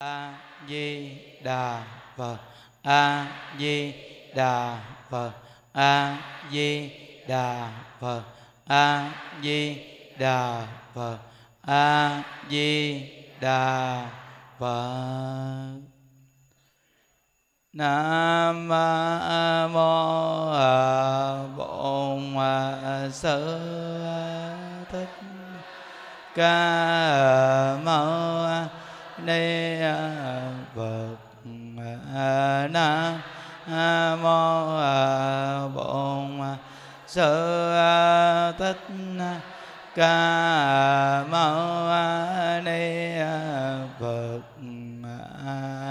a di đà phật. A di đà phật. A di đà phật. A di đà phật. A di đà phật. Nam mô bổn sư thích ca mâu ni phật nam mô bổn sư thích ca mâu ni phật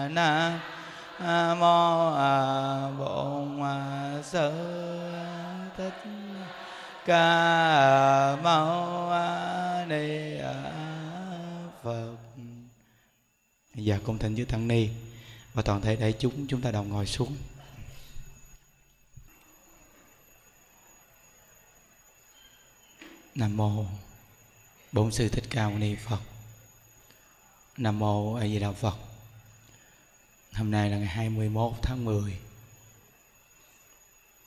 nam mô bổn sư thích ca mâu và cung thỉnh dưới tăng ni. Và toàn thể đại chúng chúng ta đồng ngồi xuống. Nam mô bổn sư thích ca mâu ni phật. Nam mô a di đà phật. Hôm nay là ngày 21 tháng 10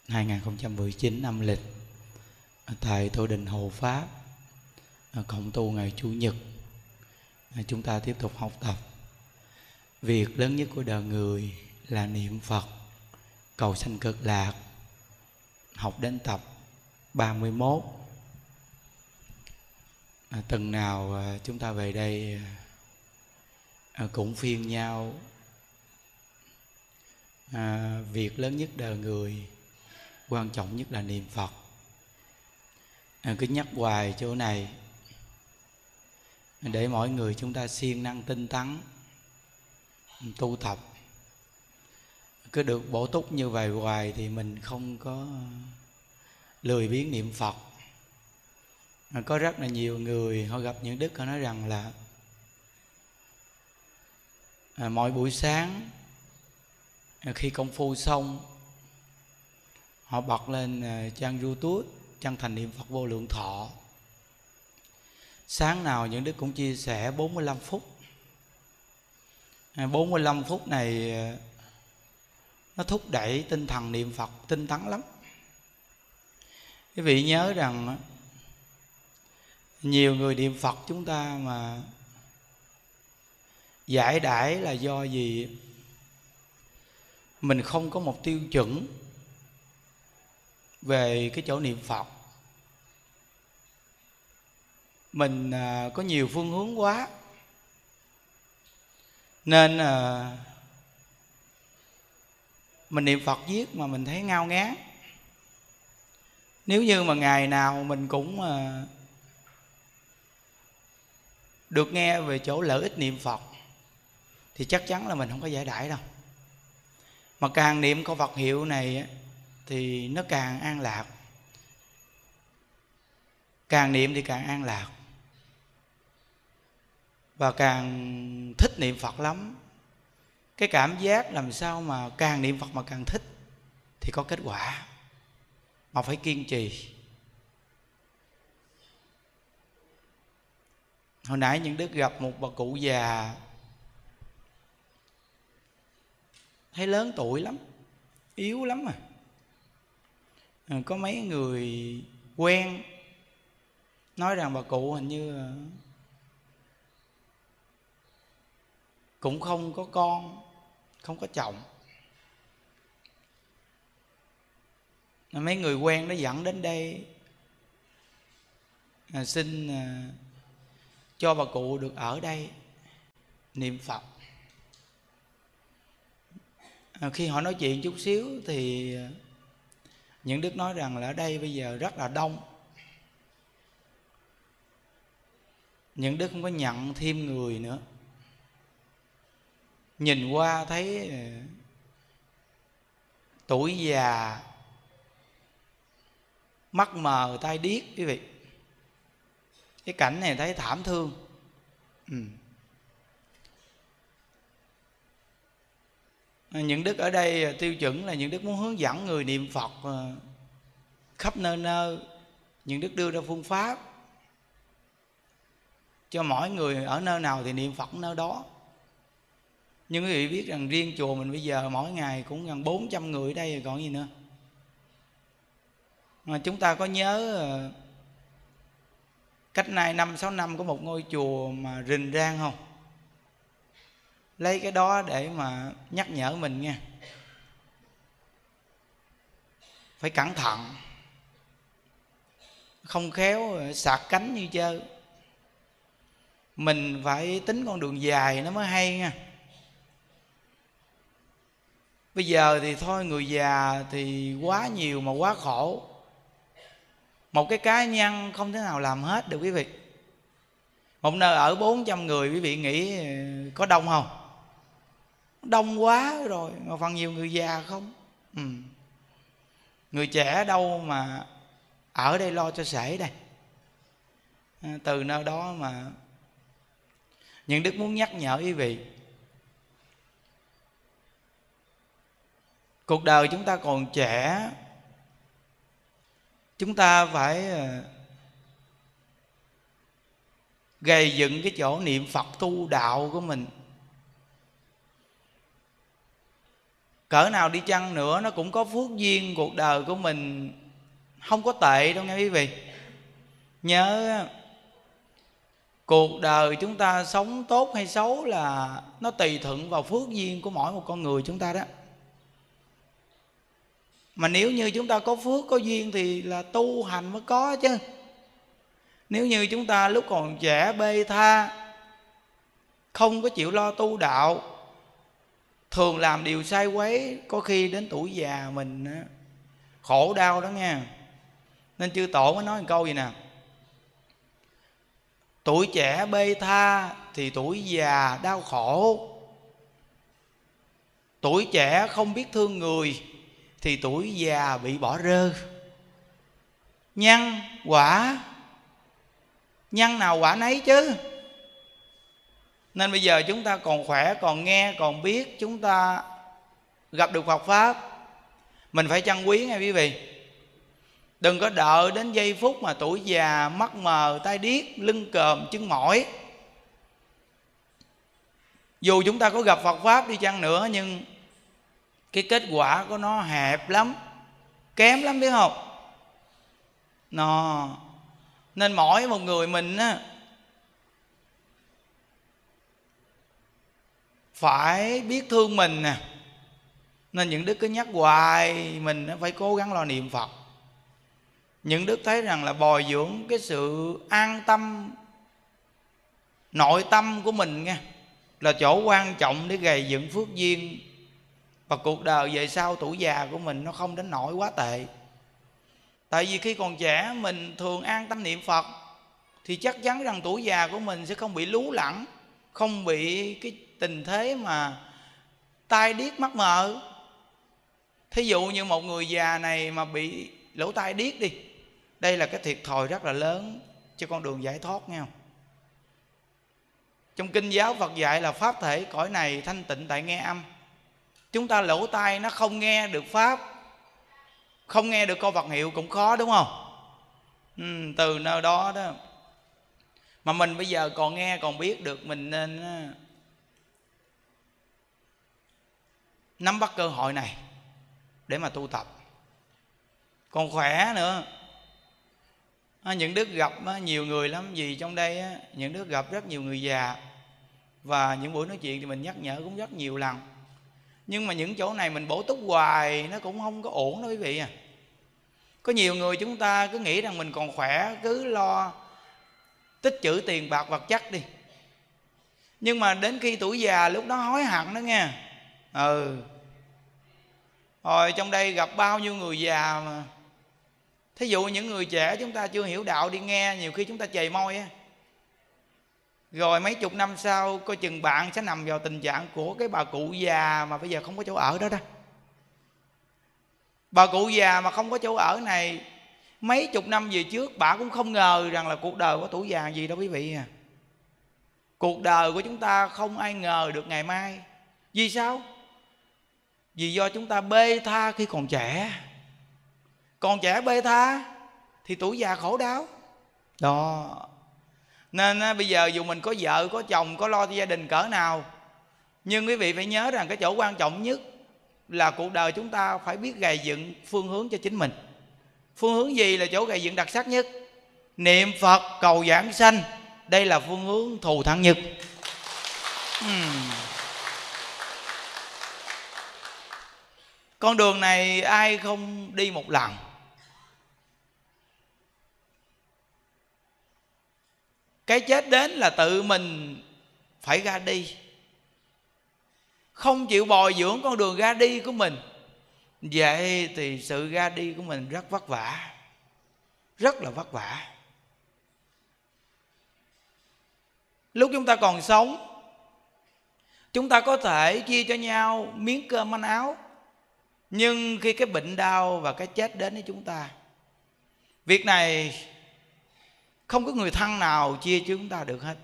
2019 âm lịch. Tại tổ đình Hồ Pháp à, cộng tu ngày Chủ nhật à, chúng ta tiếp tục học tập việc lớn nhất của đời người là niệm Phật cầu sanh cực lạc. Học đến tập 31 à, từng nào à, chúng ta về đây à, cũng phiên nhau. À, việc lớn nhất đời người quan trọng nhất là niệm Phật. À, cứ nhắc hoài chỗ này để mỗi người chúng ta siêng năng tinh tấn tu tập. Cứ được bổ túc như vậy hoài thì mình không có lười biếng niệm Phật. Có rất là nhiều người họ gặp những đức họ nói rằng là à, mỗi buổi sáng à, khi công phu xong họ bật lên à, trang youtube trang thành niệm phật vô lượng thọ. Sáng nào những đức cũng chia sẻ 45 phút. 45 phút này ờ, nó thúc đẩy tinh thần niệm Phật tinh tấn lắm. Quý vị nhớ rằng ờ, nhiều người niệm Phật chúng ta mà giải đãi là do gì mình không có một tiêu chuẩn về cái chỗ niệm Phật. Mình ờ, có nhiều phương hướng quá nên à, mình niệm phật viết mà mình thấy ngao ngán. Nếu như mà ngày nào mình cũng à, được nghe về chỗ lợi ích niệm phật thì chắc chắn là mình không có giải đãi đâu. Mà càng niệm câu phật hiệu này thì nó càng an lạc. Càng niệm thì càng an lạc và càng thích niệm phật lắm. Cái cảm giác làm sao mà càng niệm phật mà càng thích thì có kết quả. Mà phải kiên trì. Hồi nãy những đức gặp một bà cụ già, thấy lớn tuổi lắm, yếu lắm à. Ờ, có mấy người quen, nói rằng bà cụ hình như cũng không có con không có chồng. Mấy người quen nó dẫn đến đây. À, xin à, cho bà cụ được ở đây niệm phật. À, khi họ nói chuyện chút xíu thì những đức nói rằng là ở đây bây giờ rất là đông. Những đức không có nhận thêm người nữa nhìn qua thấy ờ, tuổi già, mắt mờ, tai điếc quý vị. Cái cảnh này thấy thảm thương. Ừ. những đức ở đây ờ, tiêu chuẩn là những đức muốn hướng dẫn người niệm phật ờ, khắp nơi nơi. Những đức đưa ra phương pháp cho mỗi người ở nơi nào thì niệm phật nơi đó nhưng quý vị biết rằng riêng chùa mình bây giờ mỗi ngày cũng gần 400 người ở đây rồi còn gì nữa. Mà chúng ta có nhớ ờ, cách nay năm, sáu năm có một ngôi chùa mà rình rang không? Lấy cái đó để mà nhắc nhở mình nha. Phải cẩn thận. Không khéo ờ, sạc cánh như chơi mình phải tính con đường dài nó mới hay nha bây giờ thì thôi người già thì quá nhiều mà quá khổ. Một cái cá nhân không thể nào làm hết được quý vị. Một nơi ở 400 người quý vị nghĩ ờ, có đông không? Đông quá rồi mà phần nhiều người già không? Ừ. người trẻ đâu mà ở đây lo cho sể đây? À, từ nơi đó mà. Những đức muốn nhắc nhở quý vị cuộc đời chúng ta còn trẻ. Chúng ta phải ờ, gây dựng cái chỗ niệm phật tu đạo của mình. Cỡ nào đi chăng nữa, nó cũng có phước duyên cuộc đời của mình. Không có tệ đâu nghe quý vị. Nhớ, cuộc đời chúng ta sống tốt hay xấu là nó tùy thuận vào phước duyên của mỗi một con người chúng ta đó mà nếu như chúng ta có phước, có duyên thì là tu hành mới có chứ. Nếu như chúng ta lúc còn trẻ bê tha, không có chịu lo tu đạo, thường làm điều sai quấy, có khi đến tuổi già mình khổ đau đó nha nên chư tổ mới nói một câu gì nè. Tuổi trẻ bê tha thì tuổi già đau khổ. Tuổi trẻ không biết thương người thì tuổi già bị bỏ rơ nhân quả nhân nào quả nấy chứ. Nên bây giờ chúng ta còn khỏe, còn nghe, còn biết, chúng ta gặp được phật pháp. Mình phải trân quý nghe quý vị. Đừng có đợi đến giây phút mà tuổi già mắt mờ tay điếc, lưng còm, chân mỏi. Dù chúng ta có gặp phật pháp đi chăng nữa, nhưng cái kết quả của nó hẹp lắm, kém lắm biết không? Nó, nên mỗi một người mình á, phải biết thương mình nè. Nên những đức cứ nhắc hoài mình phải cố gắng lo niệm phật. Những đức thấy rằng là bồi dưỡng cái sự an tâm, nội tâm của mình nghe, là chỗ quan trọng để gầy dựng phước duyên và cuộc đời về sau tuổi già của mình nó không đến nỗi quá tệ. Tại vì khi còn trẻ, mình thường an tâm niệm phật, thì chắc chắn rằng tuổi già của mình sẽ không bị lú lẳng, không bị cái tình thế mà tai điếc mắt mờ. Thí dụ như một người già này mà bị lỗ tai điếc đi, đây là cái thiệt thòi rất là lớn cho con đường giải thoát, nghe không? Trong kinh giáo phật dạy là pháp thể cõi này thanh tịnh tại nghe âm chúng ta lỗ tai nó không nghe được pháp không nghe được câu vật hiệu cũng khó đúng không? Ừ, từ nơi đó đó. Mà mình bây giờ còn nghe còn biết được mình nên nắm bắt cơ hội này để mà tu tập. Còn khỏe nữa. Những đức gặp nhiều người lắm vì trong đây những đức gặp rất nhiều người già. Và những buổi nói chuyện thì mình nhắc nhở cũng rất nhiều lần nhưng mà những chỗ này mình bổ túc hoài, nó cũng không có ổn đó quý vị à. Có nhiều người chúng ta cứ nghĩ rằng mình còn khỏe, cứ lo tích trữ tiền bạc vật chất đi. Nhưng mà đến khi tuổi già, lúc đó hối hận đó nghe. Ừ. Rồi trong đây gặp bao nhiêu người già mà. Thí dụ những người trẻ chúng ta chưa hiểu đạo đi nghe, nhiều khi chúng ta chầy môi á rồi mấy chục năm sau, coi chừng bạn sẽ nằm vào tình trạng của cái bà cụ già mà bây giờ không có chỗ ở đó đó. Bà cụ già mà không có chỗ ở này, mấy chục năm về trước, bà cũng không ngờ rằng là cuộc đời có tuổi già gì đâu quý vị à. Cuộc đời của chúng ta không ai ngờ được ngày mai. Vì sao? Vì do chúng ta bê tha khi còn trẻ. Còn trẻ bê tha thì tuổi già khổ đau. Đó nên á, bây giờ dù mình có vợ có chồng có lo cho gia đình cỡ nào nhưng quý vị phải nhớ rằng cái chỗ quan trọng nhất là cuộc đời chúng ta phải biết gầy dựng phương hướng cho chính mình. Phương hướng gì là chỗ gầy dựng đặc sắc nhất? Niệm phật cầu giảng sanh. Đây là phương hướng thù thắng nhất. Uhm. con đường này ai không đi một lần? Cái chết đến là tự mình phải ra đi. Không chịu bồi dưỡng con đường ra đi của mình. Vậy thì sự ra đi của mình rất vất vả. Rất là vất vả. Lúc chúng ta còn sống, chúng ta có thể chia cho nhau miếng cơm, manh áo. Nhưng khi cái bệnh đau và cái chết đến với chúng ta, việc này không có người thân nào chia cho chúng ta được hết.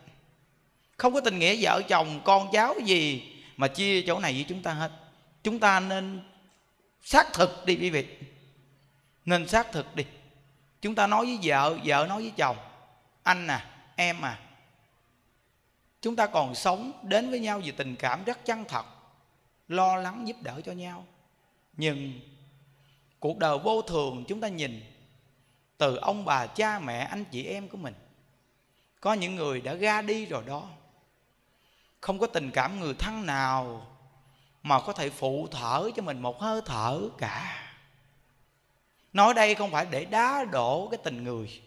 Không có tình nghĩa vợ chồng, con cháu gì mà chia chỗ này với chúng ta hết. Chúng ta nên xác thực đi, quý vị. Nên xác thực đi. Chúng ta nói với vợ vợ nói với chồng, anh à em à chúng ta còn sống đến với nhau vì tình cảm rất chân thật, lo lắng giúp đỡ cho nhau. Nhưng cuộc đời vô thường chúng ta nhìn từ ông bà cha mẹ, anh chị em của mình. Có những người đã ra đi rồi đó. Không có tình cảm người thân nào mà có thể phụ thở cho mình một hơi thở cả. Nói đây không phải để đá đổ cái tình người,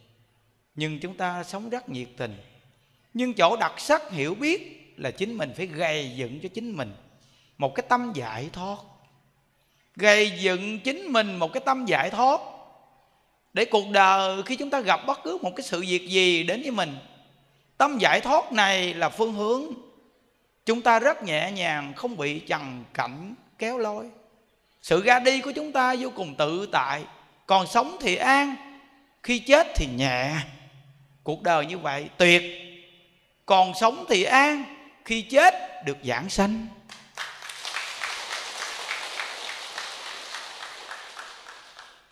nhưng chúng ta sống rất nhiệt tình. Nhưng chỗ đặc sắc hiểu biết là chính mình phải gầy dựng cho chính mình một cái tâm giải thoát. Gầy dựng chính mình một cái tâm giải thoát để cuộc đời khi chúng ta gặp bất cứ một cái sự việc gì đến với mình tâm giải thoát này là phương hướng chúng ta rất nhẹ nhàng không bị trần cảnh kéo lôi, sự ra đi của chúng ta vô cùng tự tại còn sống thì an khi chết thì nhẹ. Cuộc đời như vậy tuyệt còn sống thì an khi chết được giảng sanh.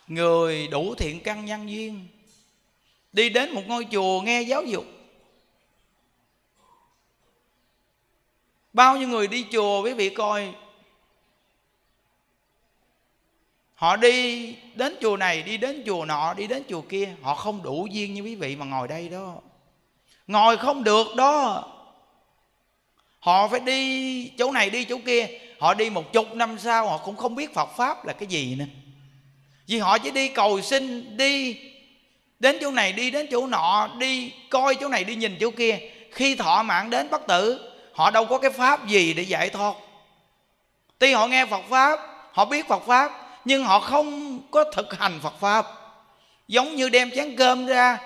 Người đủ thiện căn nhân duyên. Đi đến một ngôi chùa nghe giáo dục. Bao nhiêu người đi chùa, quý vị coi. Họ đi đến chùa này, đi đến chùa nọ, đi đến chùa kia. Họ không đủ duyên như quý vị mà ngồi đây đó. Ngồi không được đó. Họ phải đi chỗ này, đi chỗ kia. Họ đi một chục năm sau, họ cũng không biết phật pháp là cái gì nữa vì họ chỉ đi cầu xin, đi đến chỗ này, đi đến chỗ nọ, đi coi chỗ này, đi nhìn chỗ kia. Khi thọ mạng đến bất tử, họ đâu có cái pháp gì để giải thoát. Tuy họ nghe phật pháp, họ biết phật pháp, nhưng họ không có thực hành phật pháp. Giống như đem chén cơm ra,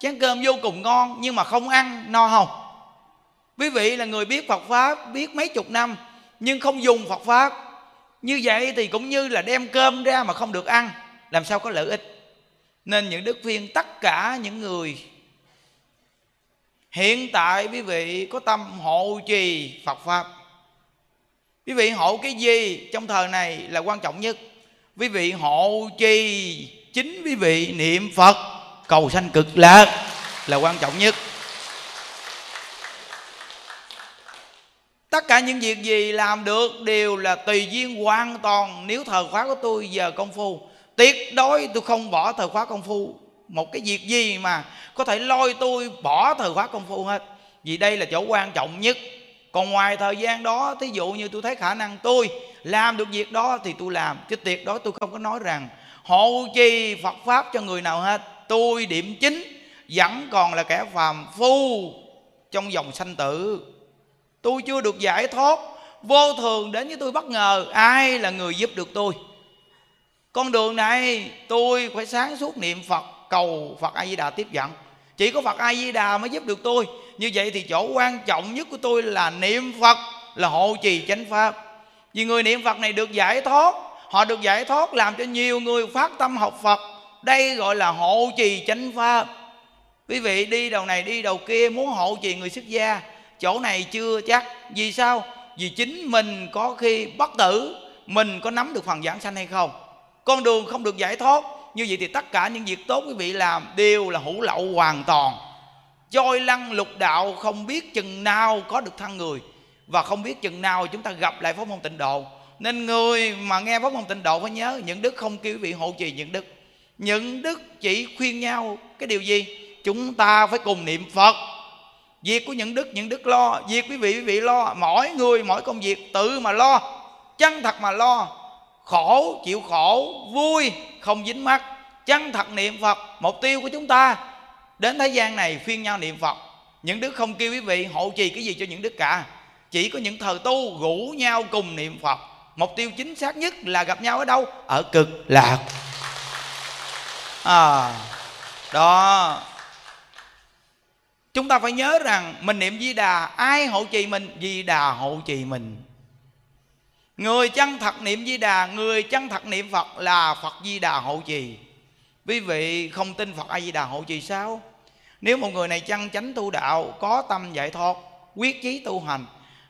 chén cơm vô cùng ngon, nhưng mà không ăn, no không? Quý vị là người biết phật pháp, biết mấy chục năm, nhưng không dùng phật pháp. Như vậy thì cũng như là đem cơm ra mà không được ăn làm sao có lợi ích? Nên những đức viên tất cả những người hiện tại, quý vị, có tâm hộ trì phật pháp. Quý vị hộ cái gì trong thời này là quan trọng nhất. Quý vị hộ trì chính quý vị niệm phật, cầu sanh cực lạc là quan trọng nhất. Tất cả những việc gì làm được đều là tùy duyên hoàn toàn. Nếu thời khóa của tôi giờ công phu tuyệt đối tôi không bỏ thời khóa công phu. Một cái việc gì mà có thể lôi tôi bỏ thời khóa công phu hết? Vì đây là chỗ quan trọng nhất. Còn ngoài thời gian đó, thí dụ như tôi thấy khả năng tôi làm được việc đó thì tôi làm. Chứ tuyệt đối tôi không có nói rằng hộ trì phật pháp cho người nào hết. Tôi điểm chính, vẫn còn là kẻ phàm phu trong dòng sanh tử. Tôi chưa được giải thoát, vô thường đến với tôi bất ngờ. Ai là người giúp được tôi? Con đường này tôi phải sáng suốt niệm phật, cầu phật a di đà tiếp dẫn. Chỉ có phật a di đà mới giúp được tôi. Như vậy thì chỗ quan trọng nhất của tôi là niệm phật, là hộ trì chánh pháp. Vì người niệm phật này được giải thoát, họ được giải thoát làm cho nhiều người phát tâm học phật. Đây gọi là hộ trì chánh pháp. Quý vị đi đầu này đi đầu kia, muốn hộ trì người xuất gia, chỗ này chưa chắc. Vì sao? Vì chính mình có khi bất tử, mình có nắm được phần giảng sanh hay không? Con đường không được giải thoát. Như vậy thì tất cả những việc tốt quý vị làm đều là hữu lậu hoàn toàn. Trôi lăn lục đạo không biết chừng nào có được thân người. Và không biết chừng nào chúng ta gặp lại pháp môn tịnh độ. Nên người mà nghe pháp môn tịnh độ phải nhớ, những đức không kêu quý vị hộ trì những đức. Những đức chỉ khuyên nhau cái điều gì? Chúng ta phải cùng niệm phật. Việc của những đức những đức lo. Việc quý vị quý vị lo. Mỗi người, mỗi công việc tự mà lo. Chân thật mà lo khổ, chịu khổ, vui, không dính mắt. Chân thật niệm phật, mục tiêu của chúng ta đến thế gian này phiên nhau niệm phật. Những đức không kêu quý vị hộ trì cái gì cho những đức cả. Chỉ có những thờ tu rủ nhau cùng niệm phật. Mục tiêu chính xác nhất là gặp nhau ở đâu? Ở cực lạc. À đó. Chúng ta phải nhớ rằng mình niệm di đà, ai hộ trì mình? Di đà hộ trì mình người chân thật niệm di đà, người chân thật niệm phật là phật di đà hộ trì. Quý vị không tin phật a di đà hộ trì sao? Nếu một người này chân chánh tu đạo, có tâm giải thoát, quyết chí tu hành,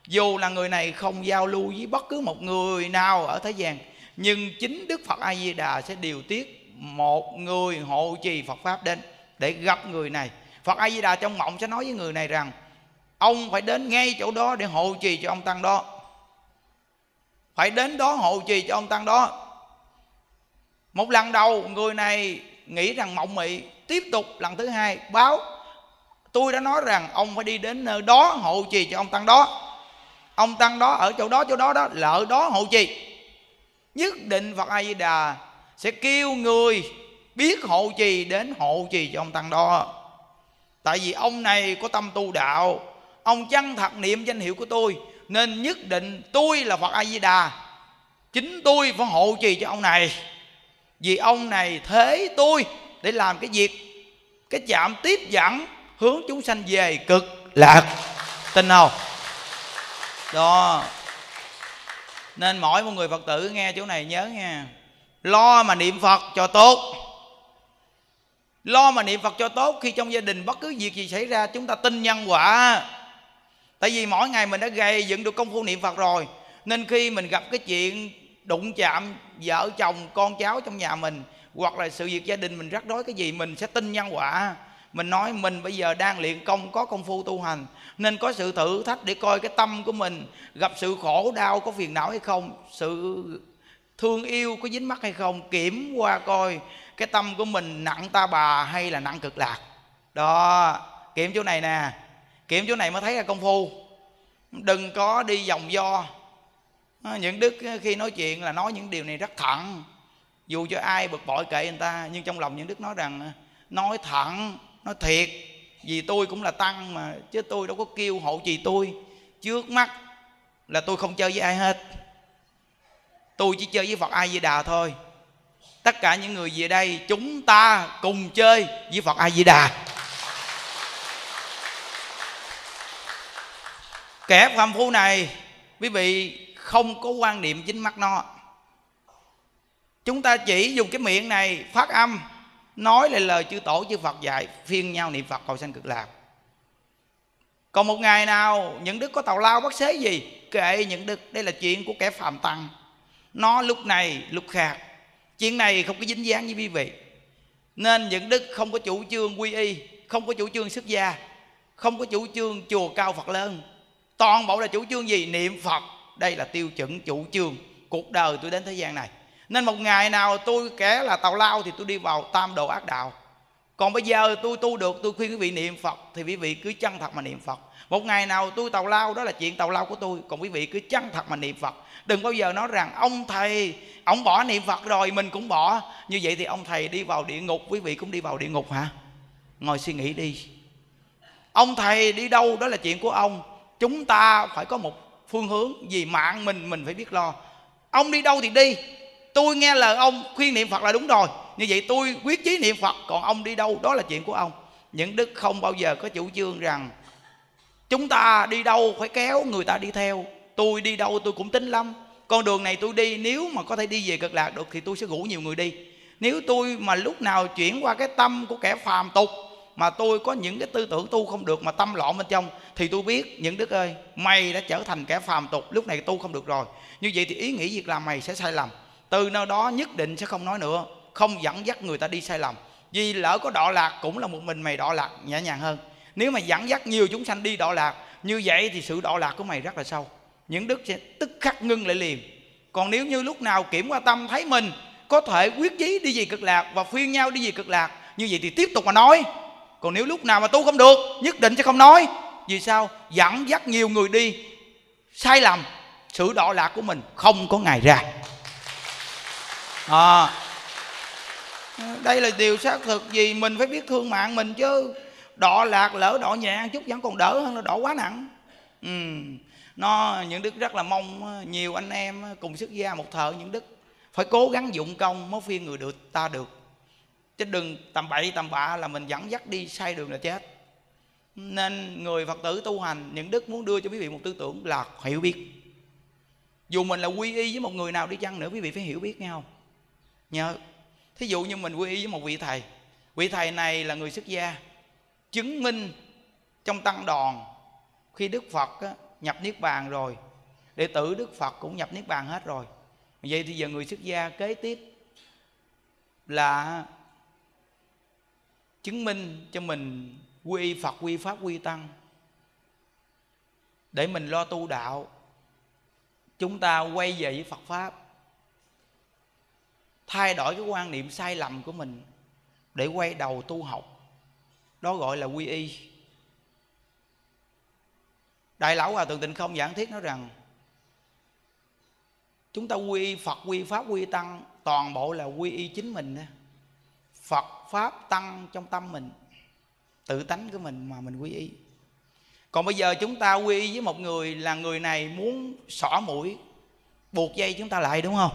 dù là người này không giao lưu với bất cứ một người nào ở thế gian, nhưng chính đức phật a di đà sẽ điều tiết một người hộ trì phật pháp đến để gặp người này. Phật a di đà trong mộng sẽ nói với người này rằng, ông phải đến ngay chỗ đó để hộ trì cho ông tăng đó phải đến đó hộ trì cho ông tăng đó. Một lần đầu, người này nghĩ rằng mộng mị, tiếp tục lần thứ hai báo, tôi đã nói rằng ông phải đi đến nơi đó hộ trì cho ông tăng đó. Ông tăng đó ở chỗ đó chỗ đó đó là ở đó hộ trì. Nhất định phật a di đà sẽ kêu người biết hộ trì đến hộ trì cho ông tăng đó. Tại vì ông này có tâm tu đạo, ông chân thật niệm danh hiệu của tôi nên nhất định tôi là phật a di đà chính tôi phải hộ trì cho ông này. Vì ông này thế tôi để làm cái việc, cái chạm tiếp dẫn, hướng chúng sanh về cực lạc. Tin không? Đó. Nên mỗi một người phật tử nghe chỗ này nhớ nha. Lo mà niệm phật cho tốt. Lo mà niệm phật cho tốt khi trong gia đình bất cứ việc gì xảy ra, chúng ta tin nhân quả tại vì mỗi ngày mình đã gây dựng được công phu niệm phật rồi. Nên khi mình gặp cái chuyện đụng chạm vợ chồng, con cháu trong nhà mình, hoặc là sự việc gia đình mình rắc rối cái gì, mình sẽ tin nhân quả. Mình nói mình bây giờ đang luyện công, có công phu tu hành. Nên có sự thử thách để coi cái tâm của mình, gặp sự khổ, đau, có phiền não hay không, sự thương yêu có dính mắt hay không, kiểm qua coi cái tâm của mình nặng ta bà hay là nặng cực lạc. Đó, kiểm chỗ này nè kiểm chỗ này mới thấy là công phu. Đừng có đi vòng do ờ, những đức ờ, khi nói chuyện là nói những điều này rất thẳng. Dù cho ai bực bội kệ người ta, nhưng trong lòng những đức nói rằng ờ, nói thẳng, nói thiệt. Vì tôi cũng là tăng mà, chứ tôi đâu có kêu hộ trì tôi. Trước mắt là tôi không chơi với ai hết. Tôi chỉ chơi với phật a di đà thôi. Tất cả những người về đây chúng ta cùng chơi với phật a di đà kẻ phàm phu này, quý vị không có quan niệm chính mắt nó. Chúng ta chỉ dùng cái miệng này phát âm, nói lại lời chư tổ chư phật dạy, phiên nhau niệm phật cầu sanh cực lạc. Còn một ngày nào, những đức có tàu lao bắt xế gì, kệ những đức. Đây là chuyện của kẻ phạm tăng. Nó lúc này, lúc khác. Chuyện này không có dính dáng với quý vị. Nên những đức không có chủ trương quy y, không có chủ trương xuất gia, không có chủ trương chùa cao phật lớn toàn bộ là chủ trương gì? Niệm phật. Đây là tiêu chuẩn chủ trương cuộc đời tôi đến thế gian này. Nên một ngày nào tôi kẻ là tàu lao thì tôi đi vào tam độ ác đạo. Còn bây giờ tôi tu được, tôi khuyên quý vị niệm phật thì quý vị cứ chân thật mà niệm phật. Một ngày nào tôi tàu lao, đó là chuyện tàu lao của tôi, còn quý vị cứ chân thật mà niệm phật. Đừng bao giờ nói rằng, ông thầy, ông bỏ niệm phật rồi, mình cũng bỏ. Như vậy thì ông thầy đi vào địa ngục, quý vị cũng đi vào địa ngục hả? Ngồi suy nghĩ đi. Ông thầy đi đâu? Đó là chuyện của ông chúng ta phải có một phương hướng vì mạng mình mình phải biết lo. Ông đi đâu thì đi. Tôi nghe lời ông khuyên niệm phật là đúng rồi. Như vậy tôi quyết chí niệm phật, còn ông đi đâu, đó là chuyện của ông. Những đức không bao giờ có chủ trương rằng, chúng ta đi đâu phải kéo người ta đi theo. Tôi đi đâu tôi cũng tính lắm. Con đường này tôi đi, nếu mà có thể đi về cực lạc được thì tôi sẽ rủ nhiều người đi. Nếu tôi mà lúc nào chuyển qua cái tâm của kẻ phàm tục mà tôi có những cái tư tưởng tu không được mà tâm loạn bên trong, thì tôi biết những đức ơi, mày đã trở thành kẻ phàm tục, lúc này tu không được rồi. Như vậy thì ý nghĩ việc làm mày sẽ sai lầm. Từ nơi đó nhất định sẽ không nói nữa, không dẫn dắt người ta đi sai lầm. Vì lỡ có đọ lạc cũng là một mình mày đọ lạc nhẹ nhàng hơn. Nếu mà dẫn dắt nhiều chúng sanh đi đọa lạc, như vậy thì sự đọa lạc của mày rất là sâu. Những đức sẽ tức khắc ngưng lại liền. Còn nếu như lúc nào kiểm qua tâm thấy mình có thể quyết chí đi về cực lạc và khuyên nhau đi về cực lạc, như vậy thì tiếp tục mà nói còn nếu lúc nào mà tu không được nhất định sẽ không nói. Vì sao? Dẫn dắt nhiều người đi sai lầm sự đọa lạc của mình không có ngày ra. À, đây là điều xác thực gì mình phải biết thương mạng mình chứ. Đọa lạc lỡ đọa nhẹ chút vẫn còn đỡ hơn là đọa quá nặng. Ừ. nó những đức rất là mong nhiều anh em cùng xuất gia một thợ những đức. Phải cố gắng dụng công mới phiên người được ta được chứ đừng tầm bậy tầm bạ là mình dẫn dắt đi sai đường là chết. Nên người phật tử tu hành những đức muốn đưa cho quý vị một tư tưởng là hiểu biết. Dù mình là quy y với một người nào đi chăng nữa quý vị phải hiểu biết nghe không? Nhớ. Thí dụ như mình quy y với một vị thầy. Vị thầy này là người xuất gia chứng minh trong tăng đoàn khi đức phật á, nhập niết bàn rồi đệ tử đức phật cũng nhập niết bàn hết rồi. Vậy thì giờ người xuất gia kế tiếp là chứng minh cho mình quy phật, quy pháp, quy tăng. Để mình lo tu đạo, chúng ta quay về với phật pháp, thay đổi cái quan niệm sai lầm của mình để quay đầu tu học. Đó gọi là quy y. Đại lão hòa thượng tịnh không giảng thiết nói rằng, chúng ta quy phật, quy pháp, quy tăng toàn bộ là quy y chính mình. Phật pháp tăng trong tâm mình, tự tánh của mình mà mình quy y. Còn bây giờ chúng ta quy y với một người là người này muốn xỏ mũi, buộc dây chúng ta lại, đúng không?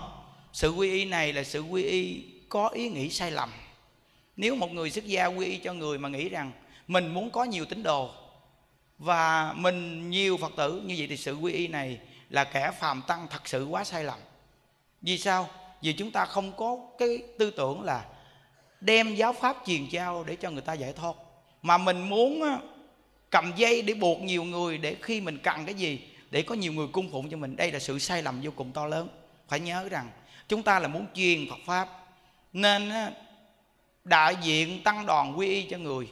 Sự quy y này là sự quy y có ý nghĩ sai lầm. Nếu một người xuất gia quy y cho người mà nghĩ rằng mình muốn có nhiều tín đồ và mình nhiều phật tử, như vậy thì sự quy y này là kẻ phàm tăng thật sự quá sai lầm. Vì sao? Vì chúng ta không có cái tư tưởng là đem giáo pháp truyền trao để cho người ta giải thoát. Mà mình muốn cầm dây để buộc nhiều người để khi mình cần cái gì, để có nhiều người cung phụng cho mình, đây là sự sai lầm vô cùng to lớn. Phải nhớ rằng, chúng ta là muốn truyền Phật pháp, nên đại diện tăng đoàn quy y cho người,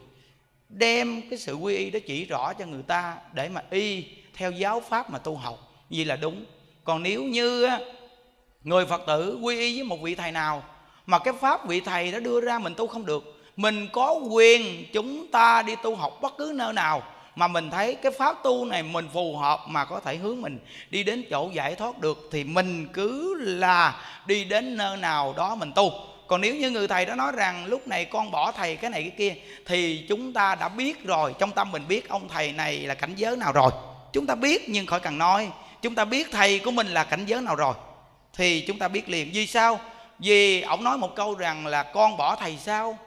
đem cái sự quy y đó chỉ rõ cho người ta để mà y theo giáo pháp mà tu học. Gì là đúng. Còn nếu như người phật tử quy y với một vị thầy nào mà cái pháp vị thầy đã đưa ra mình tu không được. Mình có quyền chúng ta đi tu học bất cứ nơi nào mà mình thấy cái pháp tu này mình phù hợp mà có thể hướng mình đi đến chỗ giải thoát được thì mình cứ là đi đến nơi nào đó mình tu. Còn nếu như người thầy đó nói rằng lúc này con bỏ thầy cái này cái kia thì chúng ta đã biết rồi, trong tâm mình biết ông thầy này là cảnh giới nào rồi. Chúng ta biết nhưng khỏi cần nói. Chúng ta biết thầy của mình là cảnh giới nào rồi thì chúng ta biết liền. Vì sao? Vì ông nói một câu rằng là, con bỏ thầy sao?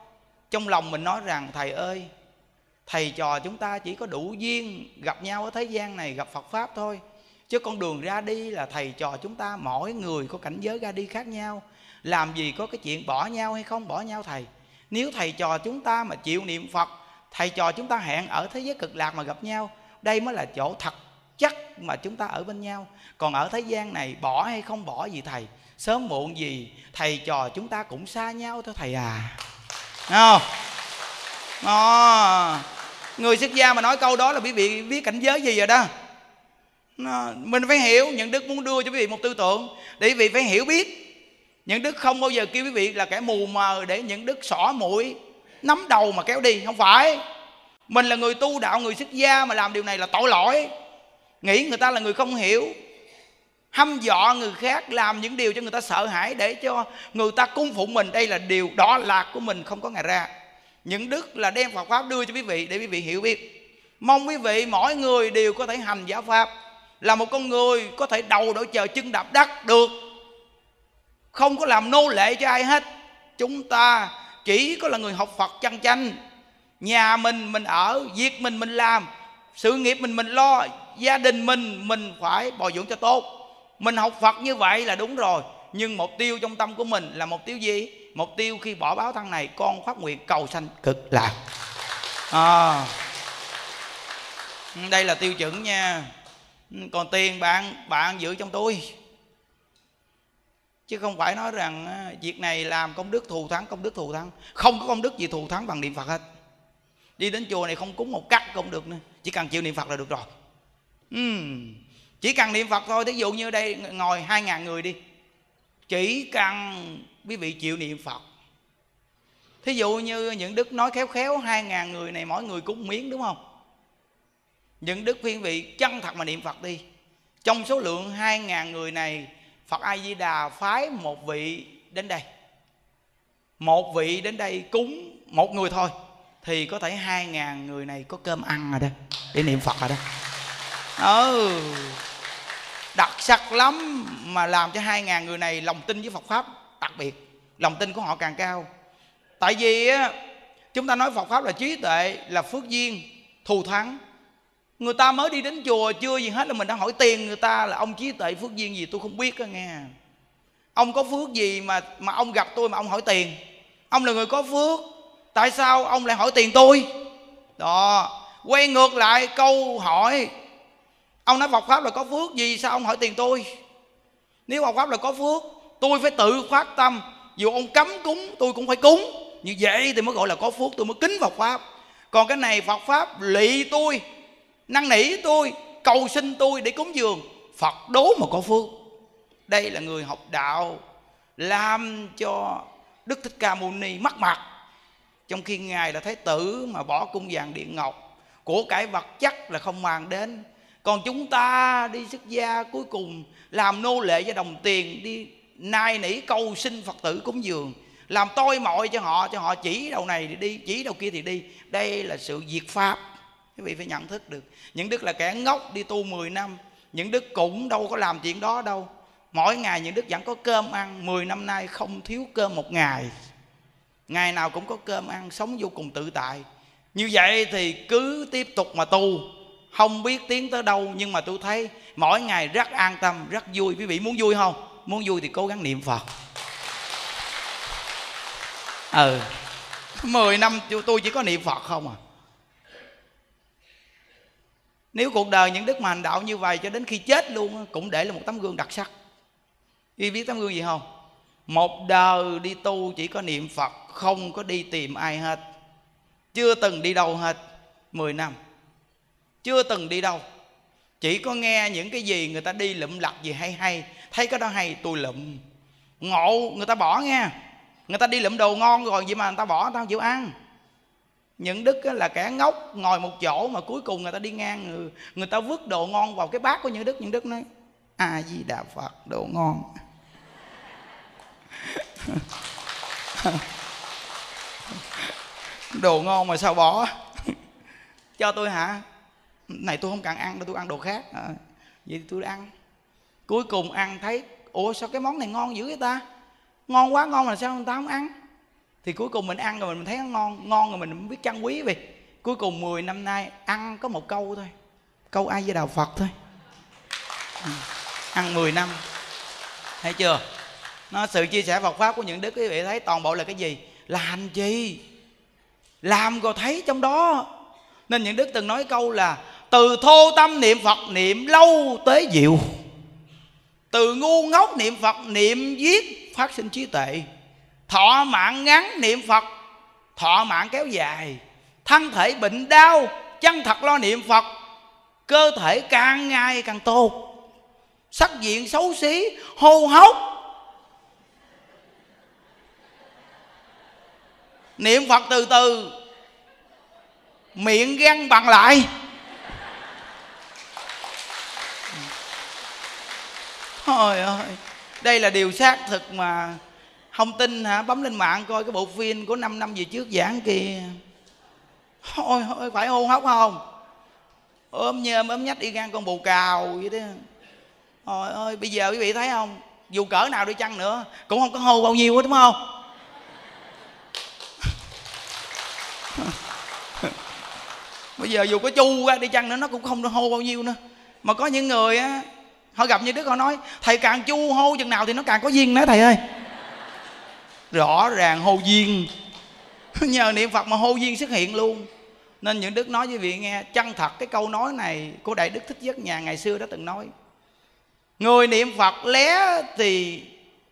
Trong lòng mình nói rằng, thầy ơi, thầy trò chúng ta chỉ có đủ duyên gặp nhau ở thế gian này, gặp phật pháp thôi. Chứ con đường ra đi là thầy trò chúng ta mỗi người có cảnh giới ra đi khác nhau. Làm gì có cái chuyện bỏ nhau hay không bỏ nhau thầy? Nếu thầy trò chúng ta mà chịu niệm phật, thầy trò chúng ta hẹn ở thế giới cực lạc mà gặp nhau, đây mới là chỗ thật chắc mà chúng ta ở bên nhau. Còn ở thế gian này bỏ hay không bỏ gì thầy? Sớm muộn gì thầy trò chúng ta cũng xa nhau thôi thầy à. Không? À, người xuất gia mà nói câu đó là quý vị biết cảnh giới gì rồi đó. Mình phải hiểu những đức muốn đưa cho quý vị một tư tưởng. Để quý vị phải hiểu biết những đức không bao giờ kêu quý vị là kẻ mù mờ để những đức xỏ mũi nắm đầu mà kéo đi. Không phải. Mình là người tu đạo người xuất gia mà làm điều này là tội lỗi. Nghĩ người ta là người không hiểu hăm dọa người khác, làm những điều cho người ta sợ hãi để cho người ta cung phụng mình. Đây là điều đỏ lạc của mình, không có ngày ra. Những đức là đem Phật pháp đưa cho quý vị để quý vị hiểu biết. Mong quý vị, mỗi người đều có thể hành giáo pháp. Là một con người có thể đầu đổi chờ chân đạp đất được. Không có làm nô lệ cho ai hết. Chúng ta chỉ có là người học phật chân chanh. Nhà mình mình ở, việc mình mình làm, sự nghiệp mình mình lo, gia đình mình mình phải bồi dưỡng cho tốt mình học phật như vậy là đúng rồi. Nhưng mục tiêu trong tâm của mình là mục tiêu gì? Mục tiêu khi bỏ báo thân này con phát nguyện cầu sanh cực lạc. À, ừ, đây là tiêu chuẩn nha. Ừ, còn tiền bạn bạn giữ trong túi. Chứ không phải nói rằng việc này làm công đức thù thắng công đức thù thắng. Không có công đức gì thù thắng bằng niệm phật hết. Đi đến chùa này không cúng một cắt cũng được nữa. Chỉ cần chịu niệm phật là được rồi. Uhm chỉ cần niệm phật thôi, thí dụ như đây ngồi hai ngàn người đi. Chỉ cần quý vị chịu niệm phật. Thí dụ như những đức nói khéo khéo, hai ngàn người này mỗi người cúng miếng, đúng không? Những đức phiên vị, chân thật mà niệm phật đi. Trong số lượng hai ngàn người này, phật a di đà phái một vị đến đây. Một vị đến đây cúng một người thôi, thì có thể hai ngàn người này có cơm ăn rồi đó, để niệm phật rồi đó. Ừ đặc sắc lắm mà làm cho hai ngàn người này lòng tin với phật pháp đặc biệt. Lòng tin của họ càng cao. Tại vì á, chúng ta nói phật pháp là trí tuệ, là phước duyên, thù thắng. Người ta mới đi đến chùa chưa gì hết là mình đã hỏi tiền người ta là ông trí tuệ phước duyên gì, tôi không biết đó nghe. Ông có phước gì mà mà ông gặp tôi mà ông hỏi tiền? Ông là người có phước, tại sao ông lại hỏi tiền tôi? Đó, quay ngược lại câu hỏi ông nói Phật pháp là có phước gì, sao ông hỏi tiền tôi? Nếu Phật pháp là có phước, tôi phải tự phát tâm. Dù ông cấm cúng, tôi cũng phải cúng. Như vậy thì mới gọi là có phước, tôi mới kính Phật pháp. Còn cái này Phật pháp lị tôi, năn nỉ tôi, cầu xin tôi để cúng dường. Phật đố mà có phước. Đây là người học đạo, làm cho Đức Thích Ca Mâu Ni mất mặt trong khi ngài là thái tử mà bỏ cung vàng điện ngọc, của cải vật chất là không mang đến còn chúng ta đi xuất gia cuối cùng, làm nô lệ cho đồng tiền, đi nai nỉ câu xin phật tử cúng dường. Làm tôi mọi cho họ cho họ chỉ đầu này thì đi, chỉ đầu kia thì đi. Đây là sự diệt pháp. Quý vị phải nhận thức được. Những đức là kẻ ngốc đi tu 10 năm, những đức cũng đâu có làm chuyện đó đâu. Mỗi ngày những đức vẫn có cơm ăn. 10 năm nay không thiếu cơm một ngày. Ngày nào cũng có cơm ăn, sống vô cùng tự tại. Như vậy thì cứ tiếp tục mà tu không biết tiến tới đâu, nhưng mà tôi thấy mỗi ngày rất an tâm, rất vui. Quý vị muốn vui không? Muốn vui thì cố gắng niệm phật. Ừ. Mười năm tôi chỉ có niệm phật không à. Nếu cuộc đời những đức mà hành đạo như vậy cho đến khi chết luôn cũng để là một tấm gương đặc sắc. Quý biết tấm gương gì không? Một đời đi tu chỉ có niệm phật, không có đi tìm ai hết. Chưa từng đi đâu hết. 10 năm chưa từng đi đâu. Chỉ có nghe những cái gì người ta đi lụm lặt gì hay hay. Thấy cái đó hay tôi lụm. Ngộ người ta bỏ nghe. Người ta đi lụm đồ ngon rồi vậy mà người ta bỏ tao chịu ăn. Những đức là kẻ ngốc ngồi một chỗ mà cuối cùng người ta đi ngang người, người ta vứt đồ ngon vào cái bát của những đức. Những đức nói a di đà phật đồ ngon. Đồ ngon mà sao bỏ? Cho tôi hả? Này tôi không cần ăn đâu tôi ăn đồ khác. À, vậy tôi ăn. Cuối cùng ăn thấy ủa sao cái món này ngon dữ vậy ta? Ngon quá ngon mà sao người ta không ăn? Thì cuối cùng mình ăn rồi mình thấy nó ngon ngon rồi mình biết trân quý vậy cuối cùng 10 năm nay ăn có một câu thôi. Câu ai với đạo phật thôi. Ừ. ăn 10 năm. Thấy chưa? Nó sự chia sẻ Phật pháp của những đức quý vị thấy toàn bộ là cái gì? Là hành trì. Làm rồi thấy trong đó. Nên những đức từng nói câu là từ thô tâm niệm phật niệm lâu tế diệu. Từ ngu ngốc niệm phật niệm giết phát sinh trí tuệ. Thọ mạng ngắn niệm phật, thọ mạng kéo dài. Thân thể bệnh đau, chân thật lo niệm phật, cơ thể càng ngày càng tốt. Sắc diện xấu xí, hô hốc. Niệm phật từ từ, miệng găng bằng lại. Trời ơi. Đây là điều xác thực mà Không tin hả? Bấm lên mạng coi cái bộ phim của 5 năm về trước giảng kìa Ôi ôi phải hô hấp không? Ôm nhơm ôm nhách đi ngang con bù cào vậy đó. Trời ơi, bây giờ quý vị thấy không? Dù cỡ nào đi chăng nữa, Cũng không có hô bao nhiêu hết, đúng không? Bây giờ dù có chu ra đi chăng nữa, nó cũng không hô bao nhiêu nữa. Mà có những người á họ gặp như đức họ nói, thầy càng chu hô chừng nào thì nó càng có duyên nữa, thầy ơi. Rõ ràng hô duyên. Nhờ niệm phật mà hô duyên xuất hiện luôn. Nên những đức nói với vị nghe, chân thật cái câu nói này của đại đức thích giấc nhà ngày xưa đã từng nói. Người niệm phật lé thì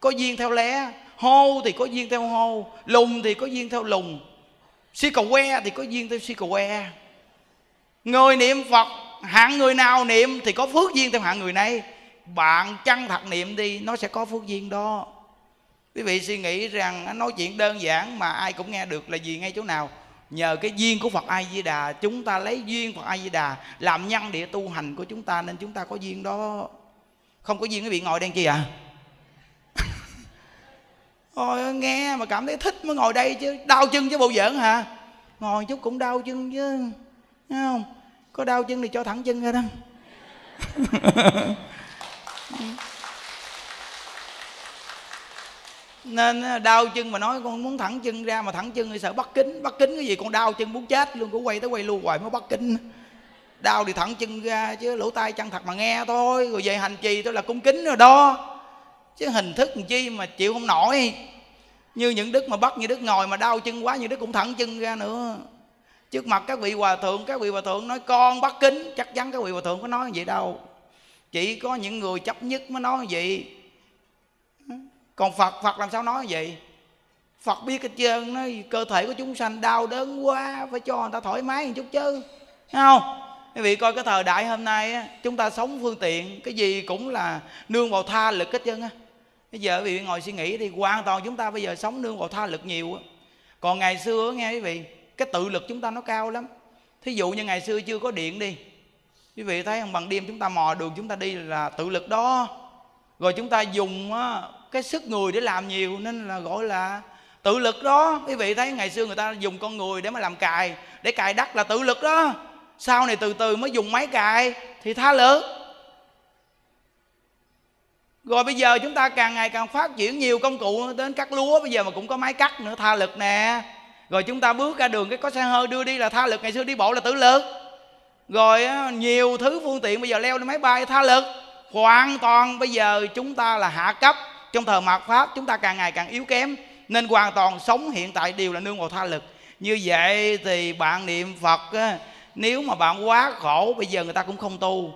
có duyên theo lé, hô thì có duyên theo hô, lùng thì có duyên theo lùng, si cầu que thì có duyên theo si cầu que. Người niệm phật hạng người nào niệm thì có phước duyên theo hạng người này. Bạn chăng thật niệm đi, nó sẽ có phước duyên đó. Quý vị suy nghĩ rằng nói chuyện đơn giản mà ai cũng nghe được là gì ngay chỗ nào. Nhờ cái duyên của Phật A Di Đà chúng ta lấy duyên Phật A Di Đà làm nhân địa tu hành của chúng ta nên chúng ta có duyên đó. Không có duyên quý vị ngồi đây chi à? Ôi nghe mà cảm thấy thích mới ngồi đây chứ. Đau chân chứ bộ giỡn hả? Ngồi chút cũng đau chân chứ. Thấy không? Có đau chân thì cho thẳng chân ra đó. Nên ờ, đau chân mà nói con muốn thẳng chân ra mà thẳng chân thì sợ bắt kính bắt kính cái gì con đau chân muốn chết luôn cũng quay tới quay luôn hoài mới bắt kính đau thì thẳng chân ra chứ lỗ tai chăng thật mà nghe thôi. Rồi về hành trì tôi là cung kính rồi đó. Chứ hình thức làm chi mà chịu không nổi. Như những đức mà bắt, như đức ngồi mà đau chân quá, như đức cũng thẳng chân ra nữa trước mặt các vị hòa thượng các vị hòa thượng nói con bắt kính. Chắc chắn các vị hòa thượng có nói vậy đâu. Chỉ có những người chấp nhất mới nói vậy. Còn phật phật làm sao nói vậy? Phật biết hết trơn nói cơ thể của chúng sanh đau đớn quá phải cho người ta thoải mái một chút chứ. Thấy không? Quý vị coi cái thời đại hôm nay á, chúng ta sống phương tiện cái gì cũng là nương vào tha lực hết trơn á. Bây giờ quý vị ngồi suy nghĩ thì hoàn toàn chúng ta bây giờ sống nương vào tha lực nhiều á. Còn ngày xưa nghe quý vị cái tự lực chúng ta nó cao lắm. Thí dụ như ngày xưa chưa có điện đi, quý vị thấy không, bằng đêm chúng ta mò đường chúng ta đi là tự lực đó. Rồi chúng ta dùng cái sức người để làm nhiều nên là gọi là tự lực đó. Quý vị thấy ngày xưa người ta dùng con người để mà làm cài, để cài đất là tự lực đó. Sau này từ từ mới dùng máy cài thì tha lực. Rồi bây giờ chúng ta càng ngày càng phát triển nhiều công cụ đến cắt lúa bây giờ mà cũng có máy cắt nữa, tha lực nè rồi chúng ta bước ra đường, cái có xe hơi đưa đi là tha lực, ngày xưa đi bộ là tự lực. Rồi nhiều thứ phương tiện bây giờ leo lên máy bay tha lực. Hoàn toàn bây giờ chúng ta là hạ cấp. Trong thời mạt pháp, chúng ta càng ngày càng yếu kém. Nên hoàn toàn sống hiện tại đều là nương vào tha lực. Như vậy thì bạn niệm phật nếu mà bạn quá khổ, bây giờ người ta cũng không tu.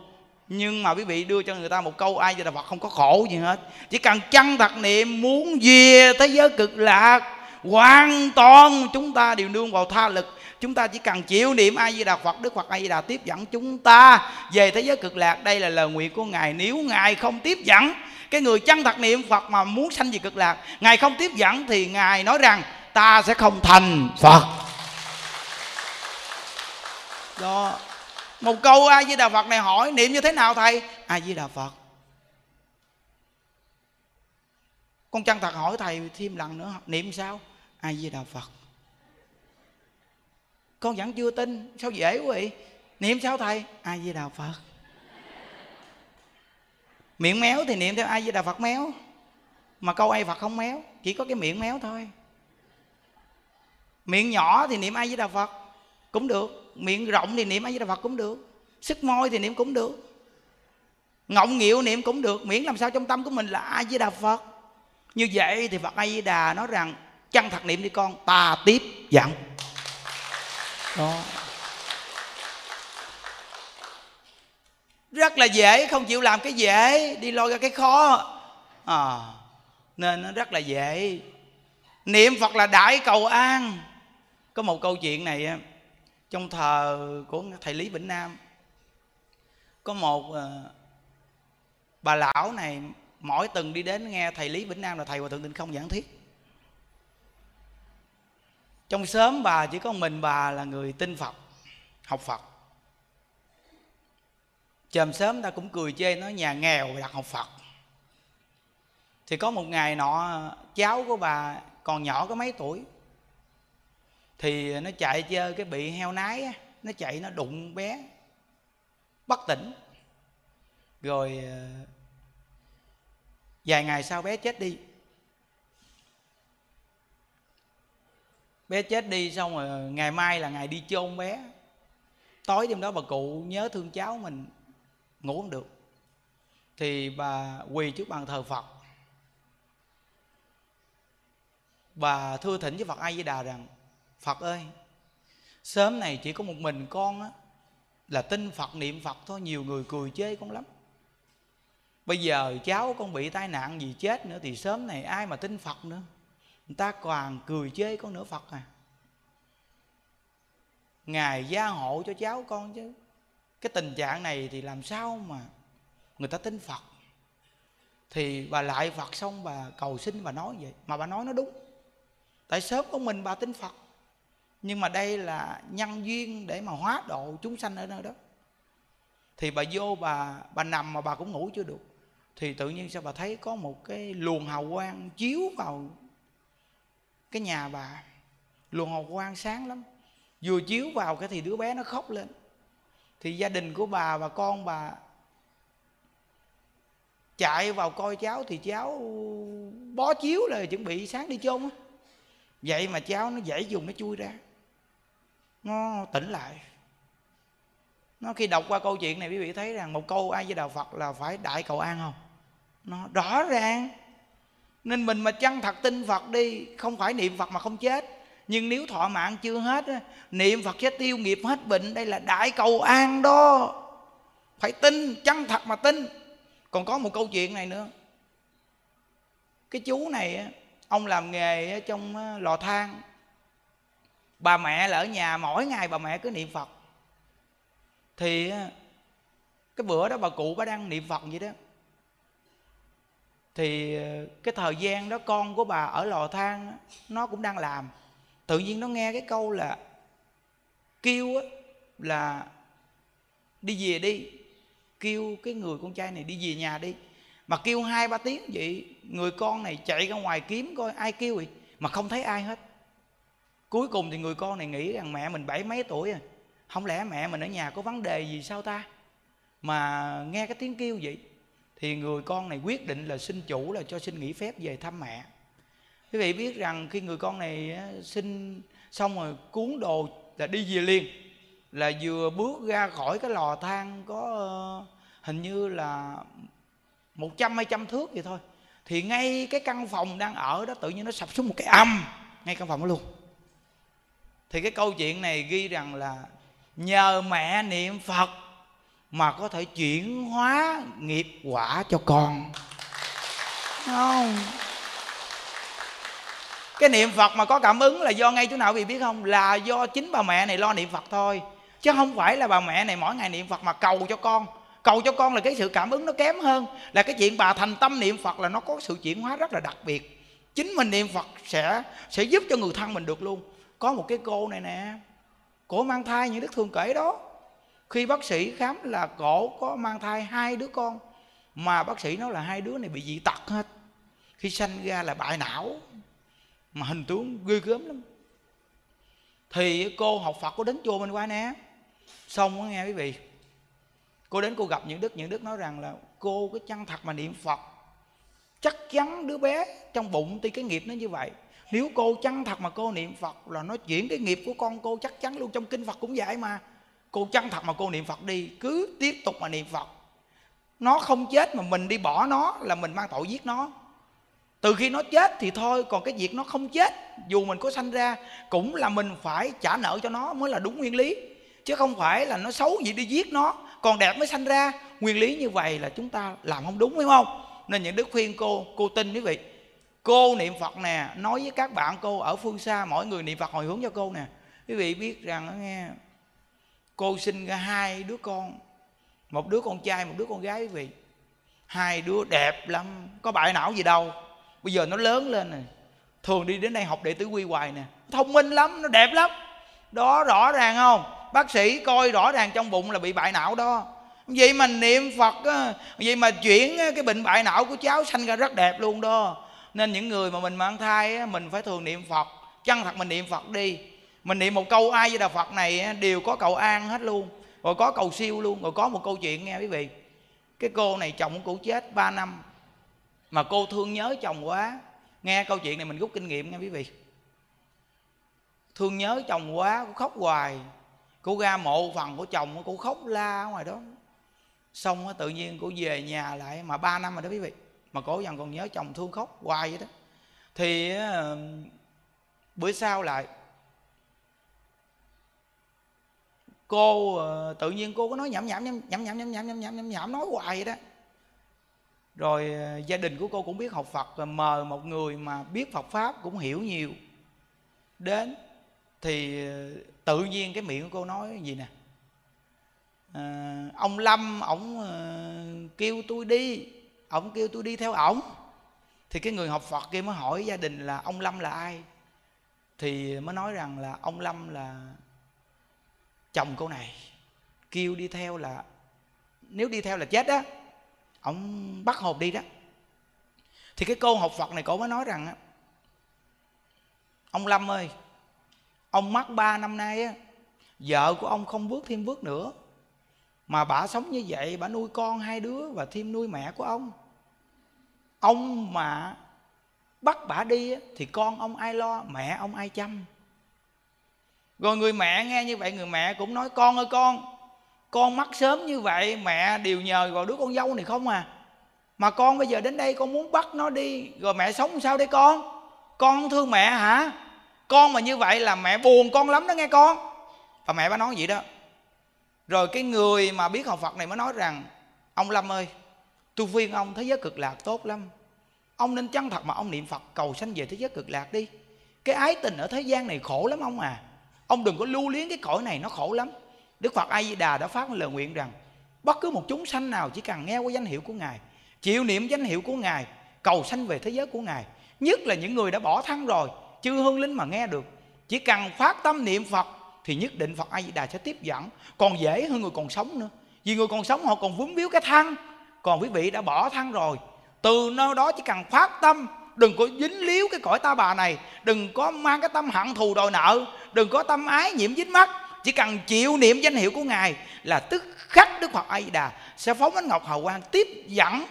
Nhưng mà quý vị đưa cho người ta một câu ai vậy là Phật không có khổ gì hết. Chỉ cần chân thật niệm, muốn về thế giới cực lạc hoàn toàn chúng ta đều nương vào tha lực. Chúng ta chỉ cần chịu niệm a di đà phật, đức phật a di đà tiếp dẫn chúng ta về thế giới cực lạc. Đây là lời nguyện của ngài. Nếu ngài không tiếp dẫn, cái người chân thật niệm phật mà muốn sanh về cực lạc, ngài không tiếp dẫn thì ngài nói rằng, ta sẽ không thành phật. Đó. Một câu a di đà phật này hỏi, niệm như thế nào thầy? A di đà phật. Con chân thật hỏi thầy thêm lần nữa, niệm sao? Ai di đà phật? Con vẫn chưa tin. Sao dễ quý vị niệm sao thầy? Ai di đà phật. Miệng méo thì niệm theo ai di đà phật méo. Mà câu ai phật không méo, chỉ có cái miệng méo thôi. Miệng nhỏ thì niệm ai di đà phật cũng được. Miệng rộng thì niệm ai di đà phật cũng được. Sức môi thì niệm cũng được. Ngọng nghịu niệm cũng được. Miễn làm sao trong tâm của mình là a di đà phật? Như vậy thì phật a di đà nói rằng chân thật niệm đi con ta tiếp dẫn đó. Rất là dễ không chịu làm cái dễ đi lôi ra cái khó. À, nên nó rất là dễ. Niệm phật là đại cầu an. Có một câu chuyện này trong thờ của thầy lý vĩnh nam. Có một ờ, bà lão này mỗi tuần đi đến nghe thầy lý vĩnh nam là thầy hòa thượng tịnh không giảng thuyết trong xóm bà chỉ có mình bà là người tin phật, học phật. Chòm sớm ta cũng cười chê nó nhà nghèo đặt học phật. Thì có một ngày nọ, cháu của bà còn nhỏ có mấy tuổi, thì nó chạy chơi cái bị heo nái nó chạy nó đụng bé, bất tỉnh. Rồi ờ, vài ngày sau bé chết đi. Bé chết đi xong rồi, ngày mai là ngày đi chôn bé. Tối đêm đó bà cụ nhớ thương cháu mình, ngủ không được. Thì bà quỳ trước bàn thờ phật. Bà thưa thỉnh với phật a di đà rằng, phật ơi, sớm này chỉ có một mình con á, là tin phật, niệm phật thôi, nhiều người cười chê con lắm. Bây giờ cháu con bị tai nạn gì chết nữa thì sớm này ai mà tin phật nữa? Người ta còn cười chê con nữa, phật à. Ngài gia hộ cho cháu con chứ. Cái tình trạng này thì làm sao mà người ta tin phật? Thì bà lại phật xong bà cầu xin bà nói vậy. Mà bà nói nó đúng. Tại sớm của mình bà tin phật. Nhưng mà đây là nhân duyên để mà hóa độ chúng sanh ở nơi đó. Thì bà vô bà bà nằm mà bà cũng ngủ chưa được. Thì tự nhiên sao bà thấy có một cái luồng hào quang chiếu vào cái nhà bà luồng hào quang sáng lắm. Vừa chiếu vào cái thì đứa bé nó khóc lên. Thì gia đình của bà và con bà chạy vào coi cháu thì cháu bó chiếu là chuẩn bị sáng đi chôn á. Vậy mà cháu nó dễ dùng nó chui ra. Nó tỉnh lại. Nó khi đọc qua câu chuyện này, quý vị thấy rằng một câu ai với đạo phật là phải đại cầu an không nó rõ ràng nên mình mà chân thật tin phật đi, không phải niệm phật mà không chết. Nhưng nếu thọ mạng chưa hết niệm phật sẽ tiêu nghiệp hết bệnh. Đây là đại cầu an đó. Phải tin chân thật mà tin. Còn có một câu chuyện này nữa. Cái chú này ông làm nghề trong lò than. Bà mẹ là ở nhà, mỗi ngày bà mẹ cứ niệm phật. Thì cái bữa đó bà cụ bà đang niệm phật vậy đó thì ờ, cái thời gian đó con của bà ở lò than nó cũng đang làm. Tự nhiên nó nghe cái câu là, kêu á, là đi về đi, kêu cái người con trai này đi về nhà đi. Mà kêu hai ba tiếng vậy, người con này chạy ra ngoài kiếm coi ai kêu vậy, mà không thấy ai hết. Cuối cùng thì người con này nghĩ rằng mẹ mình bảy mấy tuổi rồi, không lẽ mẹ mình ở nhà có vấn đề gì sao ta? Mà nghe cái tiếng kêu vậy thì người con này quyết định là xin chủ là cho xin nghỉ phép về thăm mẹ. Quý vị biết rằng khi người con này xin xong rồi cuốn đồ là đi về liền, là vừa bước ra khỏi cái lò than có ờ, hình như là một trăm, hai trăm thước vậy thôi, thì ngay cái căn phòng đang ở đó tự nhiên nó sập xuống một cái âm ngay căn phòng đó luôn. Thì cái câu chuyện này ghi rằng là nhờ mẹ niệm phật mà có thể chuyển hóa nghiệp quả cho con. Không? Cái niệm phật mà có cảm ứng là do ngay chỗ nào vì biết không? Là do chính bà mẹ này lo niệm phật thôi. Chứ không phải là bà mẹ này mỗi ngày niệm phật mà cầu cho con. Cầu cho con là cái sự cảm ứng nó kém hơn. Là cái chuyện bà thành tâm niệm phật là nó có sự chuyển hóa rất là đặc biệt. Chính mình niệm phật sẽ sẽ giúp cho người thân mình được luôn. Có một cái cô này nè, cổ mang thai như đức thường kể đó khi bác sĩ khám là cổ có mang thai hai đứa con, mà bác sĩ nói là hai đứa này bị dị tật hết. Khi sanh ra là bại não, mà hình tướng ghê gớm lắm. Thì cô học phật, cô đến chùa mình qua nè. Xong có nghe quý vị, cô đến cô gặp những đức những đức nói rằng là cô cái chân thật mà niệm phật, chắc chắn đứa bé trong bụng tuy cái nghiệp nó như vậy, nếu cô chân thật mà cô niệm phật là nó chuyển cái nghiệp của con cô chắc chắn luôn. Trong kinh phật cũng vậy mà cô chân thật mà cô niệm phật đi, cứ tiếp tục mà niệm phật. Nó không chết mà mình đi bỏ nó là mình mang tội giết nó. Từ khi nó chết thì thôi, còn cái việc nó không chết, dù mình có sanh ra, cũng là mình phải trả nợ cho nó mới là đúng nguyên lý. Chứ không phải là nó xấu gì đi giết nó, còn đẹp mới sanh ra. Nguyên lý như vậy là chúng ta làm không đúng, phải không? Nên những đức khuyên cô cô tin quý vị. Cô niệm phật nè, nói với các bạn cô ở phương xa, mỗi người niệm phật hồi hướng cho cô nè. Quý vị biết rằng nghe cô sinh ra hai đứa con. Một đứa con trai, một đứa con gái quý vị. Hai đứa đẹp lắm, có bại não gì đâu. Bây giờ nó lớn lên này thường đi đến đây học đệ tử quy hoài nè. Thông minh lắm, nó đẹp lắm. Đó, rõ ràng không? Bác sĩ coi rõ ràng trong bụng là bị bại não đó. Vậy mà niệm phật vậy mà chuyển cái bệnh bại não của cháu sanh ra rất đẹp luôn đó. Nên những người mà mình mang thai mình phải thường niệm phật. Chân thật mình niệm phật đi mình niệm một câu ai với đà phật này đều có cầu an hết luôn. Rồi có cầu siêu luôn. Rồi có một câu chuyện nghe quý vị. Cái cô này chồng của cô chết 3 năm. Mà cô thương nhớ chồng quá. Nghe câu chuyện này mình rút kinh nghiệm nghe quý vị. Thương nhớ chồng quá, cô khóc hoài. Cô ra mộ phần của chồng, cô khóc la ngoài đó. Xong tự nhiên cô về nhà lại, mà ba năm rồi đó quý vị. Mà cô vẫn còn nhớ chồng thương khóc hoài vậy đó. Thì bữa sau lại cô ờ, tự nhiên cô có nói nhảm nhảm nhảm nhảm nhảm nhảm nhảm nhảm nhảm nhảm nói hoài vậy đó. Rồi ờ, gia đình của cô cũng biết học phật mời một người mà biết phật pháp cũng hiểu nhiều. Đến thì ờ, tự nhiên cái miệng của cô nói gì nè? À, ông lâm ổng kêu tôi đi ổng kêu tôi đi theo ổng. Thì cái người học phật kia mới hỏi gia đình là ông lâm là ai? Thì mới nói rằng là ông lâm là chồng cô này kêu đi theo là, nếu đi theo là chết đó, ông bắt hồn đi đó. Thì cái cô học phật này cổ mới nói rằng ông lâm ơi, ông mắc ba năm nay á, vợ của ông không bước thêm bước nữa, mà bà sống như vậy, bà nuôi con hai đứa và thêm nuôi mẹ của ông. Ông mà bắt bà đi thì con ông ai lo, mẹ ông ai chăm rồi người mẹ nghe như vậy, người mẹ cũng nói, con ơi con con mắc sớm như vậy, mẹ đều nhờ vào đứa con dâu này không à? Mà con bây giờ đến đây con muốn bắt nó đi, rồi mẹ sống sao đây con? Con không thương mẹ hả? Con mà như vậy là mẹ buồn con lắm đó nghe con. Và mẹ bà nói vậy đó. Rồi cái người mà biết học phật này mới nói rằng, ông lâm ơi, tôi khuyên ông thế giới cực lạc tốt lắm. Ông nên chân thật mà ông niệm phật cầu sanh về thế giới cực lạc đi. Cái ái tình ở thế gian này khổ lắm ông à ông đừng có lưu luyến cái cõi này, nó khổ lắm. Đức phật a di đà đã phát lời nguyện rằng, bất cứ một chúng sanh nào chỉ cần nghe qua danh hiệu của ngài, chịu niệm danh hiệu của ngài, cầu sanh về thế giới của ngài, nhất là những người đã bỏ thân rồi chư hương linh mà nghe được, chỉ cần phát tâm niệm phật thì nhất định phật a di đà sẽ tiếp dẫn. Còn dễ hơn người còn sống nữa. Vì người còn sống họ còn vướng víu cái thân. Còn quý vị đã bỏ thân rồi, từ nơi đó chỉ cần phát tâm đừng có dính líu cái cõi ta bà này. Đừng có mang cái tâm hận thù đòi nợ. Đừng có tâm ái nhiễm dính mắt. Chỉ cần chịu niệm danh hiệu của ngài là tức khắc đức phật a di đà sẽ phóng ánh ngọc hào quang tiếp dẫn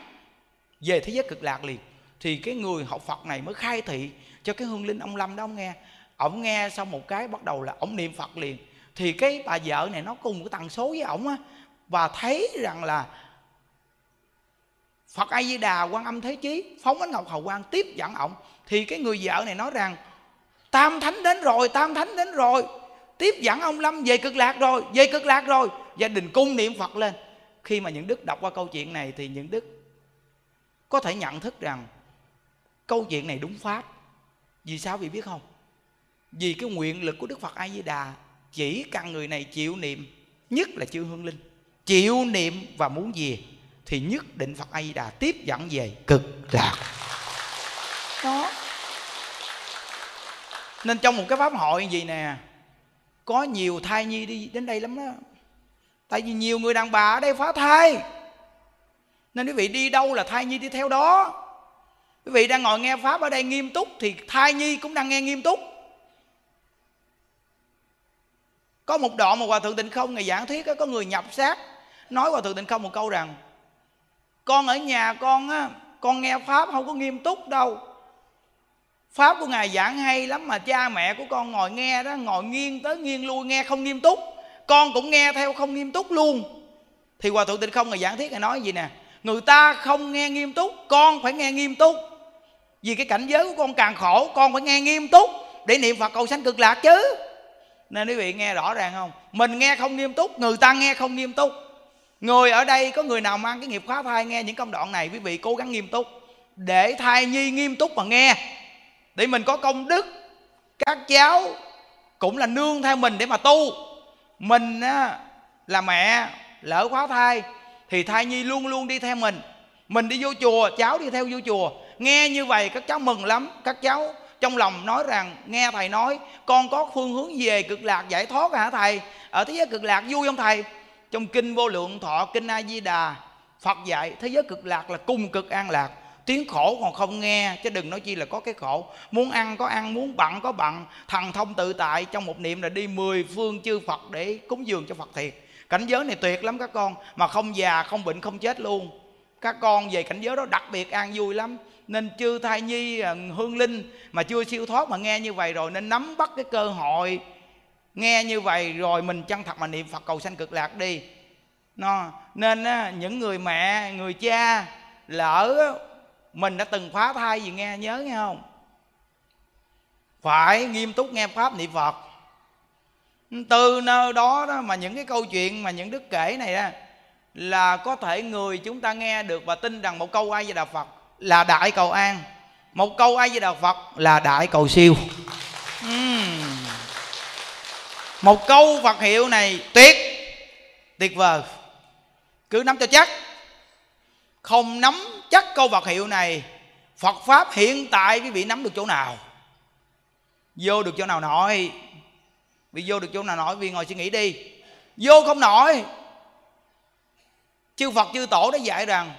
về thế giới cực lạc liền. Thì cái người học phật này mới khai thị cho cái hương linh ông lâm đó ông nghe. Ổng nghe xong một cái bắt đầu là ổng niệm phật liền. Thì cái bà vợ này nó cùng cái tần số với ổng á. Và thấy rằng là Phật A Di Đà quan âm thế chí, phóng ánh ngọc hầu quang tiếp dẫn ổng. Thì cái người vợ này nói rằng, tam thánh đến rồi, tam thánh đến rồi. Tiếp dẫn ông lâm về cực lạc rồi, về cực lạc rồi. Gia đình cung niệm phật lên. Khi mà những đức đọc qua câu chuyện này thì những đức có thể nhận thức rằng câu chuyện này đúng pháp. Vì sao vì biết không? Vì cái nguyện lực của đức phật a di đà chỉ cần người này chịu niệm, nhất là chư hương linh, chịu niệm và muốn gì thì nhất định phật a di đà tiếp dẫn về cực lạc. Đó. Nên trong một cái pháp hội gì nè có nhiều thai nhi đi đến đây lắm đó. Tại vì nhiều người đàn bà ở đây phá thai. Nên quý vị đi đâu là thai nhi đi theo đó. Quý vị đang ngồi nghe pháp ở đây nghiêm túc thì thai nhi cũng đang nghe nghiêm túc. Có một đoạn mà hòa thượng tịnh không ngày giảng thuyết có người nhập xác nói hòa thượng tịnh không một câu rằng con ở nhà con á, con nghe pháp không có nghiêm túc đâu. Pháp của ngài giảng hay lắm mà cha mẹ của con ngồi nghe đó, ngồi nghiêng tới nghiêng lui nghe không nghiêm túc. Con cũng nghe theo không nghiêm túc luôn. Thì hòa thượng tịnh không ngài giảng thiết ngài nói gì nè? Người ta không nghe nghiêm túc, con phải nghe nghiêm túc. Vì cái cảnh giới của con càng khổ, con phải nghe nghiêm túc để niệm phật cầu sanh cực lạc chứ. Nên quý vị nghe rõ ràng không? Mình nghe không nghiêm túc, người ta nghe không nghiêm túc người ở đây có người nào mang cái nghiệp khóa thai nghe những công đoạn này quý vị cố gắng nghiêm túc. Để thai nhi nghiêm túc mà nghe. Để mình có công đức các cháu cũng là nương theo mình để mà tu. Mình á, là mẹ lỡ khóa thai thì thai nhi luôn luôn đi theo mình. Mình đi vô chùa cháu đi theo vô chùa. Nghe như vậy các cháu mừng lắm. Các cháu trong lòng nói rằng nghe thầy nói con có phương hướng về cực lạc giải thoát hả thầy? Ở thế giới cực lạc vui không thầy? Trong kinh vô lượng thọ, kinh a di đà, phật dạy, thế giới cực lạc là cung cực an lạc. Tiếng khổ còn không nghe, chứ đừng nói chi là có cái khổ. Muốn ăn có ăn, muốn bận có bận. Thần thông tự tại, trong một niệm là đi mười phương chư phật để cúng dường cho phật thiệt. Cảnh giới này tuyệt lắm các con, mà không già, không bệnh, không chết luôn. Các con về cảnh giới đó đặc biệt an vui lắm. Nên chư thai nhi à, hương linh mà chưa siêu thoát mà nghe như vậy rồi, nên nắm bắt cái cơ hội nghe như vậy rồi mình chân thật mà niệm phật cầu sanh cực lạc đi. Nó nên á, những người mẹ người cha lỡ mình đã từng phá thai gì nghe nhớ nghe không? Phải nghiêm túc nghe pháp niệm phật. Từ nơi đó đó mà những cái câu chuyện mà những đức kể này đó là có thể người chúng ta nghe được và tin rằng một câu ai về đà phật là đại cầu an một câu ai về đà phật là đại cầu siêu. Uhm một câu phật hiệu này tuyệt tuyệt vời. Cứ nắm cho chắc. Không nắm chắc câu phật hiệu này, phật pháp hiện tại quý vị nắm được chỗ nào? Vô được chỗ nào nổi? Vì vô được chỗ nào nổi, vì ngồi suy nghĩ đi. Vô không nổi. Chư phật, chư tổ đã dạy rằng,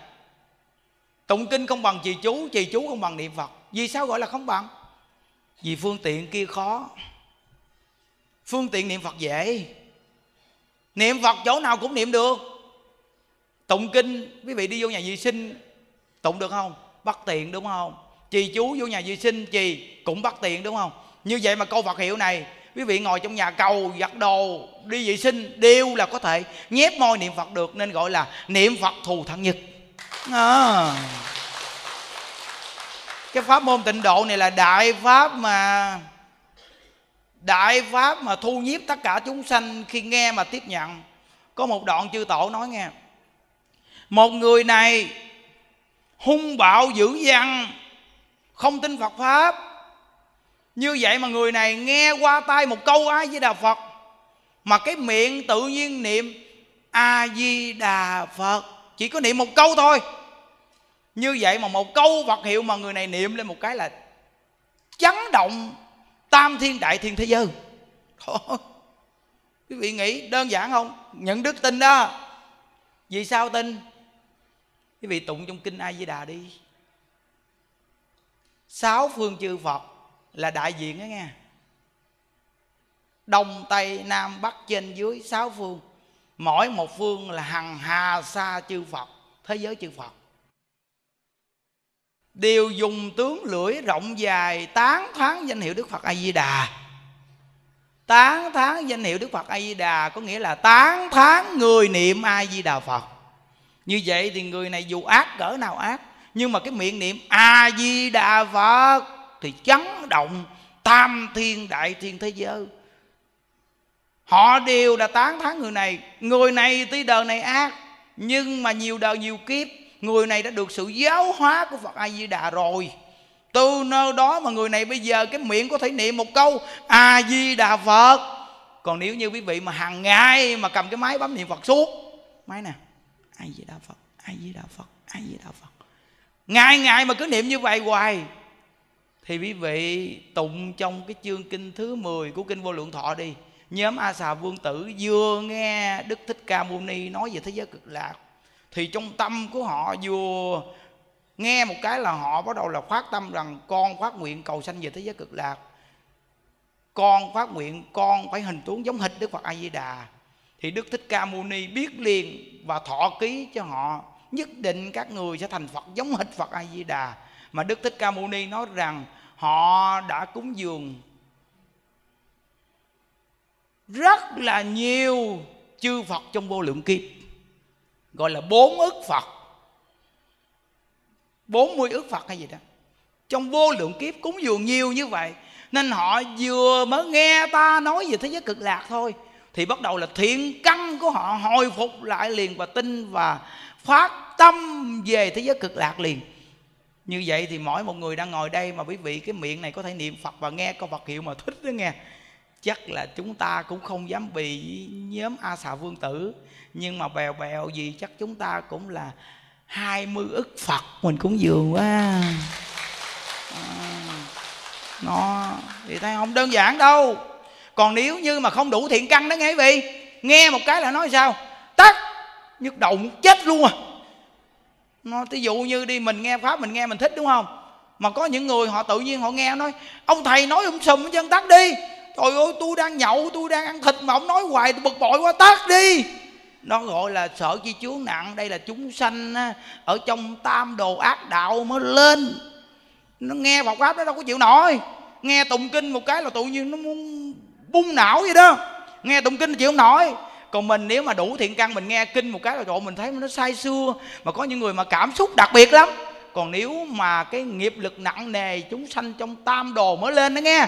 tụng kinh không bằng trì chú trì chú không bằng niệm phật. Vì sao gọi là không bằng? Vì phương tiện kia khó phương tiện niệm phật dễ. Niệm phật chỗ nào cũng niệm được. Tụng kinh, quý vị đi vô nhà vệ sinh, tụng được không? Bắt tiền đúng không? Trì chú vô nhà vệ sinh, trì cũng bắt tiền đúng không? Như vậy mà câu phật hiệu này, quý vị ngồi trong nhà cầu, giặt đồ, đi vệ sinh đều là có thể nhép môi niệm phật được, nên gọi là niệm phật thù thắng nhất. À. cái pháp môn tịnh độ này là đại pháp mà đại pháp mà thu nhiếp tất cả chúng sanh khi nghe mà tiếp nhận. Có một đoạn chư tổ nói nghe. Một người này hung bạo dữ dằn, không tin phật pháp. Như vậy mà người này nghe qua tai một câu a di đà phật, mà cái miệng tự nhiên niệm a di đà phật. Chỉ có niệm một câu thôi. Như vậy mà một câu phật hiệu mà người này niệm lên một cái là chấn động tam thiên, đại thiên thế giới. Thôi quý vị nghĩ đơn giản không? Nhận đức tin đó. Vì sao tin? Quý vị tụng trong kinh a di đà đi. Sáu phương chư phật là đại diện đó nghe đông, tây, nam, bắc, trên, dưới, sáu phương. Mỗi một phương là hằng hà sa chư phật, thế giới chư phật đều dùng tướng lưỡi rộng dài, tán thán danh hiệu đức phật a di đà tán thán danh hiệu đức phật a di đà có nghĩa là tán thán người niệm a di đà phật. Như vậy thì người này dù ác cỡ nào ác, nhưng mà cái miệng niệm a di đà phật thì chấn động tam thiên đại thiên thế giới. Họ đều là tán thán người này. Người này tuy đời này ác, nhưng mà nhiều đời nhiều kiếp người này đã được sự giáo hóa của phật a di đà rồi. Từ nơi đó mà người này bây giờ cái miệng có thể niệm một câu a di đà phật. Còn nếu như quý vị mà hàng ngày mà cầm cái máy bấm niệm phật suốt, máy nè a di đà phật a di đà phật a di đà phật. Ngày ngày mà cứ niệm như vậy hoài, thì quý vị tụng trong cái chương kinh thứ 10 của kinh vô lượng thọ đi. Nhóm a xà vương tử vừa nghe đức thích ca mâu ni nói về thế giới cực lạc thì trong tâm của họ vừa nghe một cái là họ bắt đầu là phát tâm rằng, con phát nguyện cầu sanh về thế giới cực lạc. Con phát nguyện, con phải hình tướng giống hệt đức phật a di đà. Thì đức thích ca mâu ni biết liền và thọ ký cho họ, nhất định các người sẽ thành phật giống hệt phật a di đà. Mà đức thích ca mâu ni nói rằng họ đã cúng dường rất là nhiều chư phật trong vô lượng kiếp gọi là bốn ức phật. Bốn mươi ức phật hay gì đó. Trong vô lượng kiếp cúng dường nhiều như vậy, nên họ vừa mới nghe ta nói về thế giới cực lạc thôi, thì bắt đầu là thiện căn của họ hồi phục lại liền và tin và phát tâm về thế giới cực lạc liền. Như vậy thì mỗi một người đang ngồi đây mà quý vị, cái miệng này có thể niệm phật và nghe câu phật hiệu mà thích đó nghe chắc là chúng ta cũng không dám bị nhóm a xà vương tử. Nhưng mà bèo bèo gì chắc chúng ta cũng là hai mươi ức phật. Mình cũng dường quá. À, nó thì thấy không đơn giản đâu. Còn nếu như mà không đủ thiện căn đó nghe vị nghe một cái là nói sao? Tắt nhức đầu chết luôn à. Nó ví dụ như đi mình nghe pháp mình nghe mình thích đúng không? Mà có những người họ tự nhiên họ nghe nói ông thầy nói ông sùm chân tắt đi trời ơi, tôi đang nhậu, tôi đang ăn thịt mà ông nói hoài, tôi bực bội quá tắt đi. Nó gọi là sợ chi chướng nặng, đây là chúng sanh ở trong tam đồ ác đạo mới lên. Nó nghe Phật pháp nó đâu có chịu nổi. Nghe tụng kinh một cái là tự nhiên nó muốn bung não vậy đó. Nghe tụng kinh chịu không nổi. Còn mình nếu mà đủ thiện căn, mình nghe kinh một cái là trời mình thấy nó sai xưa mà có những người mà cảm xúc đặc biệt lắm. Còn nếu mà cái nghiệp lực nặng nề, chúng sanh trong tam đồ mới lên đó nghe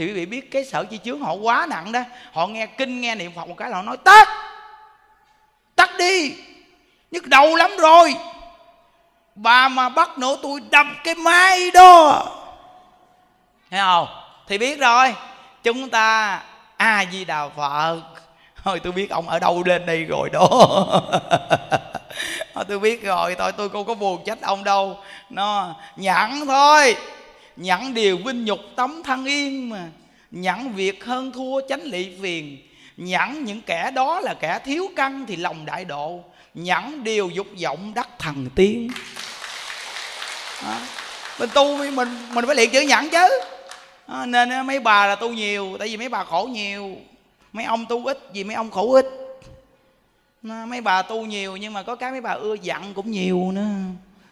thì quý vị biết cái sở chi chướng họ quá nặng đó. Họ nghe kinh, nghe niệm phật một cái là họ nói, tắt! Tắt đi! Nhức đầu lắm rồi! Bà mà bắt nữa tôi đập cái máy đó! Thấy không? Thì biết rồi. Chúng ta a di đà phật. Thôi, tôi biết ông ở đâu lên đây rồi đó. Tôi biết rồi. Thôi, tôi không có buồn trách ông đâu. Nó nhẫn thôi nhẫn điều vinh nhục tấm thân yên mà. Nhẫn việc hơn thua tránh lị phiền. Nhẫn những kẻ đó là kẻ thiếu căn thì lòng đại độ. Nhẫn điều dục vọng đắc thần tiên. Đó. mình tu mình mình phải luyện chữ nhẫn chứ. Đó, nên ờ, mấy bà là tu nhiều tại vì mấy bà khổ nhiều. Mấy ông tu ít vì mấy ông khổ ít. Mấy bà tu nhiều nhưng mà có cái mấy bà ưa giận cũng nhiều nữa.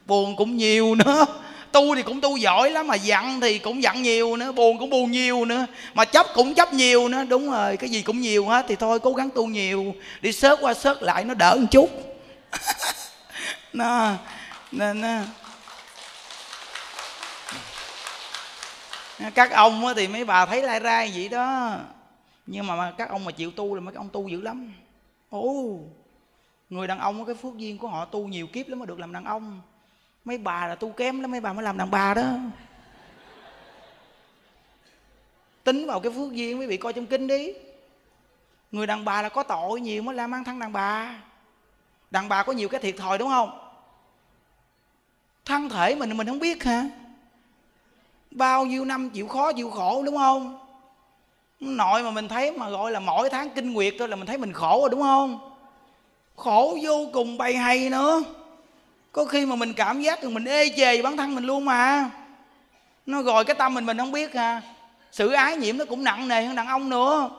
Buồn cũng nhiều nữa tu thì cũng tu giỏi lắm mà giận thì cũng giận nhiều nữa, buồn cũng buồn nhiều nữa, mà chấp cũng chấp nhiều nữa. Đúng rồi, cái gì cũng nhiều hết thì thôi, cố gắng tu nhiều. Đi sớt qua sớt lại nó đỡ một chút. Nó nên các ông thì mấy bà thấy lai rai vậy đó. Nhưng mà các ông mà chịu tu là mấy ông tu dữ lắm. Ồ, người đàn ông cái phước duyên của họ tu nhiều kiếp lắm mới được làm đàn ông mấy bà là tu kém lắm, mấy bà mới làm đàn bà đó. Tính vào cái phước duyên, quý vị coi trong kinh đi. Người đàn bà là có tội nhiều mới làm ăn thân đàn bà. Đàn bà có nhiều cái thiệt thòi đúng không? Thân thể mình mình không biết hả? Bao nhiêu năm chịu khó, chịu khổ đúng không? Nội mà mình thấy mà gọi là mỗi tháng kinh nguyệt thôi là mình thấy mình khổ rồi đúng không? Khổ vô cùng bay hay nữa có khi mà mình cảm giác rằng mình ê chề bản thân mình luôn mà. Nó rồi cái tâm mình mình không biết à. Sự ái nhiễm nó cũng nặng nề hơn đàn ông nữa.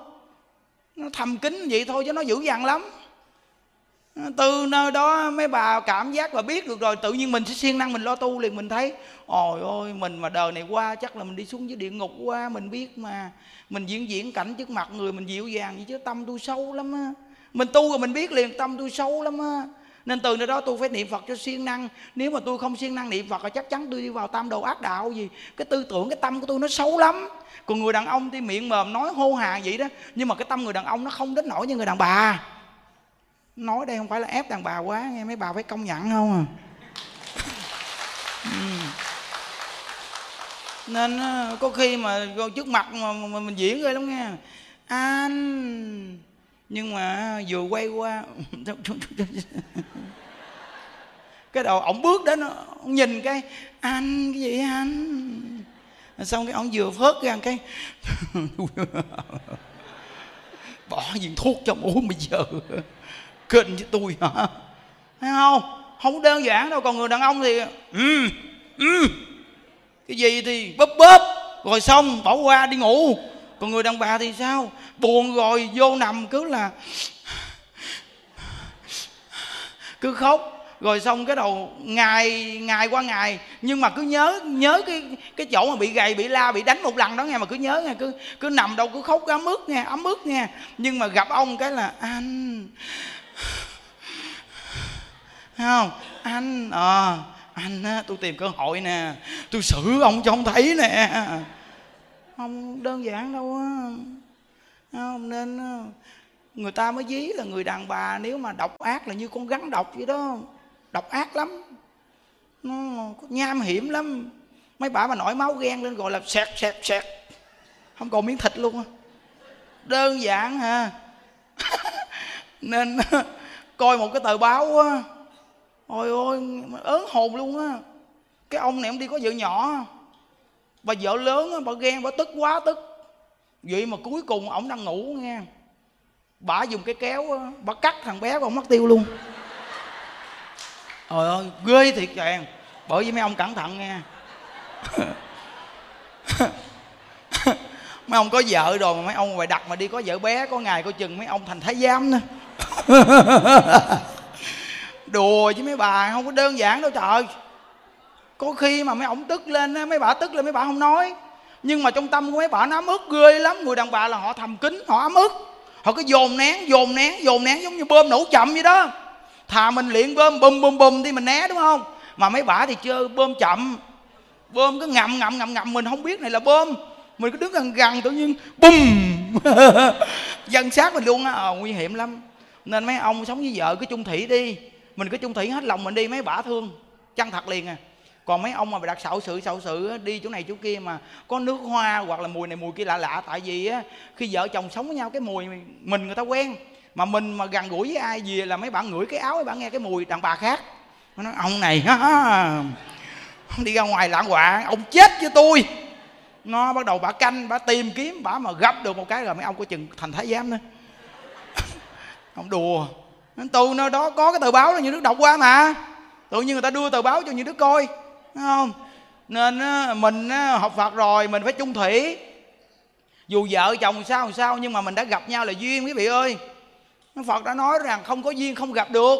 Nó thầm kín vậy thôi chứ nó dữ dằn lắm. Từ nơi đó mấy bà cảm giác và biết được rồi, tự nhiên mình sẽ siêng năng mình lo tu liền, mình thấy, ôi ôi, mình mà đời này qua chắc là mình đi xuống dưới địa ngục qua mình biết mà. Mình diễn diễn cảnh trước mặt người mình dịu dàng vậy chứ tâm tôi sâu lắm á. Mình tu rồi mình biết liền, tâm tôi sâu lắm á nên từ nơi đó tôi phải niệm phật cho siêng năng. Nếu mà tôi không siêng năng niệm phật thì chắc chắn tôi đi vào tam đồ ác đạo gì. Cái tư tưởng cái tâm của tôi nó xấu lắm. Còn người đàn ông thì miệng mồm nói hô hà vậy đó. Nhưng mà cái tâm người đàn ông nó không đến nổi như người đàn bà. Nói đây không phải là ép đàn bà quá nghe mấy bà phải công nhận không à. Ừ. Nên ờ, có khi mà trước mặt mà, mà mình diễn ghê lắm nghe. Anh nhưng mà vừa quay qua cái đầu ổng bước đến nó nhìn cái anh cái gì anh? Xong cái ông vừa phớt ra cái bỏ viên thuốc cho uống bây giờ kênh với tôi hả? Thấy không? Không đơn giản đâu còn người đàn ông thì ừ, ừ, cái gì thì bóp bóp rồi xong bỏ qua đi ngủ còn người đàn bà thì sao? Buồn rồi vô nằm cứ là cứ khóc. Rồi xong cái đầu ngày ngày qua ngày nhưng mà cứ nhớ nhớ cái cái chỗ mà bị gầy bị la bị đánh một lần đó nghe mà cứ nhớ nghe cứ cứ nằm đâu cứ khóc ấm ức nghe ấm ức nghe. Nhưng mà gặp ông cái là anh không anh à, anh á tôi tìm cơ hội nè tôi xử ông cho ông thấy nè không đơn giản đâu á. Không? Nên ờ, người ta mới dí là người đàn bà nếu mà độc ác là như con rắn độc vậy đó. Độc ác lắm. Nó nham hiểm lắm. Mấy bà mà nổi máu ghen lên gọi là sẹt sẹt sẹt không còn miếng thịt luôn á. Đơn giản ha nên ờ, coi một cái tờ báo á. Ôi ôi, ớn hồn luôn á. Cái ông này ông đi có vợ nhỏ bà vợ lớn bà ghen, bà tức quá, tức. Vậy mà cuối cùng ổng đang ngủ nghe. Bà dùng cái kéo bà cắt thằng bé bà mất tiêu luôn. Trời ơi, ghê thiệt chàng bởi vì mấy ông cẩn thận nghe. Mấy ông có vợ rồi mà mấy ông ngoài đặt mà đi có vợ bé, có ngày coi chừng, mấy ông thành thái giám nữa. Đùa với mấy bà, không có đơn giản đâu trời có khi mà mấy ông tức lên mấy bà tức lên mấy bà không nói. Nhưng mà trong tâm của mấy bà nó ấm ức ghê lắm. Người đàn bà là họ thầm kín họ ấm ức. Họ cứ dồn nén dồn nén dồn nén giống như bơm nổ chậm vậy đó. Thà mình luyện bơm bùm bùm bùm thì mình né đúng không? Mà mấy bà thì chơi bơm chậm. Bơm cứ ngậm ngậm ngậm ngậm. Mình không biết này là bơm. Mình cứ đứng gần gần tự nhiên bùm. Dân sát mình luôn á. À, nguy hiểm lắm. Nên mấy ông sống với vợ cứ chung thủy đi. Mình cứ chung thủy hết lòng mình đi mấy bả thương. Chân thật liền à còn mấy ông mà đặt xạo sự xạo sự đi chỗ này chỗ kia mà có nước hoa hoặc là mùi này mùi kia lạ lạ tại vì á khi vợ chồng sống với nhau cái mùi mình người ta quen. Mà mình mà gần gũi với ai gì là mấy bạn ngửi cái áo mấy bạn nghe cái mùi đàn bà khác. Nó nói ông này ha, đi ra ngoài lãng quạ ông chết với tôi. Nó bắt đầu bà canh bà tìm kiếm bà mà gặp được một cái rồi mấy ông có chừng thành thái giám nữa ông đùa. Tù nó đó có cái tờ báo là như đức đọc qua mà. Tự nhiên người ta đưa tờ báo cho như đức coi. Đúng không? Nên mình học phật rồi, mình phải chung thủy. Dù vợ chồng sao sao, nhưng mà mình đã gặp nhau là duyên, quý vị ơi. Phật đã nói rằng không có duyên không gặp được.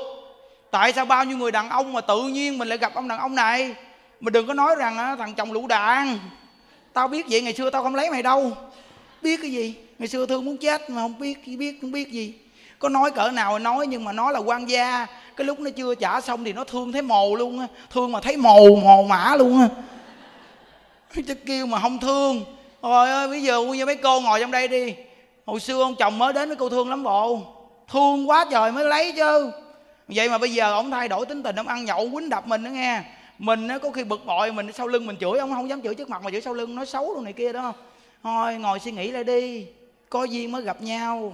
Tại sao bao nhiêu người đàn ông mà tự nhiên mình lại gặp ông đàn ông này? Mình đừng có nói rằng thằng chồng lũ đạn. Tao biết vậy, ngày xưa tao không lấy mày đâu. Biết cái gì? Ngày xưa thương muốn chết mà không biết biết, không biết gì. Có nói cỡ nào nói, nhưng mà nó là quan gia cái lúc nó chưa trả xong thì nó thương thấy mồ luôn á. Thương mà thấy mồ mồ mã luôn á. Chứ kêu mà không thương. Rồi ơi, bây giờ như mấy cô ngồi trong đây đi. Hồi xưa ông chồng mới đến với cô thương lắm bộ. Thương quá trời mới lấy chứ. Vậy mà bây giờ ông thay đổi tính tình, ông ăn nhậu quýnh đập mình đó nghe. Mình nó có khi bực bội, mình sau lưng mình chửi, ông không dám chửi trước mặt mà chửi sau lưng, nói xấu luôn này kia đó. Thôi, ngồi suy nghĩ lại đi. Có duyên mới gặp nhau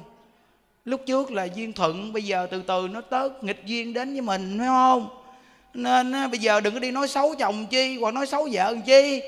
lúc trước là duyên thuận, bây giờ từ từ nó tớt nghịch duyên đến với mình, phải không? Nên bây giờ đừng có đi nói xấu chồng chi, hoặc nói xấu vợ chi.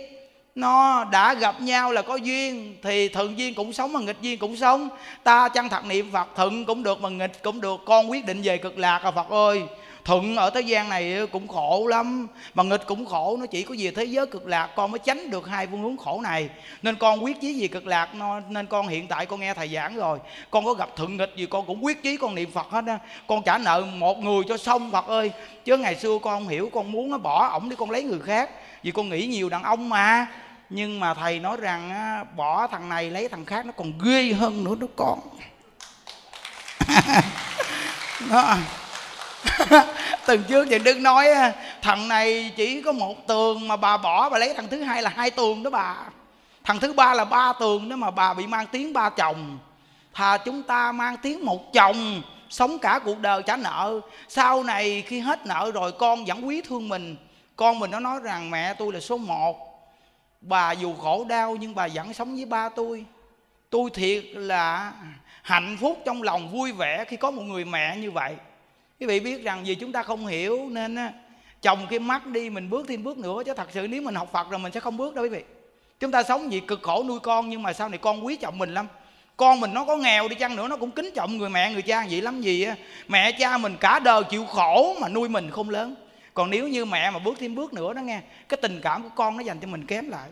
Nó đã gặp nhau là có duyên, thì thuận duyên cũng sống mà nghịch duyên cũng sống. Ta chăng thật niệm phật thuận cũng được mà nghịch cũng được, con quyết định về cực lạc à phật ơi thuận ở thế gian này cũng khổ lắm. Mà nghịch cũng khổ nó chỉ có về thế giới cực lạc con mới tránh được hai phương hướng khổ này. Nên con quyết chí gì cực lạc nên con hiện tại con nghe thầy giảng rồi. Con có gặp thuận nghịch gì con cũng quyết chí con niệm phật hết á. Con trả nợ một người cho xong phật ơi. Chứ ngày xưa con không hiểu con muốn nó bỏ ổng để con lấy người khác. Vì con nghĩ nhiều đàn ông mà. Nhưng mà thầy nói rằng á, bỏ thằng này lấy thằng khác nó còn ghê hơn nữa đó con. Đó. tuần trước thì đức nói thằng này chỉ có một tường mà bà bỏ, bà lấy thằng thứ hai là hai tường đó bà. Thằng thứ ba là ba tường đó mà bà bị mang tiếng ba chồng. Thà chúng ta mang tiếng một chồng, sống cả cuộc đời trả nợ. Sau này khi hết nợ rồi, con vẫn quý thương mình. Con mình nó nói rằng, mẹ tôi là số một. Bà dù khổ đau, nhưng bà vẫn sống với ba tôi. Tôi thiệt là hạnh phúc trong lòng vui vẻ khi có một người mẹ như vậy quý vị biết rằng vì chúng ta không hiểu nên chồng cái mắt đi mình bước thêm bước nữa chứ thật sự nếu mình học phật rồi mình sẽ không bước đâu quý vị. Chúng ta sống vì cực khổ nuôi con nhưng mà sau này con quý trọng mình lắm. Con mình nó có nghèo đi chăng nữa nó cũng kính trọng người mẹ người cha vậy lắm. Gì á mẹ cha mình cả đời chịu khổ mà nuôi mình không lớn. Còn nếu như mẹ mà bước thêm bước nữa đó nghe cái tình cảm của con nó dành cho mình kém lại.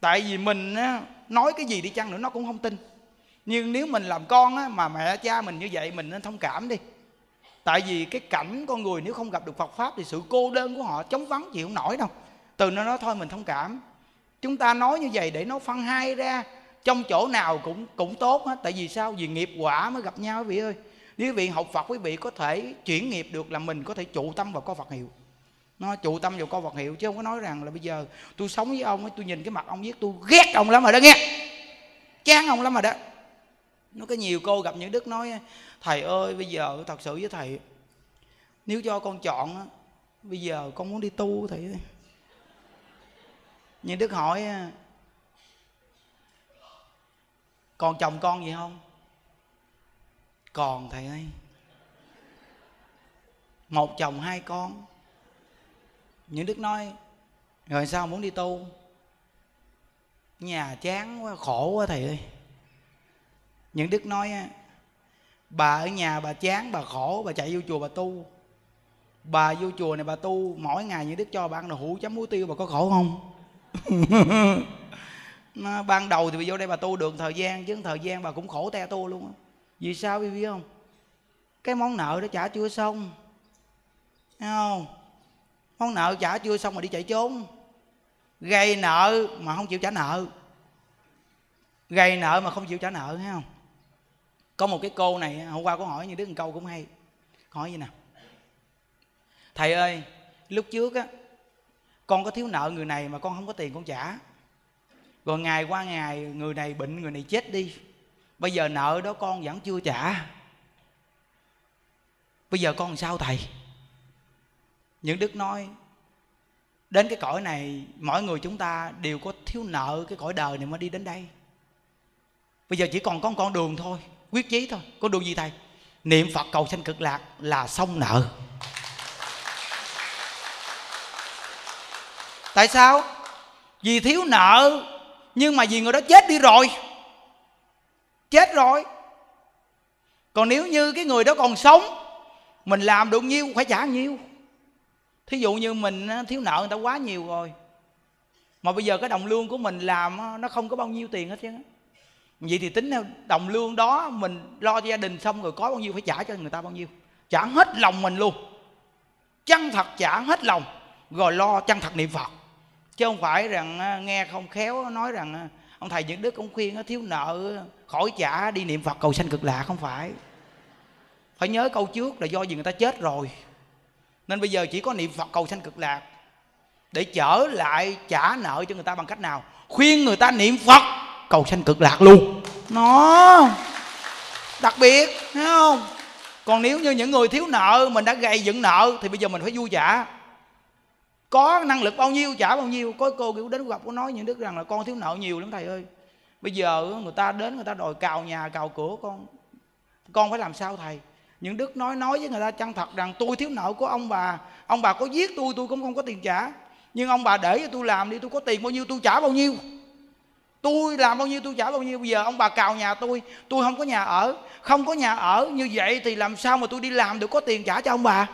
Tại vì mình á, nói cái gì đi chăng nữa nó cũng không tin. Nhưng nếu mình làm con á, mà mẹ cha mình như vậy mình nên thông cảm đi tại vì cái cảnh con người nếu không gặp được phật pháp thì sự cô đơn của họ chống vắng, chịu không nổi đâu. Từ nó nói thôi mình thông cảm. Chúng ta nói như vậy để nó phân hai ra, trong chỗ nào cũng cũng tốt hết. Tại vì sao? Vì nghiệp quả mới gặp nhau quý vị ơi. Nếu quý vị học phật, quý vị có thể chuyển nghiệp được là mình có thể trụ tâm vào con phật hiệu. Nó trụ tâm vào con Phật hiệu chứ không có nói rằng là bây giờ tôi sống với ông ấy tôi nhìn cái mặt ông giết tôi ghét ông lắm rồi đó nghe. Chán ông lắm rồi đó. Nó có nhiều cô gặp những đức nói thầy ơi, bây giờ thật sự với thầy, nếu cho con chọn bây giờ con muốn đi tu thầy ơi. Nhưng đức hỏi còn chồng con gì không? Còn thầy ơi, một chồng hai con. Những đức nói, rồi sao muốn đi tu? Nhà chán quá, khổ quá thầy ơi. Những đức nói bà ở nhà bà chán bà khổ bà chạy vô chùa bà tu. Bà vô chùa này bà tu mỗi ngày như đức cho bà ăn đồ hũ chấm muối tiêu bà có khổ không? Ban đầu thì bà vô đây bà tu được thời gian chứ thời gian bà cũng khổ te tu luôn vì sao biết, biết không? Cái món nợ đó trả chưa xong. Thấy không? Món nợ trả chưa xong mà đi chạy trốn. Gây nợ mà không chịu trả nợ. Gây nợ mà không chịu trả nợ thấy không? Có một cái cô này, hôm qua có hỏi như đứa một câu cũng hay. Hỏi như nào? Thầy ơi, lúc trước á, con có thiếu nợ người này mà con không có tiền con trả. Rồi ngày qua ngày, người này bệnh, người này chết đi. Bây giờ nợ đó con vẫn chưa trả. Bây giờ con làm sao thầy? Những đức nói, đến cái cõi này, mỗi người chúng ta đều có thiếu nợ cái cõi đời này mới đi đến đây. Bây giờ chỉ còn có một con đường thôi quyết chí thôi, có đường gì thầy? Niệm phật cầu sanh cực lạc là xong nợ. Tại sao? Vì thiếu nợ, nhưng mà vì người đó chết đi rồi. Chết rồi. Còn nếu như cái người đó còn sống, mình làm được nhiêu phải trả nhiêu. Thí dụ như mình thiếu nợ người ta quá nhiều rồi, mà bây giờ cái đồng lương của mình làm nó không có bao nhiêu tiền hết chứ? Vậy thì tính theo đồng lương đó, mình lo cho gia đình xong rồi có bao nhiêu phải trả cho người ta bao nhiêu? Trả hết lòng mình luôn. Chân thật trả hết lòng, rồi lo chân thật niệm phật. Chứ không phải rằng à, nghe không khéo nói rằng à, ông thầy những đức cũng khuyên thiếu nợ, khỏi trả, đi niệm phật cầu sanh cực lạc không phải. Phải nhớ câu trước là do gì người ta chết rồi. Nên bây giờ chỉ có niệm phật cầu sanh cực lạc để trở lại trả nợ cho người ta bằng cách nào? Khuyên người ta niệm phật cầu sanh cực lạc luôn. Nó, đặc biệt, thấy không? Còn nếu như những người thiếu nợ mình đã gây dựng nợ thì bây giờ mình phải vui trả có năng lực bao nhiêu, trả bao nhiêu. Có cô kiểu đến gặp có nói những đức rằng là con thiếu nợ nhiều lắm thầy ơi. Bây giờ người ta đến người ta đòi cào nhà, cào cửa con. Con phải làm sao thầy? Những đức nói nói với người ta chân thật rằng tôi thiếu nợ của ông bà ông bà có giết tôi tôi cũng không có tiền trả. Nhưng ông bà để cho tôi làm đi, tôi có tiền bao nhiêu, tôi trả bao nhiêu? Tôi làm bao nhiêu, tôi trả bao nhiêu. Bây giờ ông bà cào nhà tôi tôi không có nhà ở. Không có nhà ở, như vậy thì làm sao mà tôi đi làm được có tiền trả cho ông bà?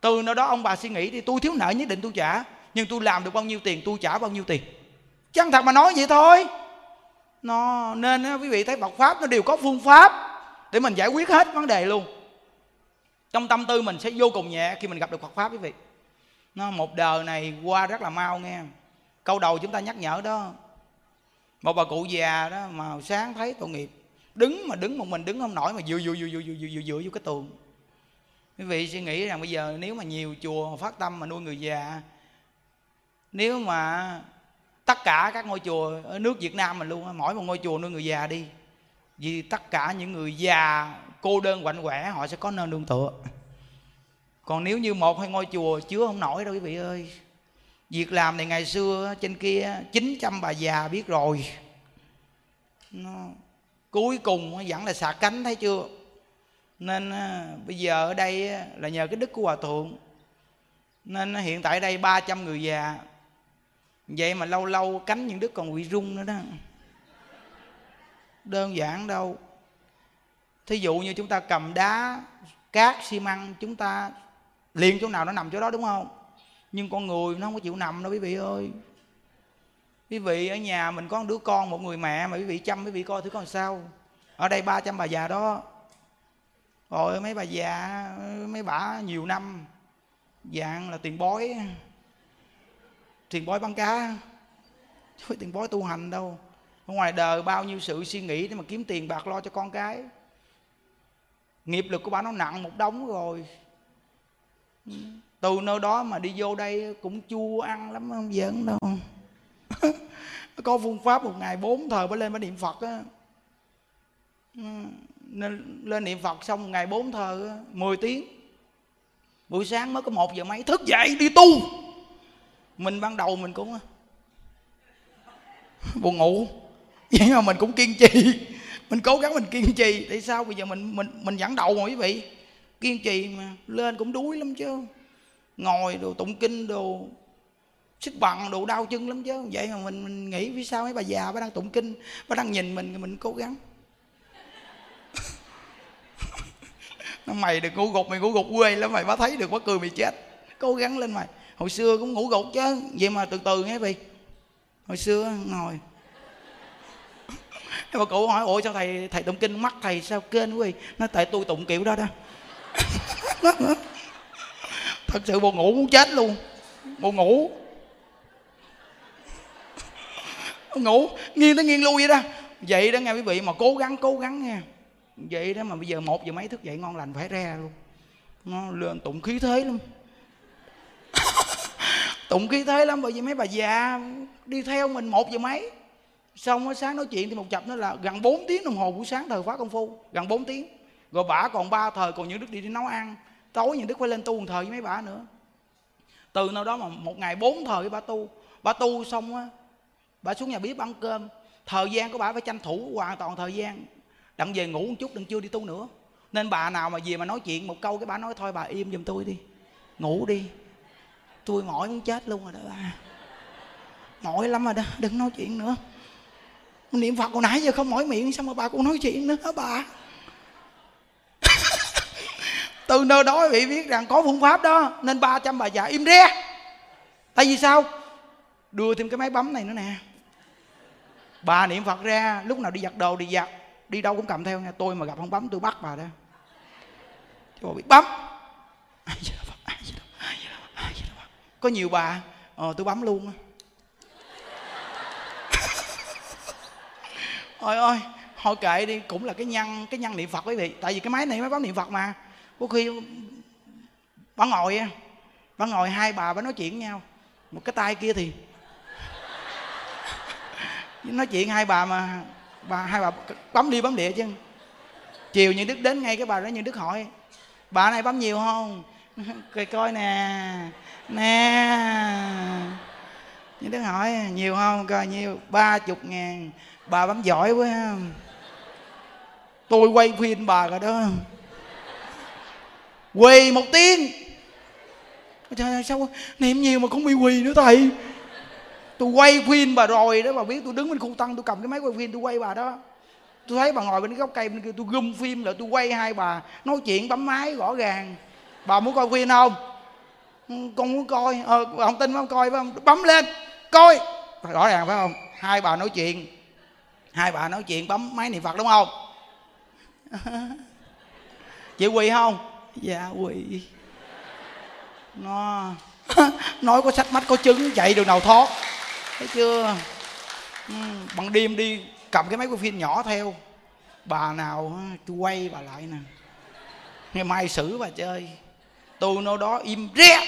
Từ nơi đó ông bà suy nghĩ thì tôi thiếu nợ nhất định tôi trả. Nhưng tôi làm được bao nhiêu tiền, tôi trả bao nhiêu tiền. Chân thật mà nói vậy thôi? Nó nên quý vị thấy Phật pháp nó đều có phương pháp để mình giải quyết hết vấn đề luôn. Trong tâm tư mình sẽ vô cùng nhẹ khi mình gặp được Phật pháp, quý vị. Nó một đời này qua rất là mau nghe. Câu đầu chúng ta nhắc nhở đó một bà cụ già đó mà sáng thấy tội nghiệp. Đứng mà đứng một mình đứng không nổi mà dựa dựa dựa dựa dựa dựa, dựa vô cái tường. Quý vị suy nghĩ rằng bây giờ nếu mà nhiều chùa phát tâm mà nuôi người già nếu mà tất cả các ngôi chùa ở nước Việt Nam mình luôn mỗi một ngôi chùa nuôi người già đi vì tất cả những người già cô đơn quạnh quẻ họ sẽ có nơi nương tựa. Còn nếu như một hai ngôi chùa chứa không nổi đâu quý vị ơi việc làm này ngày xưa trên kia 900 bà già biết rồi. Nó cuối cùng vẫn là xà cánh, thấy chưa? Nên bây giờ ở đây là nhờ cái đức của hòa thượng. Nên hiện tại đây 300 người già. Vậy mà lâu lâu cánh những đức còn bị rung nữa đó. Đơn giản đâu. Thí dụ như chúng ta cầm đá, cát, xi măng, chúng ta liền chỗ nào nó nằm chỗ đó, đúng không? Nhưng con người nó không có chịu nằm đâu, quý vị ơi. Quý vị ở nhà mình có một đứa con, một người mẹ mà quý vị chăm, quý vị coi thử con sao. Ở đây 300 bà già đó. Rồi mấy bà già, mấy bà nhiều năm. Dạng là tiền bói. Tiền bói bắn cá. Chứ tiền bói tu hành đâu. Ở ngoài đời bao nhiêu sự suy nghĩ để mà kiếm tiền bạc lo cho con cái. Nghiệp lực của bà nó nặng một đống rồi từ nơi đó mà đi vô đây cũng chua ăn lắm, không giỡn đâu. Có phương pháp một ngày bốn thời mới lên mới niệm phật á. Ừ, nên lên niệm phật xong một ngày bốn thờ 10 tiếng. Buổi sáng mới có một giờ mấy, thức dậy đi tu. Mình ban đầu mình cũng, buồn ngủ. Vậy mà mình cũng kiên trì. Mình cố gắng mình kiên trì. Tại sao? Bây giờ mình mình mình dẫn đầu mà quý vị. Kiên trì mà, lên cũng đuối lắm chứ ngồi đồ tụng kinh, đồ sức bằng, đồ đau chân lắm chứ. Vậy mà mình mình nghĩ phía sau mấy bà già bà đang tụng kinh, bà đang nhìn mình mình cố gắng. Nó mày đừng ngủ gục, mày ngủ gục quê lắm mày bà thấy được bà cười mày chết. Cố gắng lên mày. Hồi xưa cũng ngủ gục chứ, vậy mà từ từ nghe vị hồi xưa ngồi. Bà cụ hỏi, ủa sao thầy thầy tụng kinh mắt thầy sao kênh quý nó, tại tôi tụng kiểu đó đó. thật sự buồn ngủ muốn chết luôn. Buồn ngủ. Ngủ. Nghiêng tới nghiêng lui vậy đó. Vậy đó nghe quý vị mà cố gắng cố gắng nghe vậy đó mà bây giờ một giờ mấy thức dậy ngon lành phải ra luôn. Nó lên tụng khí thế lắm. Tụng khí thế lắm bởi vì mấy bà già đi theo mình một giờ mấy. Xong sáng nói chuyện thì một chập nó là gần 4 tiếng đồng hồ buổi sáng thời khóa công phu. Gần 4 tiếng. Rồi bả còn ba thời còn những đức đi, đi nấu ăn tối những đức phải lên tu một thời với mấy bà nữa. Từ nào đó mà một ngày bốn thời với bà tu. Bà tu xong á, bà xuống nhà bếp ăn cơm. Thời gian của bà phải tranh thủ hoàn toàn thời gian. Đặng về ngủ một chút đừng chưa đi tu nữa. Nên bà nào mà về mà nói chuyện một câu cái bà nói, thôi bà im giùm tôi đi. Ngủ đi. Tôi mỏi muốn chết luôn rồi đó bà. Mỏi lắm rồi đó, đừng nói chuyện nữa. Niệm phật hồi nãy giờ không mỏi miệng, sao mà bà cũng nói chuyện nữa hả bà? Từ nơi đó vị biết rằng có phương pháp đó, nên 300 bà già im re. Tại vì sao? Đưa thêm cái máy bấm này nữa nè. Bà niệm phật ra, lúc nào đi giặt đồ đi giặt, đi đâu cũng cầm theo nha. Tôi mà gặp không bấm, tôi bắt bà đó chứ bà biết bấm. Có nhiều bà ờ tôi bấm luôn ôi ôi, thôi kệ đi, cũng là cái nhân cái nhân niệm phật quý vị. Tại vì cái máy này, máy bấm niệm phật mà có khi bà ngồi bà ngồi hai bà bà nói chuyện với nhau. Một cái tay kia thì nói chuyện hai bà mà, bà, hai bà bấm đi bấm địa chứ. Chiều như đức đến ngay cái bà đó như đức hỏi, bà này bấm nhiều không? Coi coi nè nè. Như đức hỏi, nhiều không? Coi nhiêu, ba chục ngàn. Bà bấm giỏi quá. Tôi quay phim bà rồi đó quỳ một tiếng. Trời ơi, sao niệm nhiều mà cũng bị quỳ nữa thầy? Tôi quay phim bà rồi đó, bà biết tôi đứng bên khu tăng tôi cầm cái máy quay phim tôi quay bà đó. Tôi thấy bà ngồi bên cái góc cây bên kia, tôi gum phim lại tôi quay hai bà, nói chuyện bấm máy rõ ràng. Bà muốn coi phim không? Ừ, con muốn coi. Ờ bà không tin không? Coi phải không? Bấm lên, coi. Rõ ràng phải không? Hai bà nói chuyện. Hai bà nói chuyện, bấm máy niệm phật đúng không? Chị quỳ không? dạ quỷ nó nói có sách mắt có chứng chạy đường nào thoát. Thấy chưa? Ừ, bằng đêm đi cầm cái máy quay phim nhỏ theo. Bà nào chú quay bà lại nè. Ngày mai xử bà chơi. Tôi nó đó im re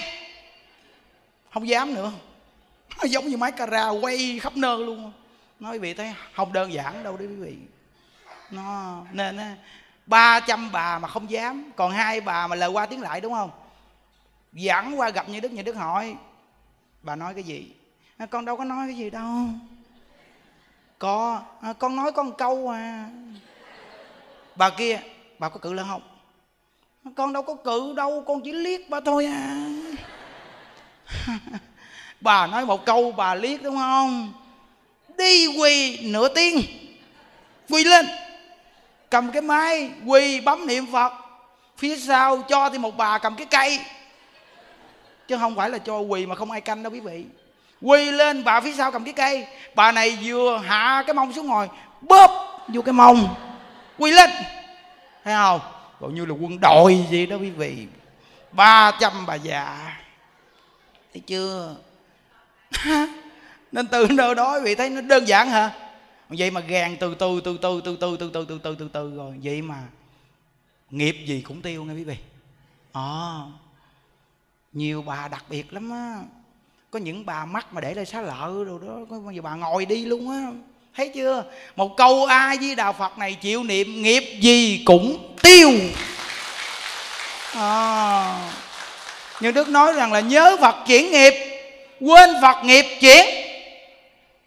không dám nữa. Nó giống như máy camera quay khắp nơi luôn. Nói quý vị thấy không đơn giản đâu đấy quý vị. Nó nên 300 bà mà không dám còn hai bà mà lời qua tiếng lại đúng không? Dẫn qua gặp như đức như đức hỏi bà nói cái gì? À, con đâu có nói cái gì đâu. Có à, con nói con câu à. Bà kia bà có cự lên không? À, con đâu có cự đâu con chỉ liếc bà thôi à. Bà nói một câu bà liếc đúng không? Đi quỳ nửa tiếng quỳ lên cầm cái máy, quỳ, bấm niệm phật. Phía sau cho thì một bà cầm cái cây. Chứ không phải là cho quỳ mà không ai canh đâu, quý vị. Quỳ lên, bà phía sau cầm cái cây. Bà này vừa hạ cái mông xuống ngồi, bóp vô cái mông. Quỳ lên. Thấy không? Gọi như là quân đội gì đó, quý vị. Ba trăm bà già. Thấy chưa? Nên từ nơi đó, quý vị thấy nó đơn giản hả? Vậy mà gàn từ từ từ từ từ từ từ từ từ từ từ từ rồi. Vậy mà nghiệp gì cũng tiêu nghe quý vị. À, nhiều bà đặc biệt lắm á. Có những bà mắt mà để lại xá lợ rồi đó có bao giờ bà ngồi đi luôn á. Thấy chưa? Một câu a với đà phật này chịu niệm nghiệp gì cũng tiêu. À, như đức nói rằng là nhớ phật chuyển nghiệp quên phật nghiệp chuyển.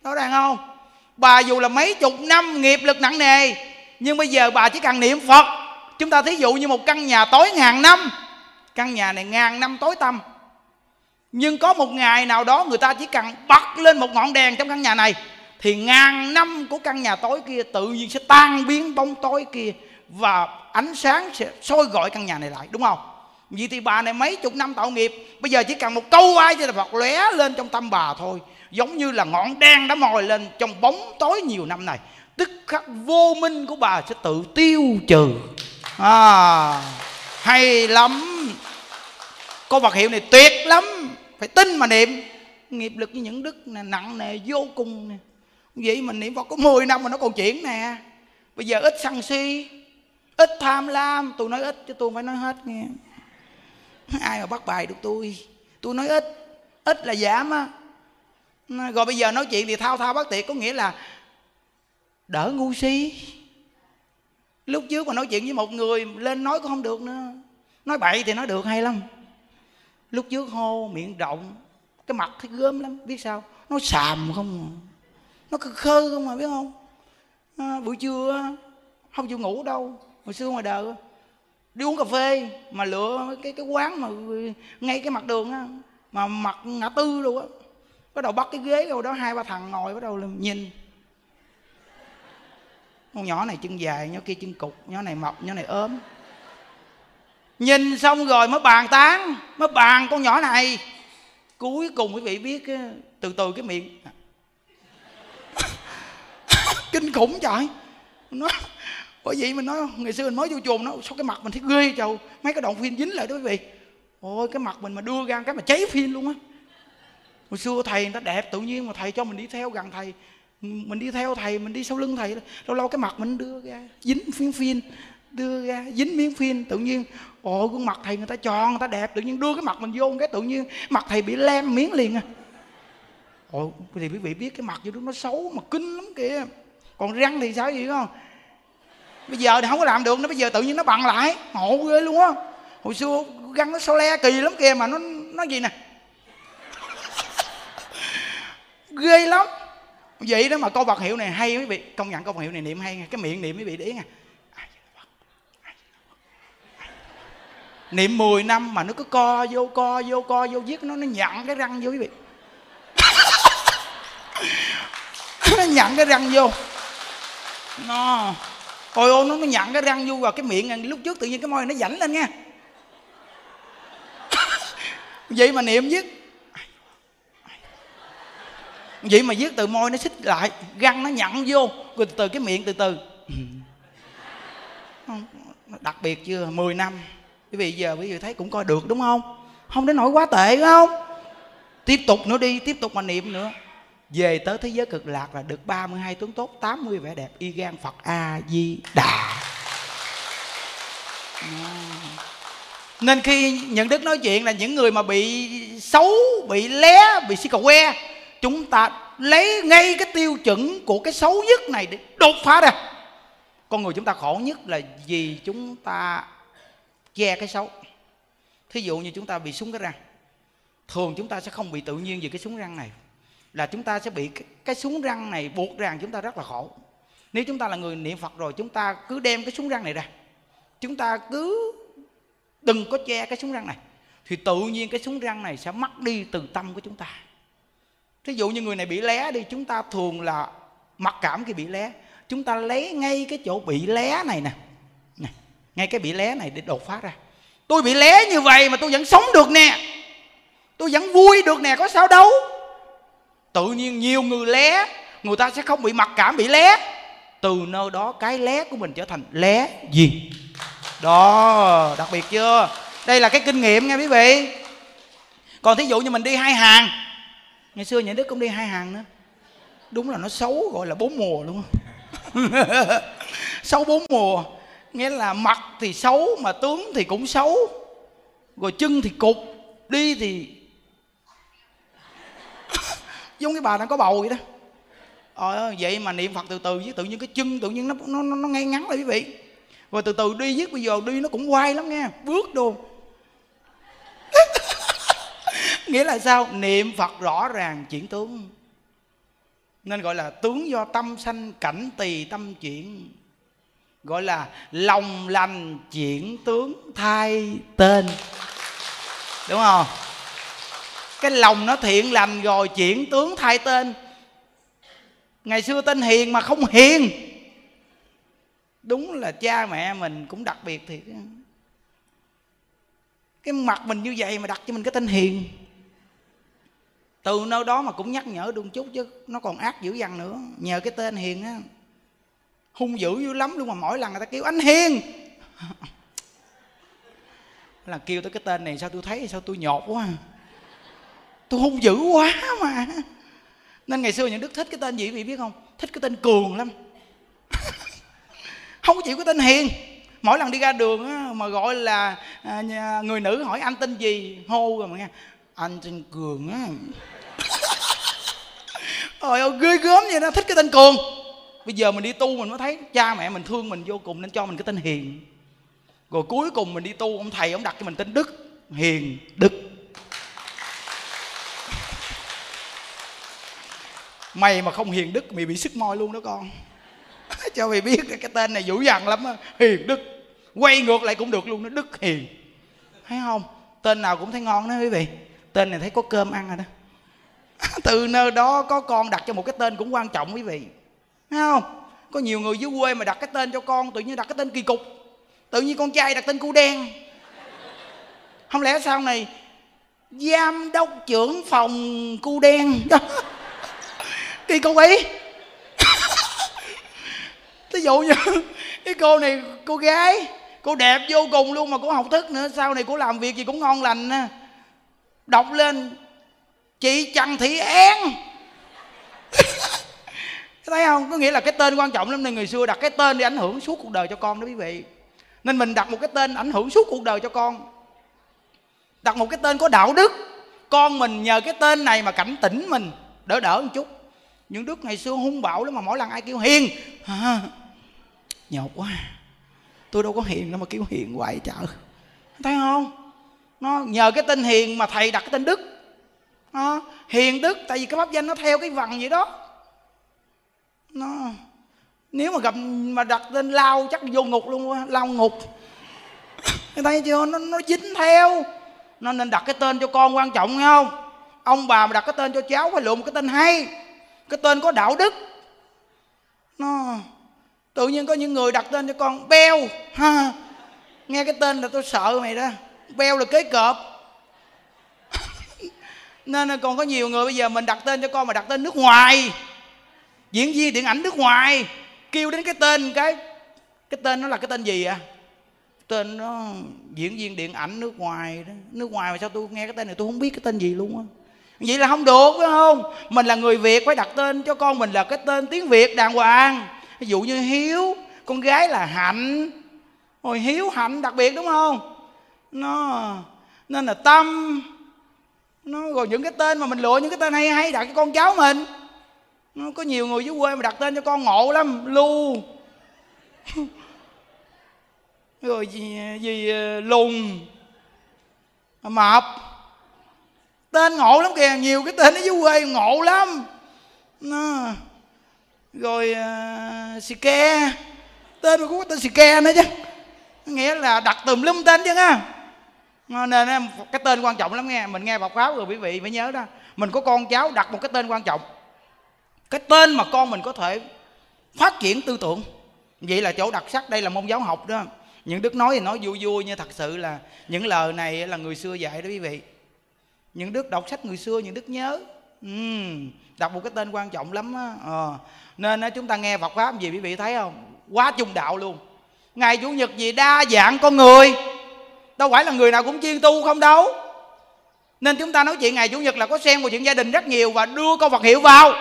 Đó ràng không? Bà dù là mấy chục năm nghiệp lực nặng nề, nhưng bây giờ bà chỉ cần niệm phật. Chúng ta thí dụ như một căn nhà tối ngàn năm, căn nhà này ngàn năm tối tăm. Nhưng có một ngày nào đó người ta chỉ cần bật lên một ngọn đèn trong căn nhà này, thì ngàn năm của căn nhà tối kia tự nhiên sẽ tan biến bóng tối kia và ánh sáng sẽ soi gọi căn nhà này lại, đúng không? Vì thì bà này mấy chục năm tạo nghiệp, bây giờ chỉ cần một câu ai cho là phật lóe lên trong tâm bà thôi giống như là ngọn đen đã mồi lên trong bóng tối nhiều năm này. Tức khắc vô minh của bà sẽ tự tiêu trừ. À hay lắm. Câu vật hiệu này tuyệt lắm. Phải tin mà niệm. Nghiệp lực như những đức này, nặng nề vô cùng nè. Vậy mà niệm phật có 10 năm mà nó còn chuyển nè. Bây giờ ít sân si ít tham lam. Tôi nói ít chứ tôi phải nói hết nghe. Ai mà bắt bài được tôi? Tôi nói ít. Ít là giảm á rồi bây giờ nói chuyện thì thao thao bất tiệt có nghĩa là đỡ ngu si. Lúc trước mà nói chuyện với một người lên nói cũng không được nữa. Nói bậy thì nói được hay lắm. Lúc trước hô miệng rộng cái mặt thấy gớm lắm biết sao? Nó xàm không à. nó khơ khơ không mà biết không? À, buổi trưa không chịu ngủ đâu. Hồi xưa ngoài đời đi uống cà phê mà lựa cái cái quán mà ngay cái mặt đường á mà mặt ngã tư luôn á bắt đầu bắt cái ghế rồi đó, hai ba thằng ngồi bắt đầu nhìn. Con nhỏ này chân dài, nhỏ kia chân cục, nhỏ này mập, nhỏ này ốm. Nhìn xong rồi mới bàn tán, mới bàn con nhỏ này. Cuối cùng quý vị biết ờ, từ từ cái miệng. Kinh khủng trời. Nó bởi vậy mình nói ngày xưa mình mới vô chùa nó, sao cái mặt mình thấy ghê trời mấy cái đoạn phim dính lại đó quý vị. Ôi, cái mặt mình mà đưa ra cái mà cháy phim luôn á hồi xưa thầy người ta đẹp, tự nhiên mà thầy cho mình đi theo gần thầy. Mình đi theo thầy, mình đi sau lưng thầy lâu lâu cái mặt mình đưa ra, dính phiên phiên đưa ra, dính miếng phim tự nhiên, ồ, gương mặt thầy người ta tròn, người ta đẹp. Tự nhiên đưa cái mặt mình vô cái, tự nhiên mặt thầy bị lem miếng liền à. Ồ thì quý vị biết cái mặt vô đó nó xấu mà kinh lắm kìa. Còn răng thì sao vậy không? Bây giờ thì không có làm được nó bây giờ tự nhiên nó bằng lại. Ngộ ghê luôn á. Hồi xưa răng nó sao le kỳ lắm kìa mà nó nó gì nè? Ghê lắm. Vậy đó mà câu vật hiệu này hay quý vị. Công nhận câu vật hiệu này niệm hay nha. Cái miệng niệm quý vị để ý nha. Niệm 10 năm mà nó cứ co vô co vô co vô, viết nó nó nhận cái răng vô quý vị. Nó nhận cái răng vô. Nó, ôi ôi, nó nó nhận cái răng vô vào cái miệng lúc trước tự nhiên cái môi nó dảnh lên nha. Vậy mà niệm viết vậy mà viết từ môi nó xích lại răng nó nhặn vô rồi từ, từ cái miệng từ từ. Đặc biệt chưa 10 năm. Quý vị giờ quý vị thấy cũng coi được đúng không? Không đến nỗi quá tệ đúng không? Tiếp tục nữa đi tiếp tục mà niệm nữa. Về tới thế giới cực lạc là được 32 tướng tốt 80 vẻ đẹp y gan Phật A Di Đà. Nên khi nhận đức nói chuyện là những người mà bị xấu bị lé bị si cầu que chúng ta lấy ngay cái tiêu chuẩn của cái xấu nhất này để đột phá ra. Con người chúng ta khổ nhất là vì chúng ta che cái xấu. Thí dụ như chúng ta bị súng cái răng thường chúng ta sẽ không bị tự nhiên vì cái súng răng này là chúng ta sẽ bị cái, cái súng răng này buộc rằng chúng ta rất là khổ. Nếu chúng ta là người niệm phật rồi chúng ta cứ đem cái súng răng này ra. Chúng ta cứ đừng có che cái súng răng này. Thì tự nhiên cái súng răng này sẽ mất đi từ tâm của chúng ta thí dụ như người này bị lé đi, chúng ta thường là mặc cảm khi bị lé. Chúng ta lấy ngay cái chỗ bị lé này nè. Ngay cái bị lé này để đột phá ra. Tôi bị lé như vậy mà tôi vẫn sống được nè. Tôi vẫn vui được nè, có sao đâu. Tự nhiên nhiều người lé, người ta sẽ không bị mặc cảm bị lé. Từ nơi đó cái lé của mình trở thành lé gì? Đó, đặc biệt chưa? Đây là cái kinh nghiệm nghe quý vị. Còn thí dụ như mình đi hai hàng ngày xưa nhà đức cũng đi hai hàng nữa đúng là nó xấu gọi là bốn mùa luôn. Xấu bốn mùa nghĩa là mặt thì xấu mà tướng thì cũng xấu rồi chân thì cục đi thì giống cái bà đang có bầu vậy đó. Ờ, vậy mà niệm phật từ từ với tự nhiên cái chân tự nhiên nó nó nó ngay ngắn lại quý vị. Rồi từ từ đi viết bây giờ đi nó cũng quay lắm nghe bước đồ. nghĩa là sao? Niệm phật rõ ràng chuyển tướng. Nên gọi là tướng do tâm sanh, cảnh tỳ tâm chuyển. Gọi là lòng lành chuyển tướng, thay tên. Đúng không? Cái lòng nó thiện lành rồi chuyển tướng, thay tên. Ngày xưa tên hiền mà không hiền. Đúng là cha mẹ mình cũng đặc biệt thiệt cái mặt mình như vậy mà đặt cho mình cái tên hiền từ nơi đó mà cũng nhắc nhở đương chút chứ nó còn ác dữ dằn nữa. Nhờ cái tên hiền á hung dữ dữ lắm luôn mà mỗi lần người ta kêu anh hiền! Là kêu tới cái tên này sao tôi thấy sao tôi nhột quá à? tôi hung dữ quá mà. Nên ngày xưa những đức thích cái tên gì vị biết không? Thích cái tên cường lắm. Không có chịu cái tên hiền. Mỗi lần đi ra đường á, mà gọi là à, người nữ hỏi anh tên gì hô rồi mà nghe anh tên cường á. Ôi ơi, ghê gớm vậy đó thích cái tên cường. Bây giờ mình đi tu mình mới thấy cha mẹ mình thương mình vô cùng nên cho mình cái tên hiền. Rồi cuối cùng mình đi tu, ông thầy ông đặt cho mình tên đức. Hiền, đức. Mày mà không hiền, đức, mày bị sức môi luôn đó con. Cho mày biết cái tên này dữ dằn lắm đó. hiền, đức. Quay ngược lại cũng được luôn nó đức, hiền. Thấy không? Tên nào cũng thấy ngon đó quý vị tên này thấy có cơm ăn rồi đó. Từ nơi đó có con đặt cho một cái tên cũng quan trọng quý vị. Thấy không? Có nhiều người dưới quê mà đặt cái tên cho con, tự nhiên đặt cái tên kỳ cục. Tự nhiên con trai đặt tên cu đen. Không lẽ sau này giám đốc trưởng phòng cu đen kỳ cục ấy ví dụ như cái cô này cô gái, cô đẹp vô cùng luôn mà cô học thức nữa. Sau này cô làm việc gì cũng ngon lành nè đọc lên chị trần thị én thấy không? Có nghĩa là cái tên quan trọng lắm nên người xưa đặt cái tên để ảnh hưởng suốt cuộc đời cho con đó quý vị. Nên mình đặt một cái tên ảnh hưởng suốt cuộc đời cho con. Đặt một cái tên có đạo đức. Con mình nhờ cái tên này mà cảnh tỉnh mình đỡ đỡ một chút. Những đức ngày xưa hung bạo lắm mà mỗi lần ai kêu hiền. À, nhột quá. Tôi đâu có hiền đâu mà kêu hiền hoài chợ thấy không nó nhờ cái tên hiền mà thầy đặt cái tên đức. Nó, hiền đức, tại vì cái pháp danh nó theo cái vần vậy đó. Nó, nếu mà gặp, mà đặt tên lao chắc vô ngục luôn quá lao ngục. Thấy chưa? Nó nó dính theo. Nó nên đặt cái tên cho con quan trọng nghe không? Ông bà mà đặt cái tên cho cháu phải lựa một cái tên hay. Cái tên có đạo đức. Nó, tự nhiên có những người đặt tên cho con beo. Ha. Nghe cái tên là tôi sợ mày đó beo là kế cọp. Nên là còn có nhiều người bây giờ mình đặt tên cho con mà đặt tên nước ngoài. Diễn viên điện ảnh nước ngoài. Kêu đến cái tên cái cái tên nó là cái tên gì à tên nó, diễn viên điện ảnh nước ngoài đó. Nước ngoài mà sao tôi nghe cái tên này tôi không biết cái tên gì luôn á. Vậy là không được, phải không? Mình là người việt, phải đặt tên cho con mình là cái tên tiếng việt đàng hoàng. Ví dụ như hiếu, con gái là hạnh. Rồi hiếu, hạnh, đặc biệt đúng không? Nó nên là tâm. Nó rồi những cái tên mà mình lựa những cái tên hay hay đặt cho con cháu mình. Nó có nhiều người dưới quê mà đặt tên cho con ngộ lắm lu. Rồi gì gì ờ, lùn mập. Tên ngộ lắm kìa nhiều cái tên ở dưới quê ngộ lắm. Nó rồi uh, xì ke. Tên mà cũng có tên xì ke nữa chứ. Nghĩa là đặt tùm lum tên chứ á nên cái tên quan trọng lắm nghe. Mình nghe bọc pháo rồi quý vị phải nhớ đó. Mình có con cháu đặt một cái tên quan trọng. Cái tên mà con mình có thể phát triển tư tưởng. Vậy là chỗ đặc sắc đây là môn giáo học đó. Những đức nói thì nói vui vui nhưng thật sự là những lời này là người xưa dạy đó quý vị. Những đức đọc sách người xưa những đức nhớ. Uhm, đọc một cái tên quan trọng lắm á. Ờ. nên á, chúng ta nghe Phật pháp gì quý vị thấy không? Quá trung đạo luôn. Ngày chủ nhật gì đa dạng con người đâu phải là người nào cũng chuyên tu không đâu. Nên chúng ta nói chuyện ngày chủ nhật là có xen vào chuyện gia đình rất nhiều và đưa câu Phật hiệu vào.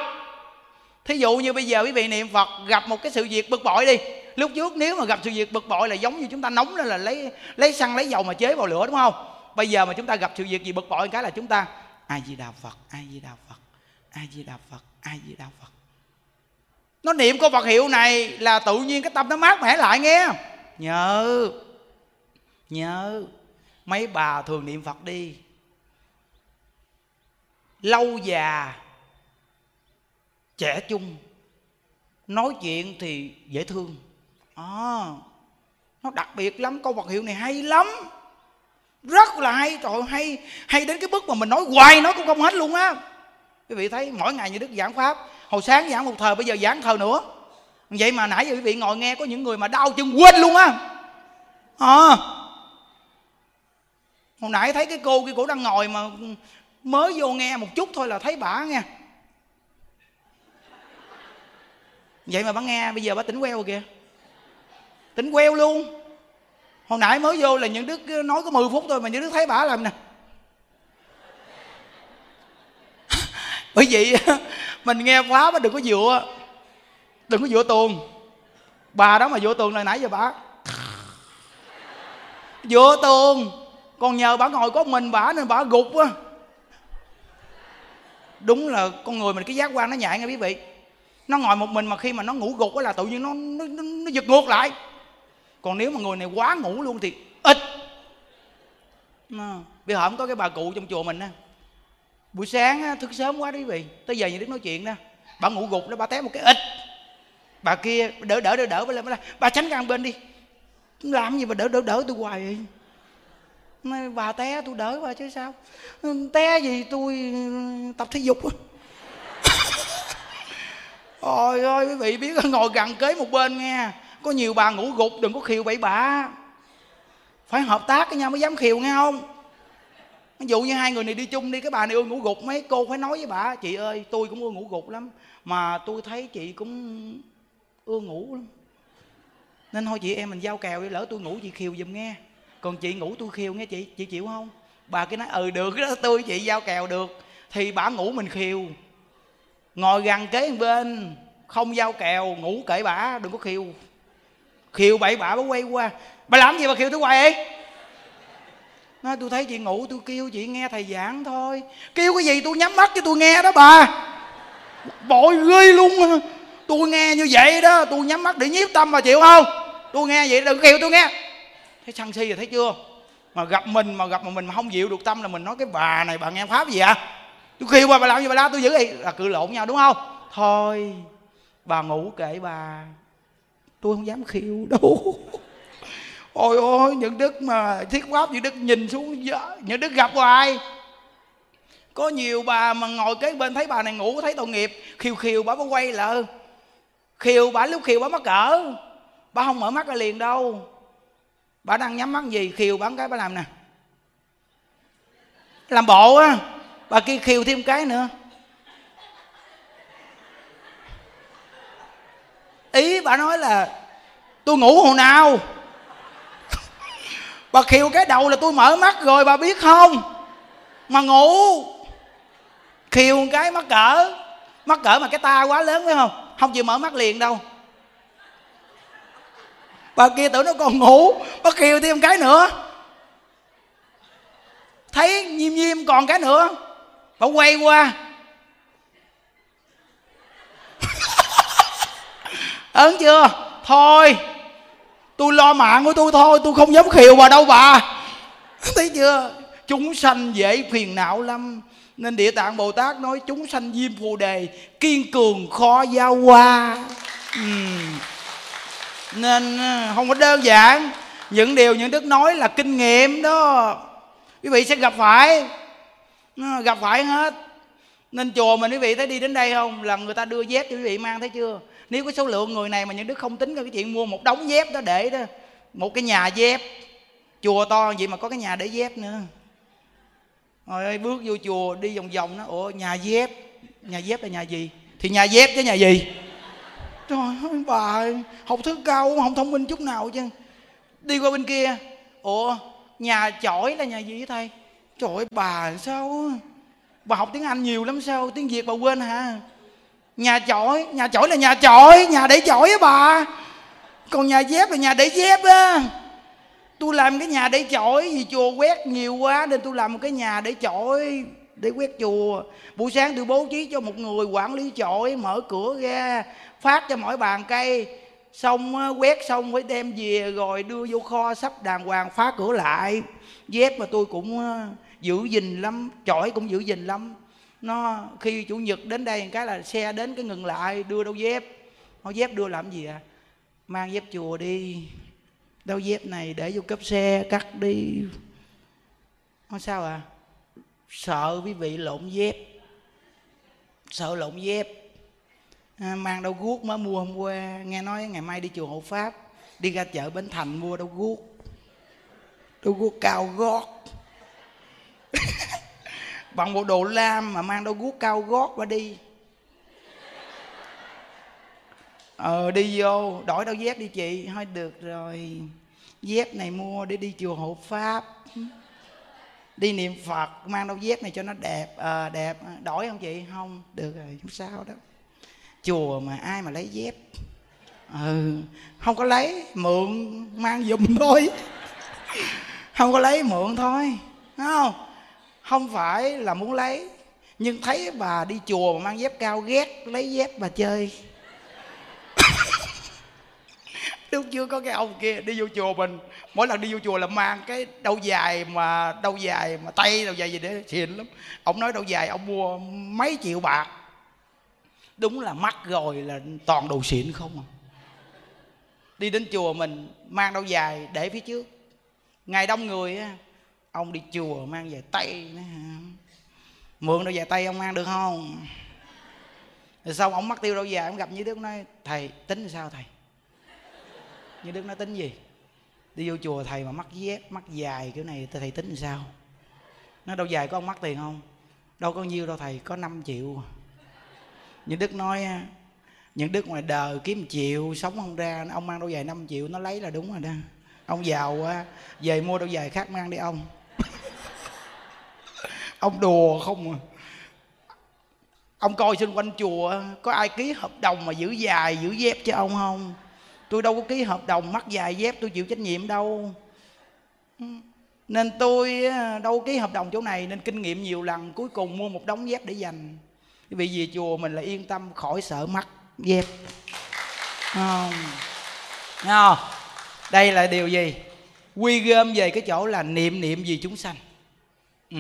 Thí dụ như bây giờ quý vị niệm Phật gặp một cái sự việc bực bội đi. Lúc trước nếu mà gặp sự việc bực bội là giống như chúng ta nóng lên là lấy lấy xăng, lấy dầu mà chế vào lửa, đúng không? Bây giờ mà chúng ta gặp sự việc gì bực bội cái là chúng ta ai di đà phật ai di đà phật ai di đà phật ai di đà phật. Nó niệm câu Phật hiệu này là tự nhiên cái tâm nó mát mẻ lại nghe. Nhớ nhớ mấy bà thường niệm Phật đi. Lâu già trẻ chung nói chuyện thì dễ thương. À, nó đặc biệt lắm câu vật hiệu này hay lắm. Rất là hay trời hay hay đến cái bước mà mình nói hoài nói cũng không hết luôn á. Quý vị thấy mỗi ngày như đức giảng pháp hồi sáng giảng một thời bây giờ giảng thời nữa. Vậy mà nãy giờ quý vị ngồi nghe có những người mà đau chân quên luôn á. À hồi nãy thấy cái cô kia cổ đang ngồi mà mới vô nghe một chút thôi là thấy bả nghe. Vậy mà bả nghe, bây giờ bả tỉnh queo rồi kìa. Tỉnh queo luôn. Hồi nãy mới vô là những đứa nói có 10 phút thôi mà những đứa thấy bả làm nè. Bởi vậy mình nghe quá mà đừng có dựa. Đừng có dựa tuồng bà đó mà dựa tuồng là nãy giờ bà. Dựa tuồng còn nhờ bà ngồi có mình bà nên bà gục á đúng là con người mình cái giác quan nó nhạy nghe quý vị. Nó ngồi một mình mà khi mà nó ngủ gục á là tự nhiên nó nó, nó, nó giật ngược lại. Còn nếu mà người này quá ngủ luôn thì ít bây giờ không có cái bà cụ trong chùa mình á. Buổi sáng á, thức sớm quá đó quý vị. Tới giờ như đức nói chuyện đó. Bà ngủ gục đó bà té một cái ít bà kia đỡ đỡ đỡ đỡ bà lên bà, bà tránh ra bên đi. Làm gì mà đỡ đỡ đỡ tôi hoài vậy? Nói, bà té tôi đỡ bà chứ sao? Té gì tôi ừ, tập thể dục ôi ơi quý vị biết ngồi gần kế một bên nghe. Có nhiều bà ngủ gục đừng có khiều bậy bạ. Phải hợp tác với nhau mới dám khiều nghe không? Ví dụ như hai người này đi chung đi cái bà này ưa ngủ gục mấy cô phải nói với bà chị ơi tôi cũng ưa ngủ gục lắm mà tôi thấy chị cũng ưa ngủ lắm. Nên thôi chị em mình giao kèo đi lỡ tôi ngủ chị khiều giùm nghe còn chị ngủ tôi khiêu nghe chị chị chịu không? Bà cái nói ừ được đó tôi chị giao kèo được. Thì bà ngủ mình khiêu. Ngồi gần kế bên, không giao kèo, ngủ kệ bà, đừng có khiêu. Khiêu bậy bạ bà quay qua. Bà làm gì bà khiêu tôi hoài vậy? Nói, tôi thấy chị ngủ, tôi kêu chị nghe thầy giảng thôi. Kêu cái gì tôi nhắm mắt cho tôi nghe đó bà. Bội ghê luôn tôi nghe như vậy đó, tôi nhắm mắt để nhiếp tâm mà chịu không? Tôi nghe vậy, đừng kêu tôi nghe thấy sân si rồi thấy chưa? Mà gặp mình, mà gặp mà mình mà không dịu được tâm là mình nói, cái bà này bà nghe pháp gì ạ à? tôi kêu bà bà làm gì bà la, tôi giữ gì là cự lộn nhau, đúng không? Thôi, bà ngủ kệ bà. Tôi không dám khiêu đâu. Ôi ôi, những đức mà thiết pháp, những đức nhìn xuống những đức gặp hoài. Có nhiều bà mà ngồi kế bên thấy bà này ngủ, thấy tội nghiệp. Khiêu khiêu bà mới quay lại. Khiêu bà, lúc khiêu bà mắc cỡ. Bà không mở mắt ra liền đâu bà đang nhắm mắt gì? Khiêu bắn cái, bà làm nè. Làm bộ á. Bà kia khiêu thêm cái nữa. Ý bà nói là, tôi ngủ hồi nào? Bà khiêu cái đầu là tôi mở mắt rồi, bà biết không? Mà ngủ. Khiêu cái, mắc cỡ. Mắc cỡ mà cái ta quá lớn phải không? Không chịu mở mắt liền đâu bà kia tưởng nó còn ngủ, bà kêu thêm cái nữa. Thấy nhiêm nhiêm còn cái nữa, bà quay qua. Ớn chưa? Thôi, tôi lo mạng của tôi thôi, tôi không dám khiều bà đâu bà. Thấy chưa? Chúng sanh dễ phiền não lắm, nên địa tạng bồ tát nói chúng sanh diêm phù đề, kiên cường khó giao qua uhm nên ờ, không có đơn giản. Những điều những đức nói là kinh nghiệm đó. Quý vị sẽ gặp phải. Ờ, gặp phải hết. Nên chùa mình quý vị thấy đi đến đây không? Là người ta đưa dép cho quý vị mang, thấy chưa? Nếu cái số lượng người này mà những đứa không tính cái chuyện mua một đống dép đó để đó, một cái nhà dép, chùa to vậy mà có cái nhà để dép nữa. Rồi bước vô chùa đi vòng vòng nó ủa, nhà dép nhà dép là nhà gì? Thì nhà dép chứ nhà gì? Trời ơi, bà, học thức cao không thông minh chút nào chứ. Đi qua bên kia. Ủa, nhà chổi là nhà gì thầy? Trời ơi, bà, sao bà học tiếng anh nhiều lắm, sao tiếng việt bà quên hả? Nhà chổi nhà chổi là nhà chổi, nhà để chổi á bà. Còn nhà dép là nhà để dép á. Tôi làm cái nhà để chổi vì chùa quét nhiều quá nên tôi làm một cái nhà để chổi để quét chùa. Buổi sáng tôi bố trí cho một người quản lý chổi mở cửa ra, phát cho mỗi bàn cây. Xong quét xong phải đem về rồi đưa vô kho sắp đàng hoàng, phá cửa lại. Dép mà tôi cũng giữ gìn lắm chổi cũng giữ gìn lắm. Nó, khi chủ nhật đến đây cái là xe đến cái ngừng lại, đưa đâu dép. Nó dép đưa làm gì à? Mang dép chùa đi. Đâu dép này để vô cấp xe, cắt đi. Nó sao à? Sợ quý vị lộn dép. Sợ lộn dép. À, mang đâu guốc mới mua hôm qua nghe nói ngày mai đi chùa hộ pháp đi ra chợ bến thành mua đâu guốc. Đâu guốc cao gót. Bằng bộ đồ lam mà mang đôi guốc cao gót qua đi. Ờ đi vô đổi đôi dép đi chị. Thôi được rồi. Dép này mua để đi chùa hộ pháp đi niệm phật mang đôi dép này cho nó đẹp à, đẹp đổi không chị? Không được rồi không sao đó chùa mà ai mà lấy dép? Ừ không có lấy mượn mang giùm thôi. Không có lấy mượn thôi Đúng không? Không phải là muốn lấy nhưng thấy bà đi chùa mà mang dép cao ghét lấy dép bà chơi. lúc chưa có cái ông kia đi vô chùa mình, mỗi lần đi vô chùa là mang cái đầu dài mà đầu dài mà tay đầu dài gì để xịn lắm. Ông nói đầu dài ông mua mấy triệu bạc. Đúng là mắc rồi là toàn đồ xịn không à. Đi đến chùa mình, mang đầu dài để phía trước. Ngày đông người á, ông đi chùa mang về tay nữa mượn đầu dài tay ông mang được không? Rồi xong ông mắc tiêu đâu dài ông gặp như đức nói, thầy, tính sao thầy? Như đức nói tính gì? Đi vô chùa thầy mà mắc dép, mắc dài kiểu này, thầy tính sao? Nó đâu dài có ông mắc tiền không? Đâu có nhiêu đâu thầy, có 5 triệu. Những đức nói những đức ngoài đời kiếm triệu sống không ra, ông mang đâu dài 5 triệu, nó lấy là đúng rồi đó. Ông giàu quá, về mua đâu dài khác mang đi ông. Ông đùa không à. Ông coi xung quanh chùa, có ai ký hợp đồng mà giữ dài, giữ dép cho ông không? Tôi đâu có ký hợp đồng mắc dài dép, tôi chịu trách nhiệm đâu. Nên tôi đâu ký hợp đồng chỗ này, nên kinh nghiệm nhiều lần, cuối cùng mua một đống dép để dành. Vì về chùa mình là yên tâm khỏi sợ mắc dép. Không? Không? Đây là điều gì? Quy gom về cái chỗ là niệm niệm gì chúng sanh. Ừ.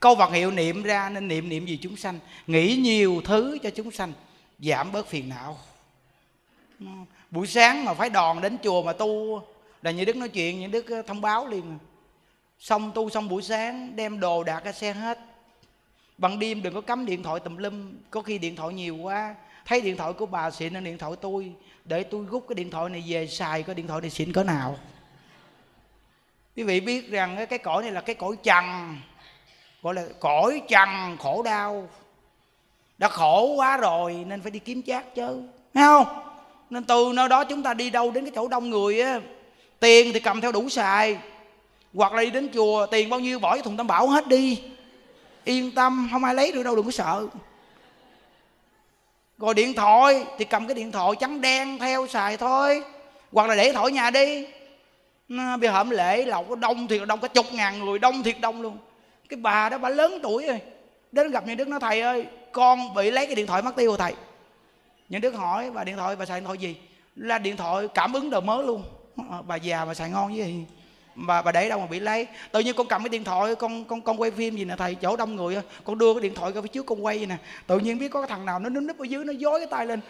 câu vật hiệu niệm ra nên niệm niệm gì chúng sanh. Nghĩ nhiều thứ cho chúng sanh, giảm bớt phiền não buổi sáng mà phải đòn đến chùa mà tu là như đức nói chuyện, như đức ờ, thông báo liền. Xong tu xong buổi sáng, đem đồ đạc ra xe hết. Bằng đêm đừng có cắm điện thoại tùm lum, có khi điện thoại nhiều quá, thấy điện thoại của bà xịn hơn điện thoại tôi, để tôi rút cái điện thoại này về, xài cái điện thoại này xịn cỡ nào. Quý vị biết rằng ờ, cái cõi này là cái cõi trần gọi là cõi trần khổ đau. Đã khổ quá rồi nên phải đi kiếm chát chứ, thấy không? Nên từ nơi đó chúng ta đi đâu đến cái chỗ đông người á, tiền thì cầm theo đủ xài, hoặc là đi đến chùa, tiền bao nhiêu bỏ cái thùng tam bảo hết đi. Yên tâm, không ai lấy được đâu, đừng có sợ. Rồi điện thoại thì cầm cái điện thoại trắng đen theo xài thôi, hoặc là để thổi thoại nhà đi. Bây giờ hổm lễ, lộc đông thiệt đông, cả chục ngàn người đông thiệt đông luôn. Cái bà đó bà lớn tuổi rồi, đến gặp nhà đức nói thầy ơi, con bị lấy cái điện thoại mất tiêu rồi, thầy những đứa hỏi, bà điện thoại, bà xài điện thoại gì? Là điện thoại cảm ứng đời mới luôn. Ờ, bà già mà xài ngon với gì bà bà để đâu mà bị lấy. Tự nhiên con cầm cái điện thoại, con con con quay phim gì nè, thầy, chỗ đông người con đưa cái điện thoại ra phía trước con quay nè. Tự nhiên biết có cái thằng nào nó núp ở dưới, nó dối cái tay lên.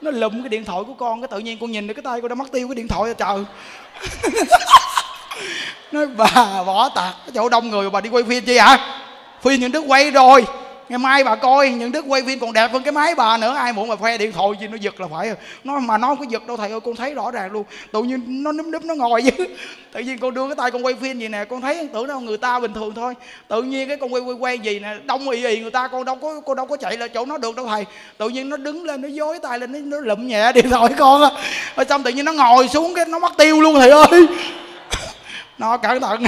Nó lụm cái điện thoại của con cái, tự nhiên con nhìn được cái tay con đã mất tiêu cái điện thoại trời. Nói, bà, bỏ tạc cái chỗ đông người bà đi quay phim chi hả? À? phim những đứa quay rồi ngày mai bà coi những đứa quay phim còn đẹp hơn cái máy bà nữa. Ai muốn mà khoe điện thoại gì nó giật là phải. Nó mà nó không có giật đâu thầy ơi con thấy rõ ràng luôn. Tự nhiên nó núp núp nó ngồi chứ tự nhiên con đưa cái tay con quay phim gì nè con thấy tưởng đâu người ta bình thường thôi. Tự nhiên cái con quay quay quay gì nè đông ì ì người ta con đâu có con đâu có chạy là chỗ nó được đâu thầy. Tự nhiên nó đứng lên nó dối tay lên nó, nó lụm nhẹ điện thoại con á. Rồi xong tự nhiên nó ngồi xuống cái nó mất tiêu luôn thầy ơi. Nó cẩn thận.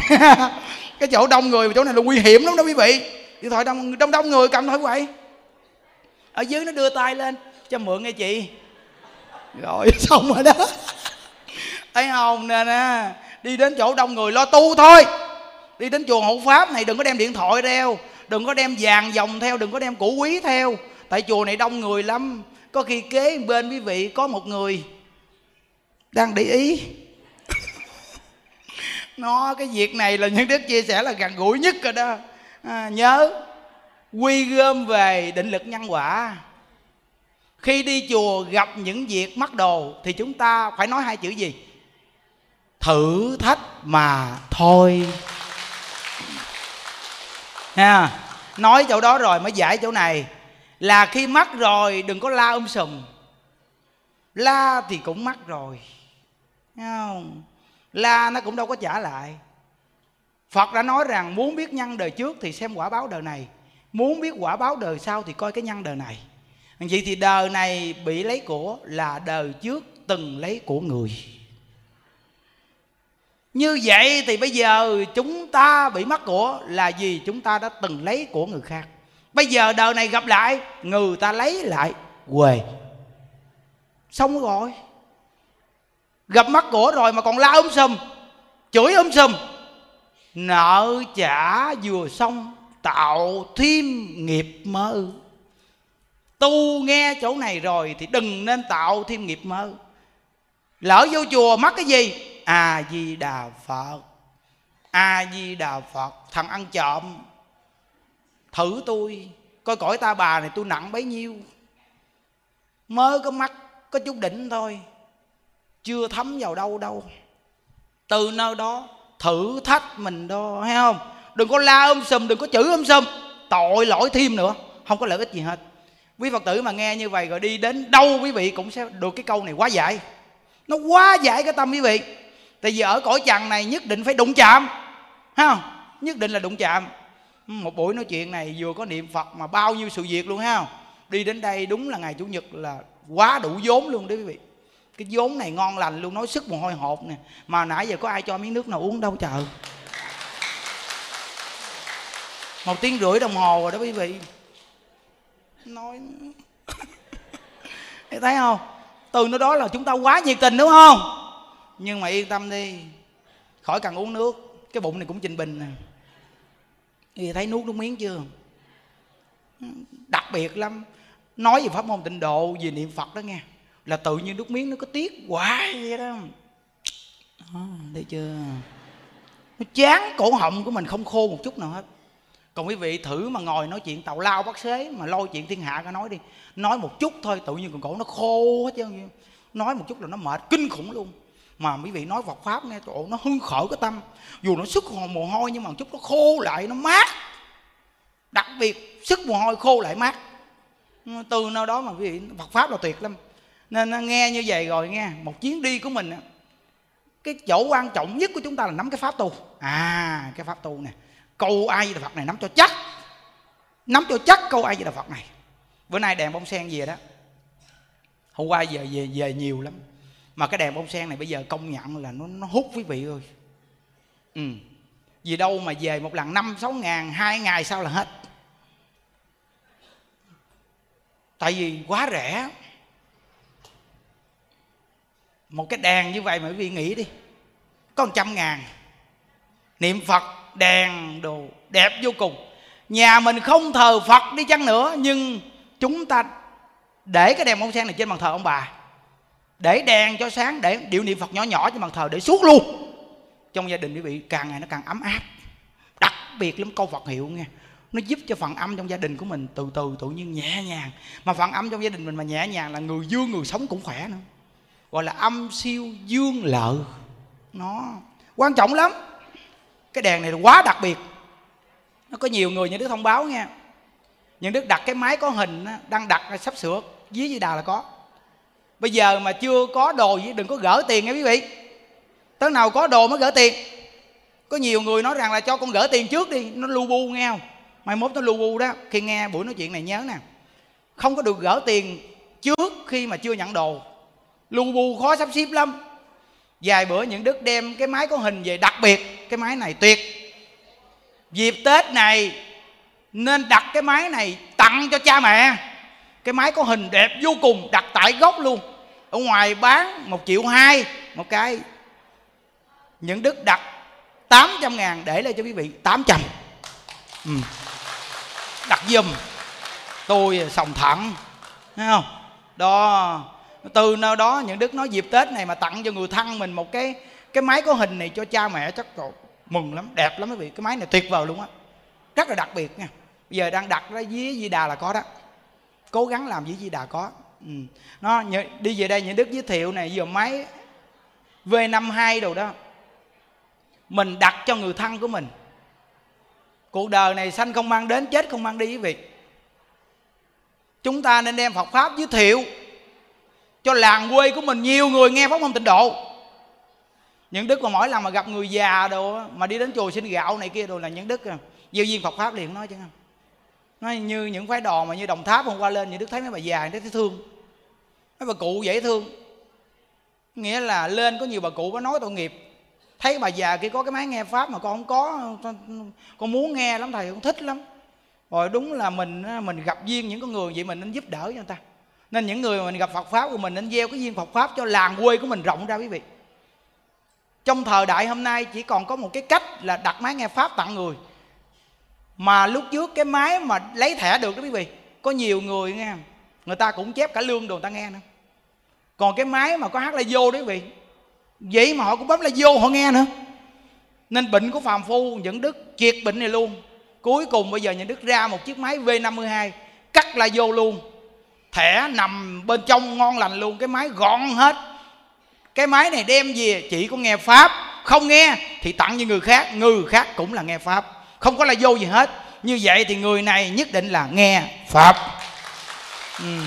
Cái chỗ đông người chỗ này là nguy hiểm lắm đó quý vị điện thoại đông đông đông người cầm thôi vậy ở dưới nó đưa tay lên cho mượn nghe chị. Rồi xong rồi đó. Thấy không nên á đi đến chỗ đông người lo tu thôi. Đi đến chùa hộ pháp này đừng có đem điện thoại theo đừng có đem vàng dòng theo đừng có đem củ quý theo. Tại chùa này đông người lắm có khi kế bên quý vị có một người đang để ý. Nó cái việc này là những đức chia sẻ là gần gũi nhất rồi đó à, nhớ quy gom về định lực nhân quả. Khi đi chùa gặp những việc mắc đồ thì chúng ta phải nói hai chữ gì? Thử thách mà thôi. Ha nói chỗ đó rồi mới giải chỗ này. Là khi mắc rồi đừng có la um sùm. La thì cũng mắc rồi. Thấy không? La nó cũng đâu có trả lại. Phật đã nói rằng muốn biết nhân đời trước thì xem quả báo đời này, Muốn biết quả báo đời sau thì coi cái nhân đời này. Vậy thì đời này bị lấy của là đời trước từng lấy của người. Như vậy thì bây giờ chúng ta bị mất của là gì? Chúng ta đã từng lấy của người khác. Bây giờ đời này gặp lại, người ta lấy lại quề Xong rồi. Gặp mất của rồi mà còn la ôm sùm, Chửi ôm sùm nợ trả vừa xong, tạo thêm nghiệp mơ. Tu nghe chỗ này rồi thì đừng nên tạo thêm nghiệp mơ. Lỡ vô chùa mắc cái gì? A di đà phật. A di đà phật, thằng ăn trộm. Thử tôi, coi cõi ta bà này tôi nặng bấy nhiêu. Mơ có mắt, có chút đỉnh thôi. Chưa thấm vào đâu đâu. Từ nơi đó thử thách mình đó hay không? Đừng có la um sùm, đừng có chửi um sùm. Tội lỗi thêm nữa, không có lợi ích gì hết. Quý phật tử mà nghe như vậy rồi đi đến đâu quý vị cũng sẽ được cái câu này quá giải. Nó quá giải cái tâm quý vị. Tại vì ở cõi trần này nhất định phải đụng chạm ha không? Nhất định là đụng chạm. Một buổi nói chuyện này vừa có niệm phật mà bao nhiêu sự việc luôn ha không? Đi đến đây đúng là ngày chủ nhật là quá đủ vốn luôn đấy quý vị cái vốn này ngon lành luôn, nói sức mồ hôi hột nè. Mà nãy giờ có ai cho miếng nước nào uống đâu chờ một tiếng rưỡi đồng hồ rồi đó, quý vị. Nói thấy không? Từ nó đó là chúng ta quá nhiệt tình, đúng không? Nhưng mà yên tâm đi. Khỏi cần uống nước, cái bụng này cũng trình bình nè. Thì thấy nuốt nước miếng chưa? Đặc biệt lắm. Nói về pháp môn tịnh độ, về niệm phật đó nghe là tự nhiên nước miếng nó có tiết hoài vậy đó. Đó thấy chưa? Nó chán cổ họng của mình không khô một chút nào hết. Còn quý vị thử mà ngồi nói chuyện tàu lao bắt xế mà lôi chuyện thiên hạ ra nói đi. Nói một chút thôi tự nhiên còn cổ nó khô hết trơn nói một chút là nó mệt kinh khủng luôn. Mà quý vị nói Phật pháp nghe tổ nó hưng khởi cái tâm. Dù nó sức hồn mồ hôi nhưng mà một chút nó khô lại nó mát. Đặc biệt sức mồ hôi khô lại mát. Từ nơi đó mà quý vị Phật pháp là tuyệt lắm nên nghe như vậy rồi nghe, một chuyến đi của mình cái chỗ quan trọng nhất của chúng ta là nắm cái pháp tu. À cái pháp tu nè. Câu ai là phật này nắm cho chắc. Nắm cho chắc câu ai là phật này. Bữa nay đèn bông sen về đó. Hôm qua giờ về về nhiều lắm. Mà cái đèn bông sen này bây giờ công nhận là nó nó hút quý vị ơi. Ừ. Vì đâu mà về một lần năm, sáu ngàn, hai ngày sau là hết. Tại vì quá rẻ một cái đèn như vậy mà quý vị nghĩ đi. Có một trăm ngàn. Niệm phật đèn đồ đẹp vô cùng. Nhà mình không thờ phật đi chăng nữa, nhưng chúng ta để cái đèn bông sen này trên bàn thờ ông bà. Để đèn cho sáng, để điệu niệm phật nhỏ nhỏ trên bàn thờ để suốt luôn. Trong gia đình quý vị, càng ngày nó càng ấm áp. Đặc biệt lắm, câu phật hiệu nghe. Nó giúp cho phần âm trong gia đình của mình từ từ tự nhiên nhẹ nhàng. Mà phần âm trong gia đình mình mà nhẹ nhàng là người dương người sống cũng khỏe nữa gọi là âm siêu dương lợi. Nó quan trọng lắm. Cái đèn này quá đặc biệt. Nó có nhiều người như đức thông báo nghe. Những đức đặt cái máy có hình đang đặt sắp sửa, dưới dây đà là có. Bây giờ mà chưa có đồ gì, đừng có gỡ tiền nha quý vị. Tới nào có đồ mới gỡ tiền. Có nhiều người nói rằng là cho con gỡ tiền trước đi, nó lu bu nghe không? Mai mốt nó lu bu đó, khi nghe buổi nói chuyện này nhớ nè. Không có được gỡ tiền trước khi mà chưa nhận đồ lu bu khó sắp xếp lắm. Vài bữa những đức đem cái máy có hình về, đặc biệt cái máy này tuyệt. Dịp tết này nên đặt cái máy này tặng cho cha mẹ. Cái máy có hình đẹp vô cùng, đặt tại gốc luôn. Ở ngoài bán một triệu hai, một cái. Những đức đặt 800 ngàn, để lại cho quý vị 800 ừ. đặt giùm. Tôi sòng thẳng, thấy không? Đó từ nơi đó những đức nói dịp tết này mà tặng cho người thân mình một cái cái máy có hình này cho cha mẹ chắc rồi. Mừng lắm, đẹp lắm quý vị. Cái máy này tuyệt vời luôn á. Rất là đặc biệt nha. Bây giờ đang đặt ra dưới di đà là có đó. Cố gắng làm dưới di đà có. Ừ. nó đi về đây những đức giới thiệu này, giờ máy v 52 đồ đó. Mình đặt cho người thân của mình. Cuộc đời này sanh không mang đến, chết không mang đi quý vị. Chúng ta nên đem phật pháp giới thiệu cho làng quê của mình nhiều người nghe pháp môn tịnh độ. Những đức mà mỗi lần mà gặp người già đồ mà đi đến chùa xin gạo này kia đồ là những đức à. viên phật pháp liền nói chứ. Không nói như những phái đò mà như đồng tháp hôm qua lên những đức thấy mấy bà già thấy thương. Mấy bà cụ dễ thương. Nghĩa là lên có nhiều bà cụ có nói tội nghiệp. Thấy bà già kia có cái máy nghe pháp mà con không có, con muốn nghe lắm thầy, con thích lắm. Rồi đúng là mình mình gặp duyên những con người vậy mình nên giúp đỡ cho người ta nên những người mà mình gặp Phật pháp của mình nên gieo cái duyên Phật pháp cho làng quê của mình rộng ra quý vị. Trong thời đại hôm nay chỉ còn có một cái cách là đặt máy nghe pháp tặng người. Mà lúc trước cái máy mà lấy thẻ được đó quý vị, có nhiều người nghe, người ta cũng chép cả lương đồ người ta nghe nữa. Còn cái máy mà có hát là vô đó quý vị, vậy mà họ cũng bấm là vô họ nghe nữa. Nên bệnh của phàm phu những đức triệt bệnh này luôn. Cuối cùng bây giờ những đức ra một chiếc máy V52 cắt là vô luôn thẻ nằm bên trong ngon lành luôn cái máy gọn hết. Cái máy này đem về chỉ có nghe pháp. Không nghe thì tặng cho người khác người khác cũng là nghe pháp. Không có là vô gì hết. Như vậy thì người này nhất định là nghe pháp. Ừ.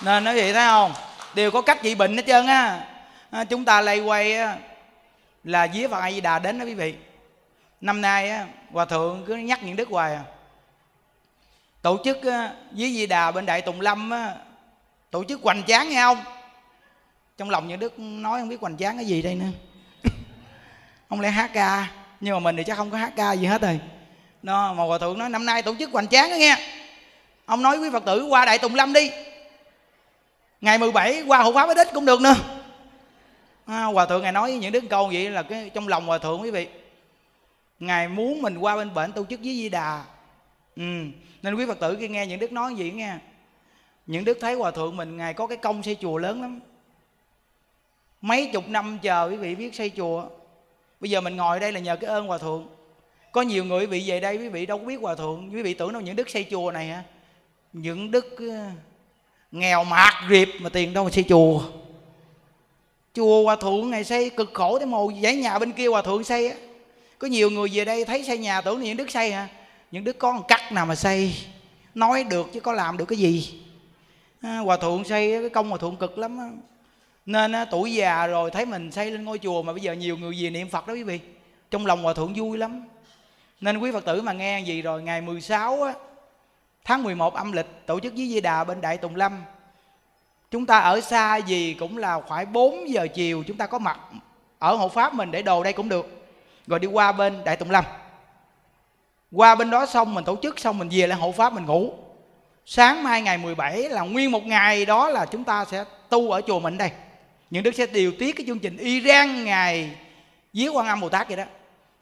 nên nói vậy thấy không? Đều có cách trị bệnh hết trơn á. À, chúng ta lay quay á, là vía phật a di đà đến đó quý vị. Năm nay á, hòa thượng cứ nhắc những đức hoài à tổ chức với di đà bên đại tùng lâm tổ chức hoành tráng nghe không? Trong lòng những đức nói không biết hoành tráng cái gì đây nữa. Không lẽ hát ca? Nhưng mà mình thì chắc không có hát ca gì hết rồi. Nó mà hòa thượng nói năm nay tổ chức hoành tráng đó nghe. Ông nói quý phật tử qua đại tùng lâm đi. Ngày 17 qua hộ pháp ít cũng được nữa. À, hòa thượng ngài nói những đứa câu vậy là cái trong lòng hòa thượng quý vị ngài muốn mình qua bên bệnh tổ chức với di đà ừ. nên quý phật tử khi nghe những đức nói gì nghe, những đức thấy hòa thượng mình, ngài có cái công xây chùa lớn lắm. Mấy chục năm chờ quý vị biết xây chùa. Bây giờ mình ngồi đây là nhờ cái ơn hòa thượng. Có nhiều người quý vị về đây, quý vị đâu có biết hòa thượng. Quý vị tưởng đâu những đức xây chùa này hả? Những đức ờ, nghèo mạt riệp mà tiền đâu mà xây chùa. Chùa hòa thượng ngày xây cực khổ tới mồ, dãy nhà bên kia hòa thượng xây á. Có nhiều người về đây thấy xây nhà, tưởng những đức xây hả? Những đứa con cắt nào mà xây nói được chứ có làm được cái gì. À, hòa thượng xây cái công hòa thượng cực lắm á. Nên á, tuổi già rồi thấy mình xây lên ngôi chùa mà bây giờ nhiều người về niệm phật đó quý vị. Trong lòng hòa thượng vui lắm. Nên quý phật tử mà nghe gì rồi ngày 16 á, tháng 11 âm lịch tổ chức với Di Đà bên Đại Tùng Lâm. Chúng ta ở xa gì cũng là khoảng 4 giờ chiều chúng ta có mặt ở hộ pháp mình để đồ đây cũng được. Rồi đi qua bên Đại Tùng Lâm qua bên đó xong mình tổ chức, xong mình về lại hộ pháp mình ngủ. Sáng mai ngày 17 là nguyên một ngày đó là chúng ta sẽ tu ở chùa mình đây. Những đức sẽ điều tiết cái chương trình y rang ngày viếng quan âm bồ tát vậy đó.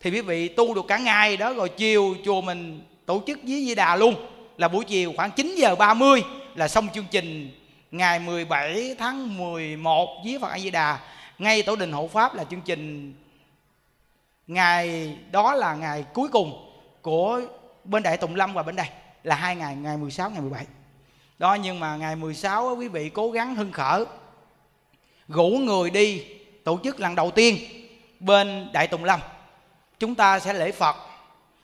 Thì quý vị tu được cả ngày đó rồi chiều chùa mình tổ chức với di đà luôn. Là buổi chiều khoảng 9 giờ 30 là xong chương trình ngày 17 tháng 11 với Phật A Di Đà. Ngay tổ đình hộ pháp là chương trình ngày, đó là ngày cuối cùng của bên Đại Tùng Lâm và bên đây là hai ngày ngày 16 ngày 17 đó, nhưng mà ngày 16 quý vị cố gắng hưng khởi gũ người đi tổ chức lần đầu tiên bên Đại Tùng Lâm. Chúng ta sẽ lễ Phật,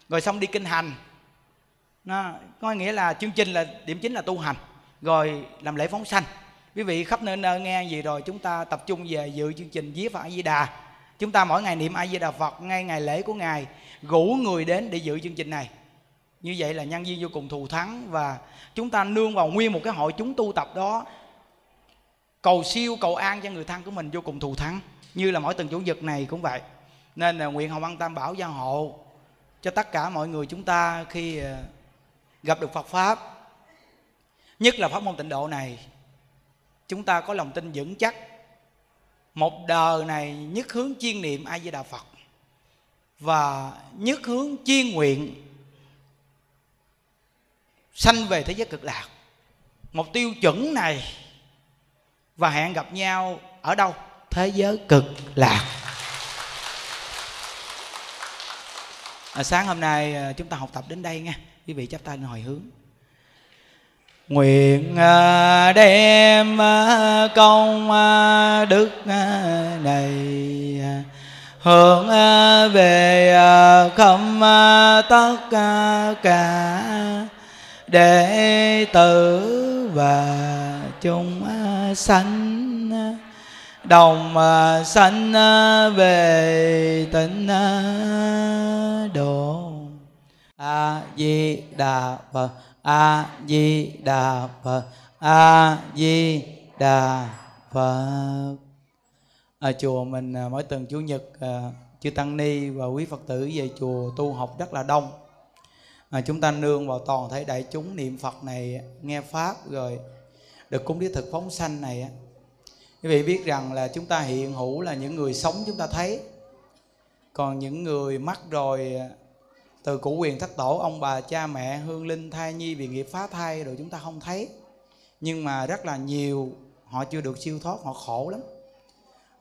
rồi xong đi kinh hành. Nó, có nghĩa là chương trình là, điểm chính là tu hành, rồi làm lễ phóng sanh. Quý vị khắp nơi nơi nghe gì rồi chúng ta tập trung về dự chương trình viết Phật A Di Đà. Chúng ta mỗi ngày niệm A Di Đà Phật ngay ngày lễ của ngài gũ người đến để dự chương trình này. Như vậy là nhân viên vô cùng thù thắng và chúng ta nương vào nguyên một cái hội chúng tu tập đó. Cầu siêu, cầu an cho người thân của mình vô cùng thù thắng. Như là mỗi tuần chủ nhật này cũng vậy. Nên là nguyện hồng ân tam bảo gia hộ cho tất cả mọi người chúng ta khi ờ, gặp được Phật pháp. Nhất là pháp môn tịnh độ này, chúng ta có lòng tin vững chắc. Một đời này nhất hướng chiên niệm a di đà phật và nhất hướng chi nguyện sanh về thế giới cực lạc. Một tiêu chuẩn này và hẹn gặp nhau ở đâu? Thế giới cực lạc. À, sáng hôm nay à, chúng ta học tập đến đây nha. Quý vị chắp tay lên hồi hướng. Nguyện à, đem à, công đức này hướng à, về à, không à, tất cả đệ tử và chúng sanh. Đồng sanh về tịnh độ. A di đà phật, a di đà phật, a di đà phật ở chùa mình à, mỗi tuần chủ nhật à, chư tăng ni và quý phật tử về chùa tu học rất là đông. À, chúng ta nương vào toàn thể đại chúng niệm phật này nghe pháp rồi được cúng đĩa thực phóng sanh này quý vị biết rằng là chúng ta hiện hữu là những người sống chúng ta thấy. Còn những người mất rồi à, từ cụ quyền thất tổ ông bà cha mẹ hương linh thai nhi vì nghiệp phá thai rồi chúng ta không thấy. Nhưng mà rất là nhiều họ chưa được siêu thoát họ khổ lắm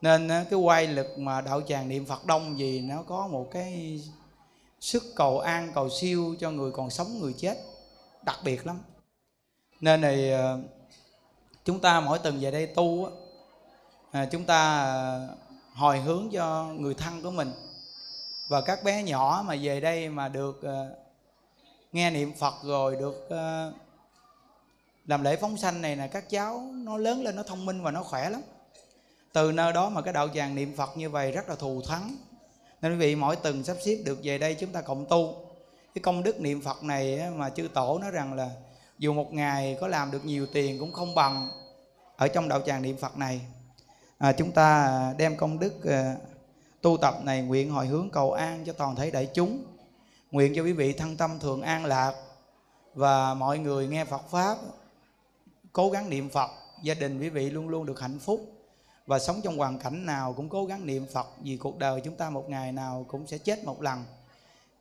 nên cái quay lực mà đạo tràng niệm phật đông gì nó có một cái sức cầu an, cầu siêu cho người còn sống, người chết. Đặc biệt lắm. Nên này ờ, chúng ta mỗi tuần về đây tu à, chúng ta à, hồi hướng cho người thân của mình. Và các bé nhỏ mà về đây mà được ờ, nghe niệm phật rồi được ờ, làm lễ phóng sanh này là các cháu nó lớn lên, nó thông minh và nó khỏe lắm từ nơi đó mà cái đạo tràng niệm phật như vậy rất là thù thắng. Nên quý vị mỗi tuần sắp xếp được về đây chúng ta cộng tu. Cái công đức niệm phật này mà chư tổ nói rằng là dù một ngày có làm được nhiều tiền cũng không bằng ở trong đạo tràng niệm phật này. À, chúng ta đem công đức à, tu tập này nguyện hồi hướng cầu an cho toàn thể đại chúng. Nguyện cho quý vị thân tâm thường an lạc và mọi người nghe phật pháp cố gắng niệm phật gia đình quý vị luôn luôn được hạnh phúc và sống trong hoàn cảnh nào cũng cố gắng niệm phật, vì cuộc đời chúng ta một ngày nào cũng sẽ chết một lần.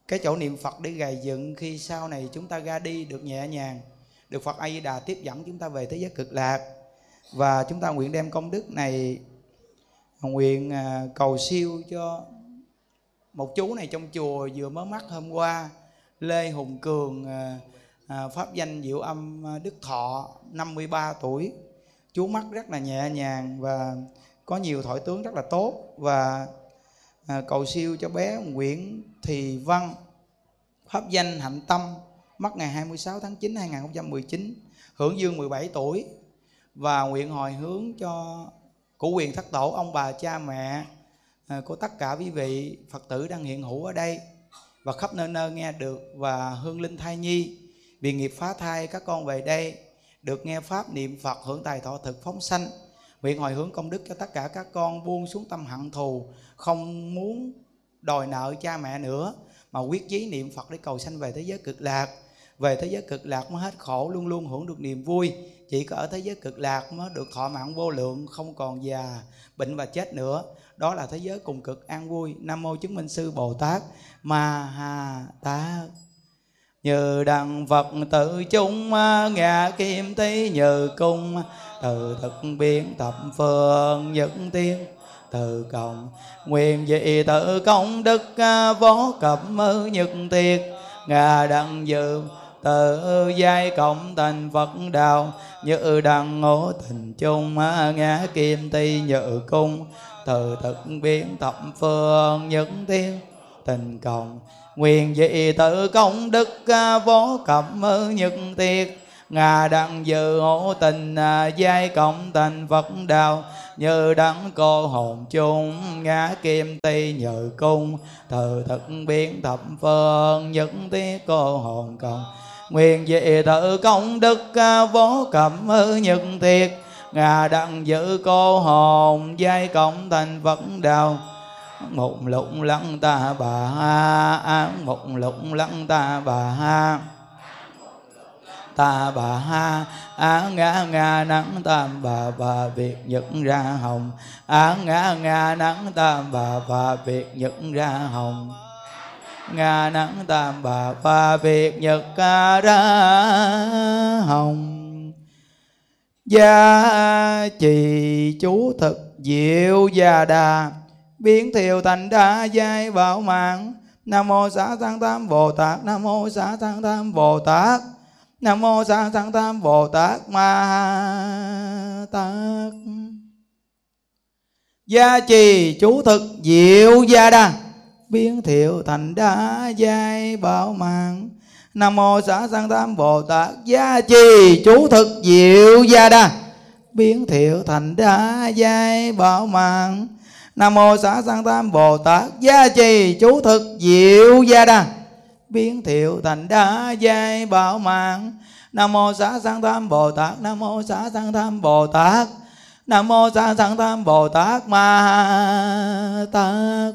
Cái chỗ niệm phật để gầy dựng, khi sau này chúng ta ra đi được nhẹ nhàng, được phật a di đà tiếp dẫn chúng ta về thế giới cực lạc. Và chúng ta nguyện đem công đức này, nguyện à, cầu siêu cho một chú này trong chùa vừa mới mắc hôm qua, Lê Hùng Cường à, à, pháp danh diệu âm Đức Thọ 53 tuổi chú mắt rất là nhẹ nhàng và có nhiều thổi tướng rất là tốt. Và à, cầu siêu cho bé Nguyễn Thị Văn pháp danh Hạnh Tâm mất ngày 26 tháng 9 2019 hưởng dương 17 tuổi. Và nguyện hồi hướng cho của quyền thất tổ ông bà cha mẹ à, của tất cả quý vị phật tử đang hiện hữu ở đây. Và khắp nơi nơi nghe được và hương linh thai nhi vì nghiệp phá thai các con về đây được nghe pháp niệm phật hưởng tài thọ thực phóng sanh. Nguyện hồi hướng công đức cho tất cả các con buông xuống tâm hận thù, không muốn đòi nợ cha mẹ nữa, mà quyết chí niệm phật để cầu sanh về thế giới cực lạc. Về thế giới cực lạc mới hết khổ, luôn luôn hưởng được niềm vui. Chỉ có ở thế giới cực lạc mới được thọ mạng vô lượng, không còn già bệnh và chết nữa. Đó là thế giới cùng cực an vui. Nam mô chứng minh sư bồ tát. Ma ha tát như đặng phật tự chung à, ngã kim tí như cung. Từ thực biến thập phương những tiên từ cộng nguyện dị tự công đức vô cập mơ nhật tiệt. Ngà đặng dự tự giai cộng thành phật đạo như đăng ngộ tình chung à, ngã kim ti nhự cung. Từ thực biến thập phương những thiên tình cộng nguyện dị tự công đức à, vô cẩm nhật tiệt ngà đặng dự hữu tình à, giai cộng thành phật đạo. Như đắng cô hồn chung, ngã kim ti nhự cung. Từ thực biến thập phương những tiết cô hồn cộng nguyện dị tự công đức à, vô cẩm nhật thiệt ngà đặng giữ cô hồn, giai cộng thành phật đạo mộng lộng lăng ta bà ha, mộng lộng lăng ta bà ha. Ta bà ha á ngã ngã nắng tam bà bà việt nhật ra hồng. Á ngã ngã nắng tam bà bà việt nhật ra hồng. Ngã nắng tam bà bà việt nhật ca ra hồng. Gia trì chú thực diệu gia đà biến thiều thành đa giai bảo mạng. Nam mô xá tăng tam bồ tát, nam mô xá tăng tam bồ tát, nam mô xá tăng tam bồ tát, ma tát. Gia trì chú thực diệu gia đa, biến thiệu thành đá giai bảo mạng. Nam mô xá tăng tam bồ tát, gia trì chú thực diệu gia đa, biến thiệu thành đá giai bảo mạng nam mô xã sanh tam bồ tát gia trì chú thực diệu gia đa biến thiệu thành đá giai bảo mạng. Nam mô xã sanh tam bồ tát, nam mô xã sanh tam bồ tát, nam mô xã sanh tam bồ tát ma tát.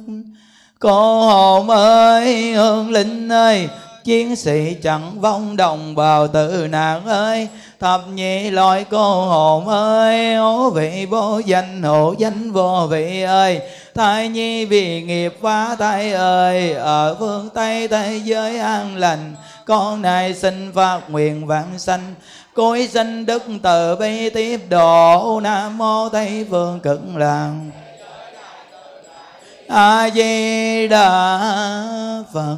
Cô hồn ơi, hương linh ơi chiến sĩ chẳng vong đồng bào tử nạn ơi. Thập nhị loại cô hồn ơi, ố vị vô danh hộ danh vô vị ơi. Thai nhi vì nghiệp phá thai ơi, ở phương tây, thế giới an lành. Con này xin phát nguyện vãng sanh. Cối sinh đức từ bi tiếp độ, nam mô tây phương cực lạc. A di đà phật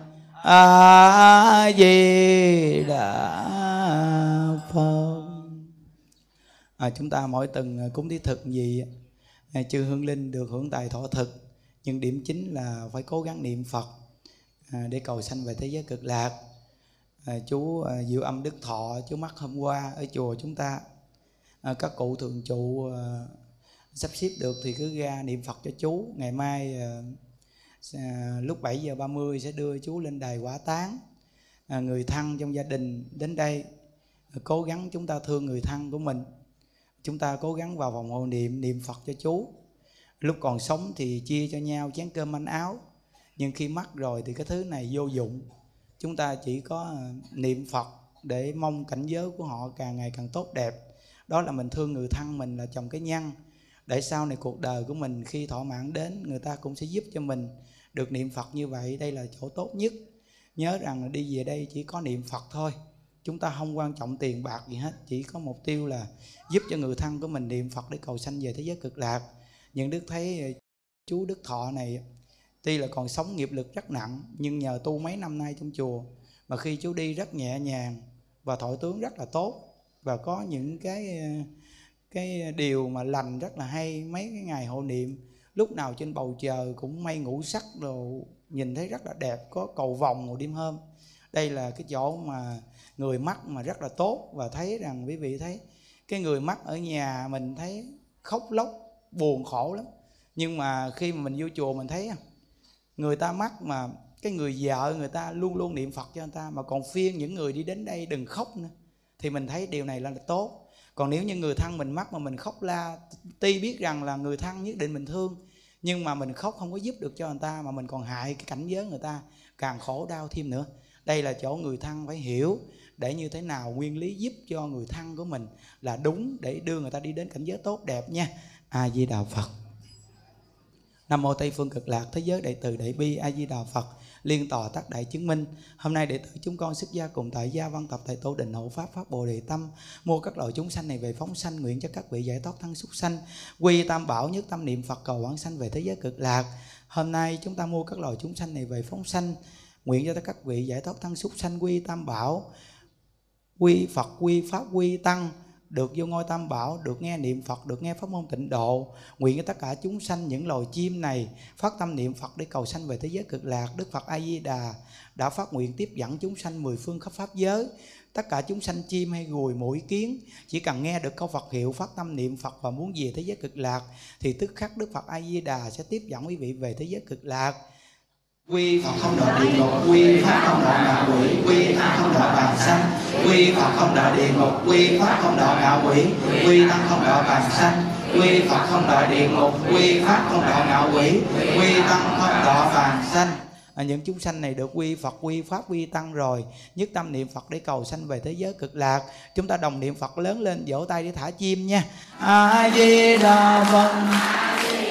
a di đà phật à, chúng ta mỗi tuần à, cúng thí thực gì à, chư hương linh được hưởng tài thọ thực nhưng điểm chính là phải cố gắng niệm phật à, để cầu sanh về thế giới cực lạc. À, chú à, diệu âm đức thọ chú mắt hôm qua ở chùa chúng ta. À, các cụ thường trụ à, sắp xếp được thì cứ ra niệm phật cho chú. Ngày mai à, À, lúc 7 giờ 30 sẽ đưa chú lên đài quả táng. À, người thân trong gia đình đến đây à, cố gắng chúng ta thương người thân của mình. Chúng ta cố gắng vào vòng hộ niệm niệm phật cho chú. Lúc còn sống thì chia cho nhau chén cơm manh áo. Nhưng khi mất rồi thì cái thứ này vô dụng. Chúng ta chỉ có à, niệm phật để mong cảnh giới của họ càng ngày càng tốt đẹp. Đó là mình thương người thân mình là chồng cái nhân để sau này cuộc đời của mình khi thọ mạng đến người ta cũng sẽ giúp cho mình được niệm phật như vậy, đây là chỗ tốt nhất. Nhớ rằng đi về đây chỉ có niệm phật thôi, chúng ta không quan trọng tiền bạc gì hết, chỉ có mục tiêu là giúp cho người thân của mình niệm phật để cầu sanh về thế giới cực lạc. Những đức thấy ờ, chú đức thọ này, tuy là còn sống nghiệp lực rất nặng, nhưng nhờ tu mấy năm nay trong chùa, mà khi chú đi rất nhẹ nhàng và thọ tướng rất là tốt. Và có những cái ờ, cái điều mà lành rất là hay, mấy cái ngày hộ niệm lúc nào trên bầu trời cũng mây ngũ sắc đồ, nhìn thấy rất là đẹp, có cầu vòng một đêm hôm. Đây là cái chỗ mà người mắt mà rất là tốt và thấy rằng quý vị thấy, cái người mắt ở nhà mình thấy khóc lóc, buồn khổ lắm. Nhưng mà khi mà mình vô chùa mình thấy người ta mắc mà cái người vợ người ta luôn luôn niệm phật cho người ta, mà còn phiên những người đi đến đây đừng khóc nữa, thì mình thấy điều này là tốt còn nếu như người thân mình mắc mà mình khóc la tuy biết rằng là người thân nhất định mình thương, nhưng mà mình khóc không có giúp được cho người ta, mà mình còn hại cái cảnh giới người ta, càng khổ đau thêm nữa. Đây là chỗ người thân phải hiểu để như thế nào nguyên lý giúp cho người thân của mình là đúng để đưa người ta đi đến cảnh giới tốt, đẹp nha. A di đà phật. Nam mô tây phương cực lạc, thế giới đại từ đại bi a di đà phật liên tòa tác đại chứng minh. Hôm nay đệ tử chúng con xuất gia cùng tại gia văn tập tại tô định hậu pháp pháp bồ đề tâm, mua các loại chúng sanh này về phóng sanh, nguyện cho các vị giải thoát thân súc sanh, quy tam bảo nhất tâm niệm phật cầu quảng sanh về thế giới cực lạc. Hôm nay chúng ta mua các loại chúng sanh này về phóng sanh, nguyện cho các vị giải thoát thân súc sanh, quy tam bảo, quy phật, quy pháp, quy tăng được vô ngôi tam bảo, được nghe niệm phật, được nghe pháp môn tịnh độ, nguyện cho tất cả chúng sanh những loài chim này phát tâm niệm phật để cầu sanh về thế giới cực lạc, đức phật a di đà đã phát nguyện tiếp dẫn chúng sanh mười phương khắp pháp giới. Tất cả chúng sanh chim hay gùi mũi kiến, chỉ cần nghe được câu Phật hiệu, phát tâm niệm Phật và muốn về thế giới cực lạc, thì tức khắc Đức Phật A Di Đà sẽ tiếp dẫn quý vị về thế giới cực lạc quy phật không đọa địa ngục quy pháp không đọa ngạ quỷ quy tăng không đọa bàn sanh. Quy phật không đọa địa ngục quy pháp không đọa ngạ quỷ quy tăng không đọa bàn sanh. Quy phật không đọa địa ngục quy pháp không đọa ngạ quỷ quy tăng không đọa bàn sanh. À, những chúng sanh này được quy Phật quy Pháp quy Tăng rồi. Nhất tâm niệm Phật để cầu sanh về thế giới cực lạc. Chúng ta đồng niệm Phật lớn lên vỗ tay để thả chim nha. A di đà phật.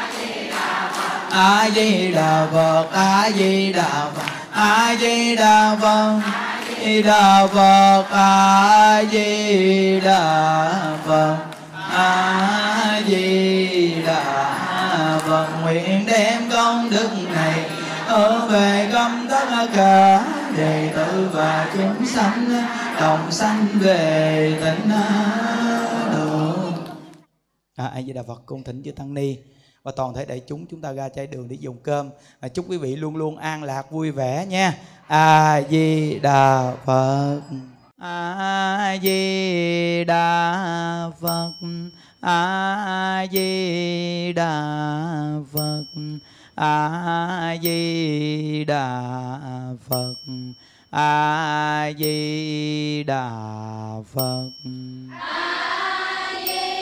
a di đà phật a di đà phật a di đà phật di đà phật a di đà phật a di đà phật nguyện đem công đức này ở về công tất cả đệ tử và chúng sanh, đồng sanh về tịnh độ. À, a di đà phật, cung thỉnh chư tăng ni và toàn thể đại chúng chúng ta ra chai đường để dùng cơm. À, chúc quý vị luôn luôn an lạc vui vẻ nha. A di đà phật. A di đà phật. A di đà phật. A di đà phật. A di đà phật. a di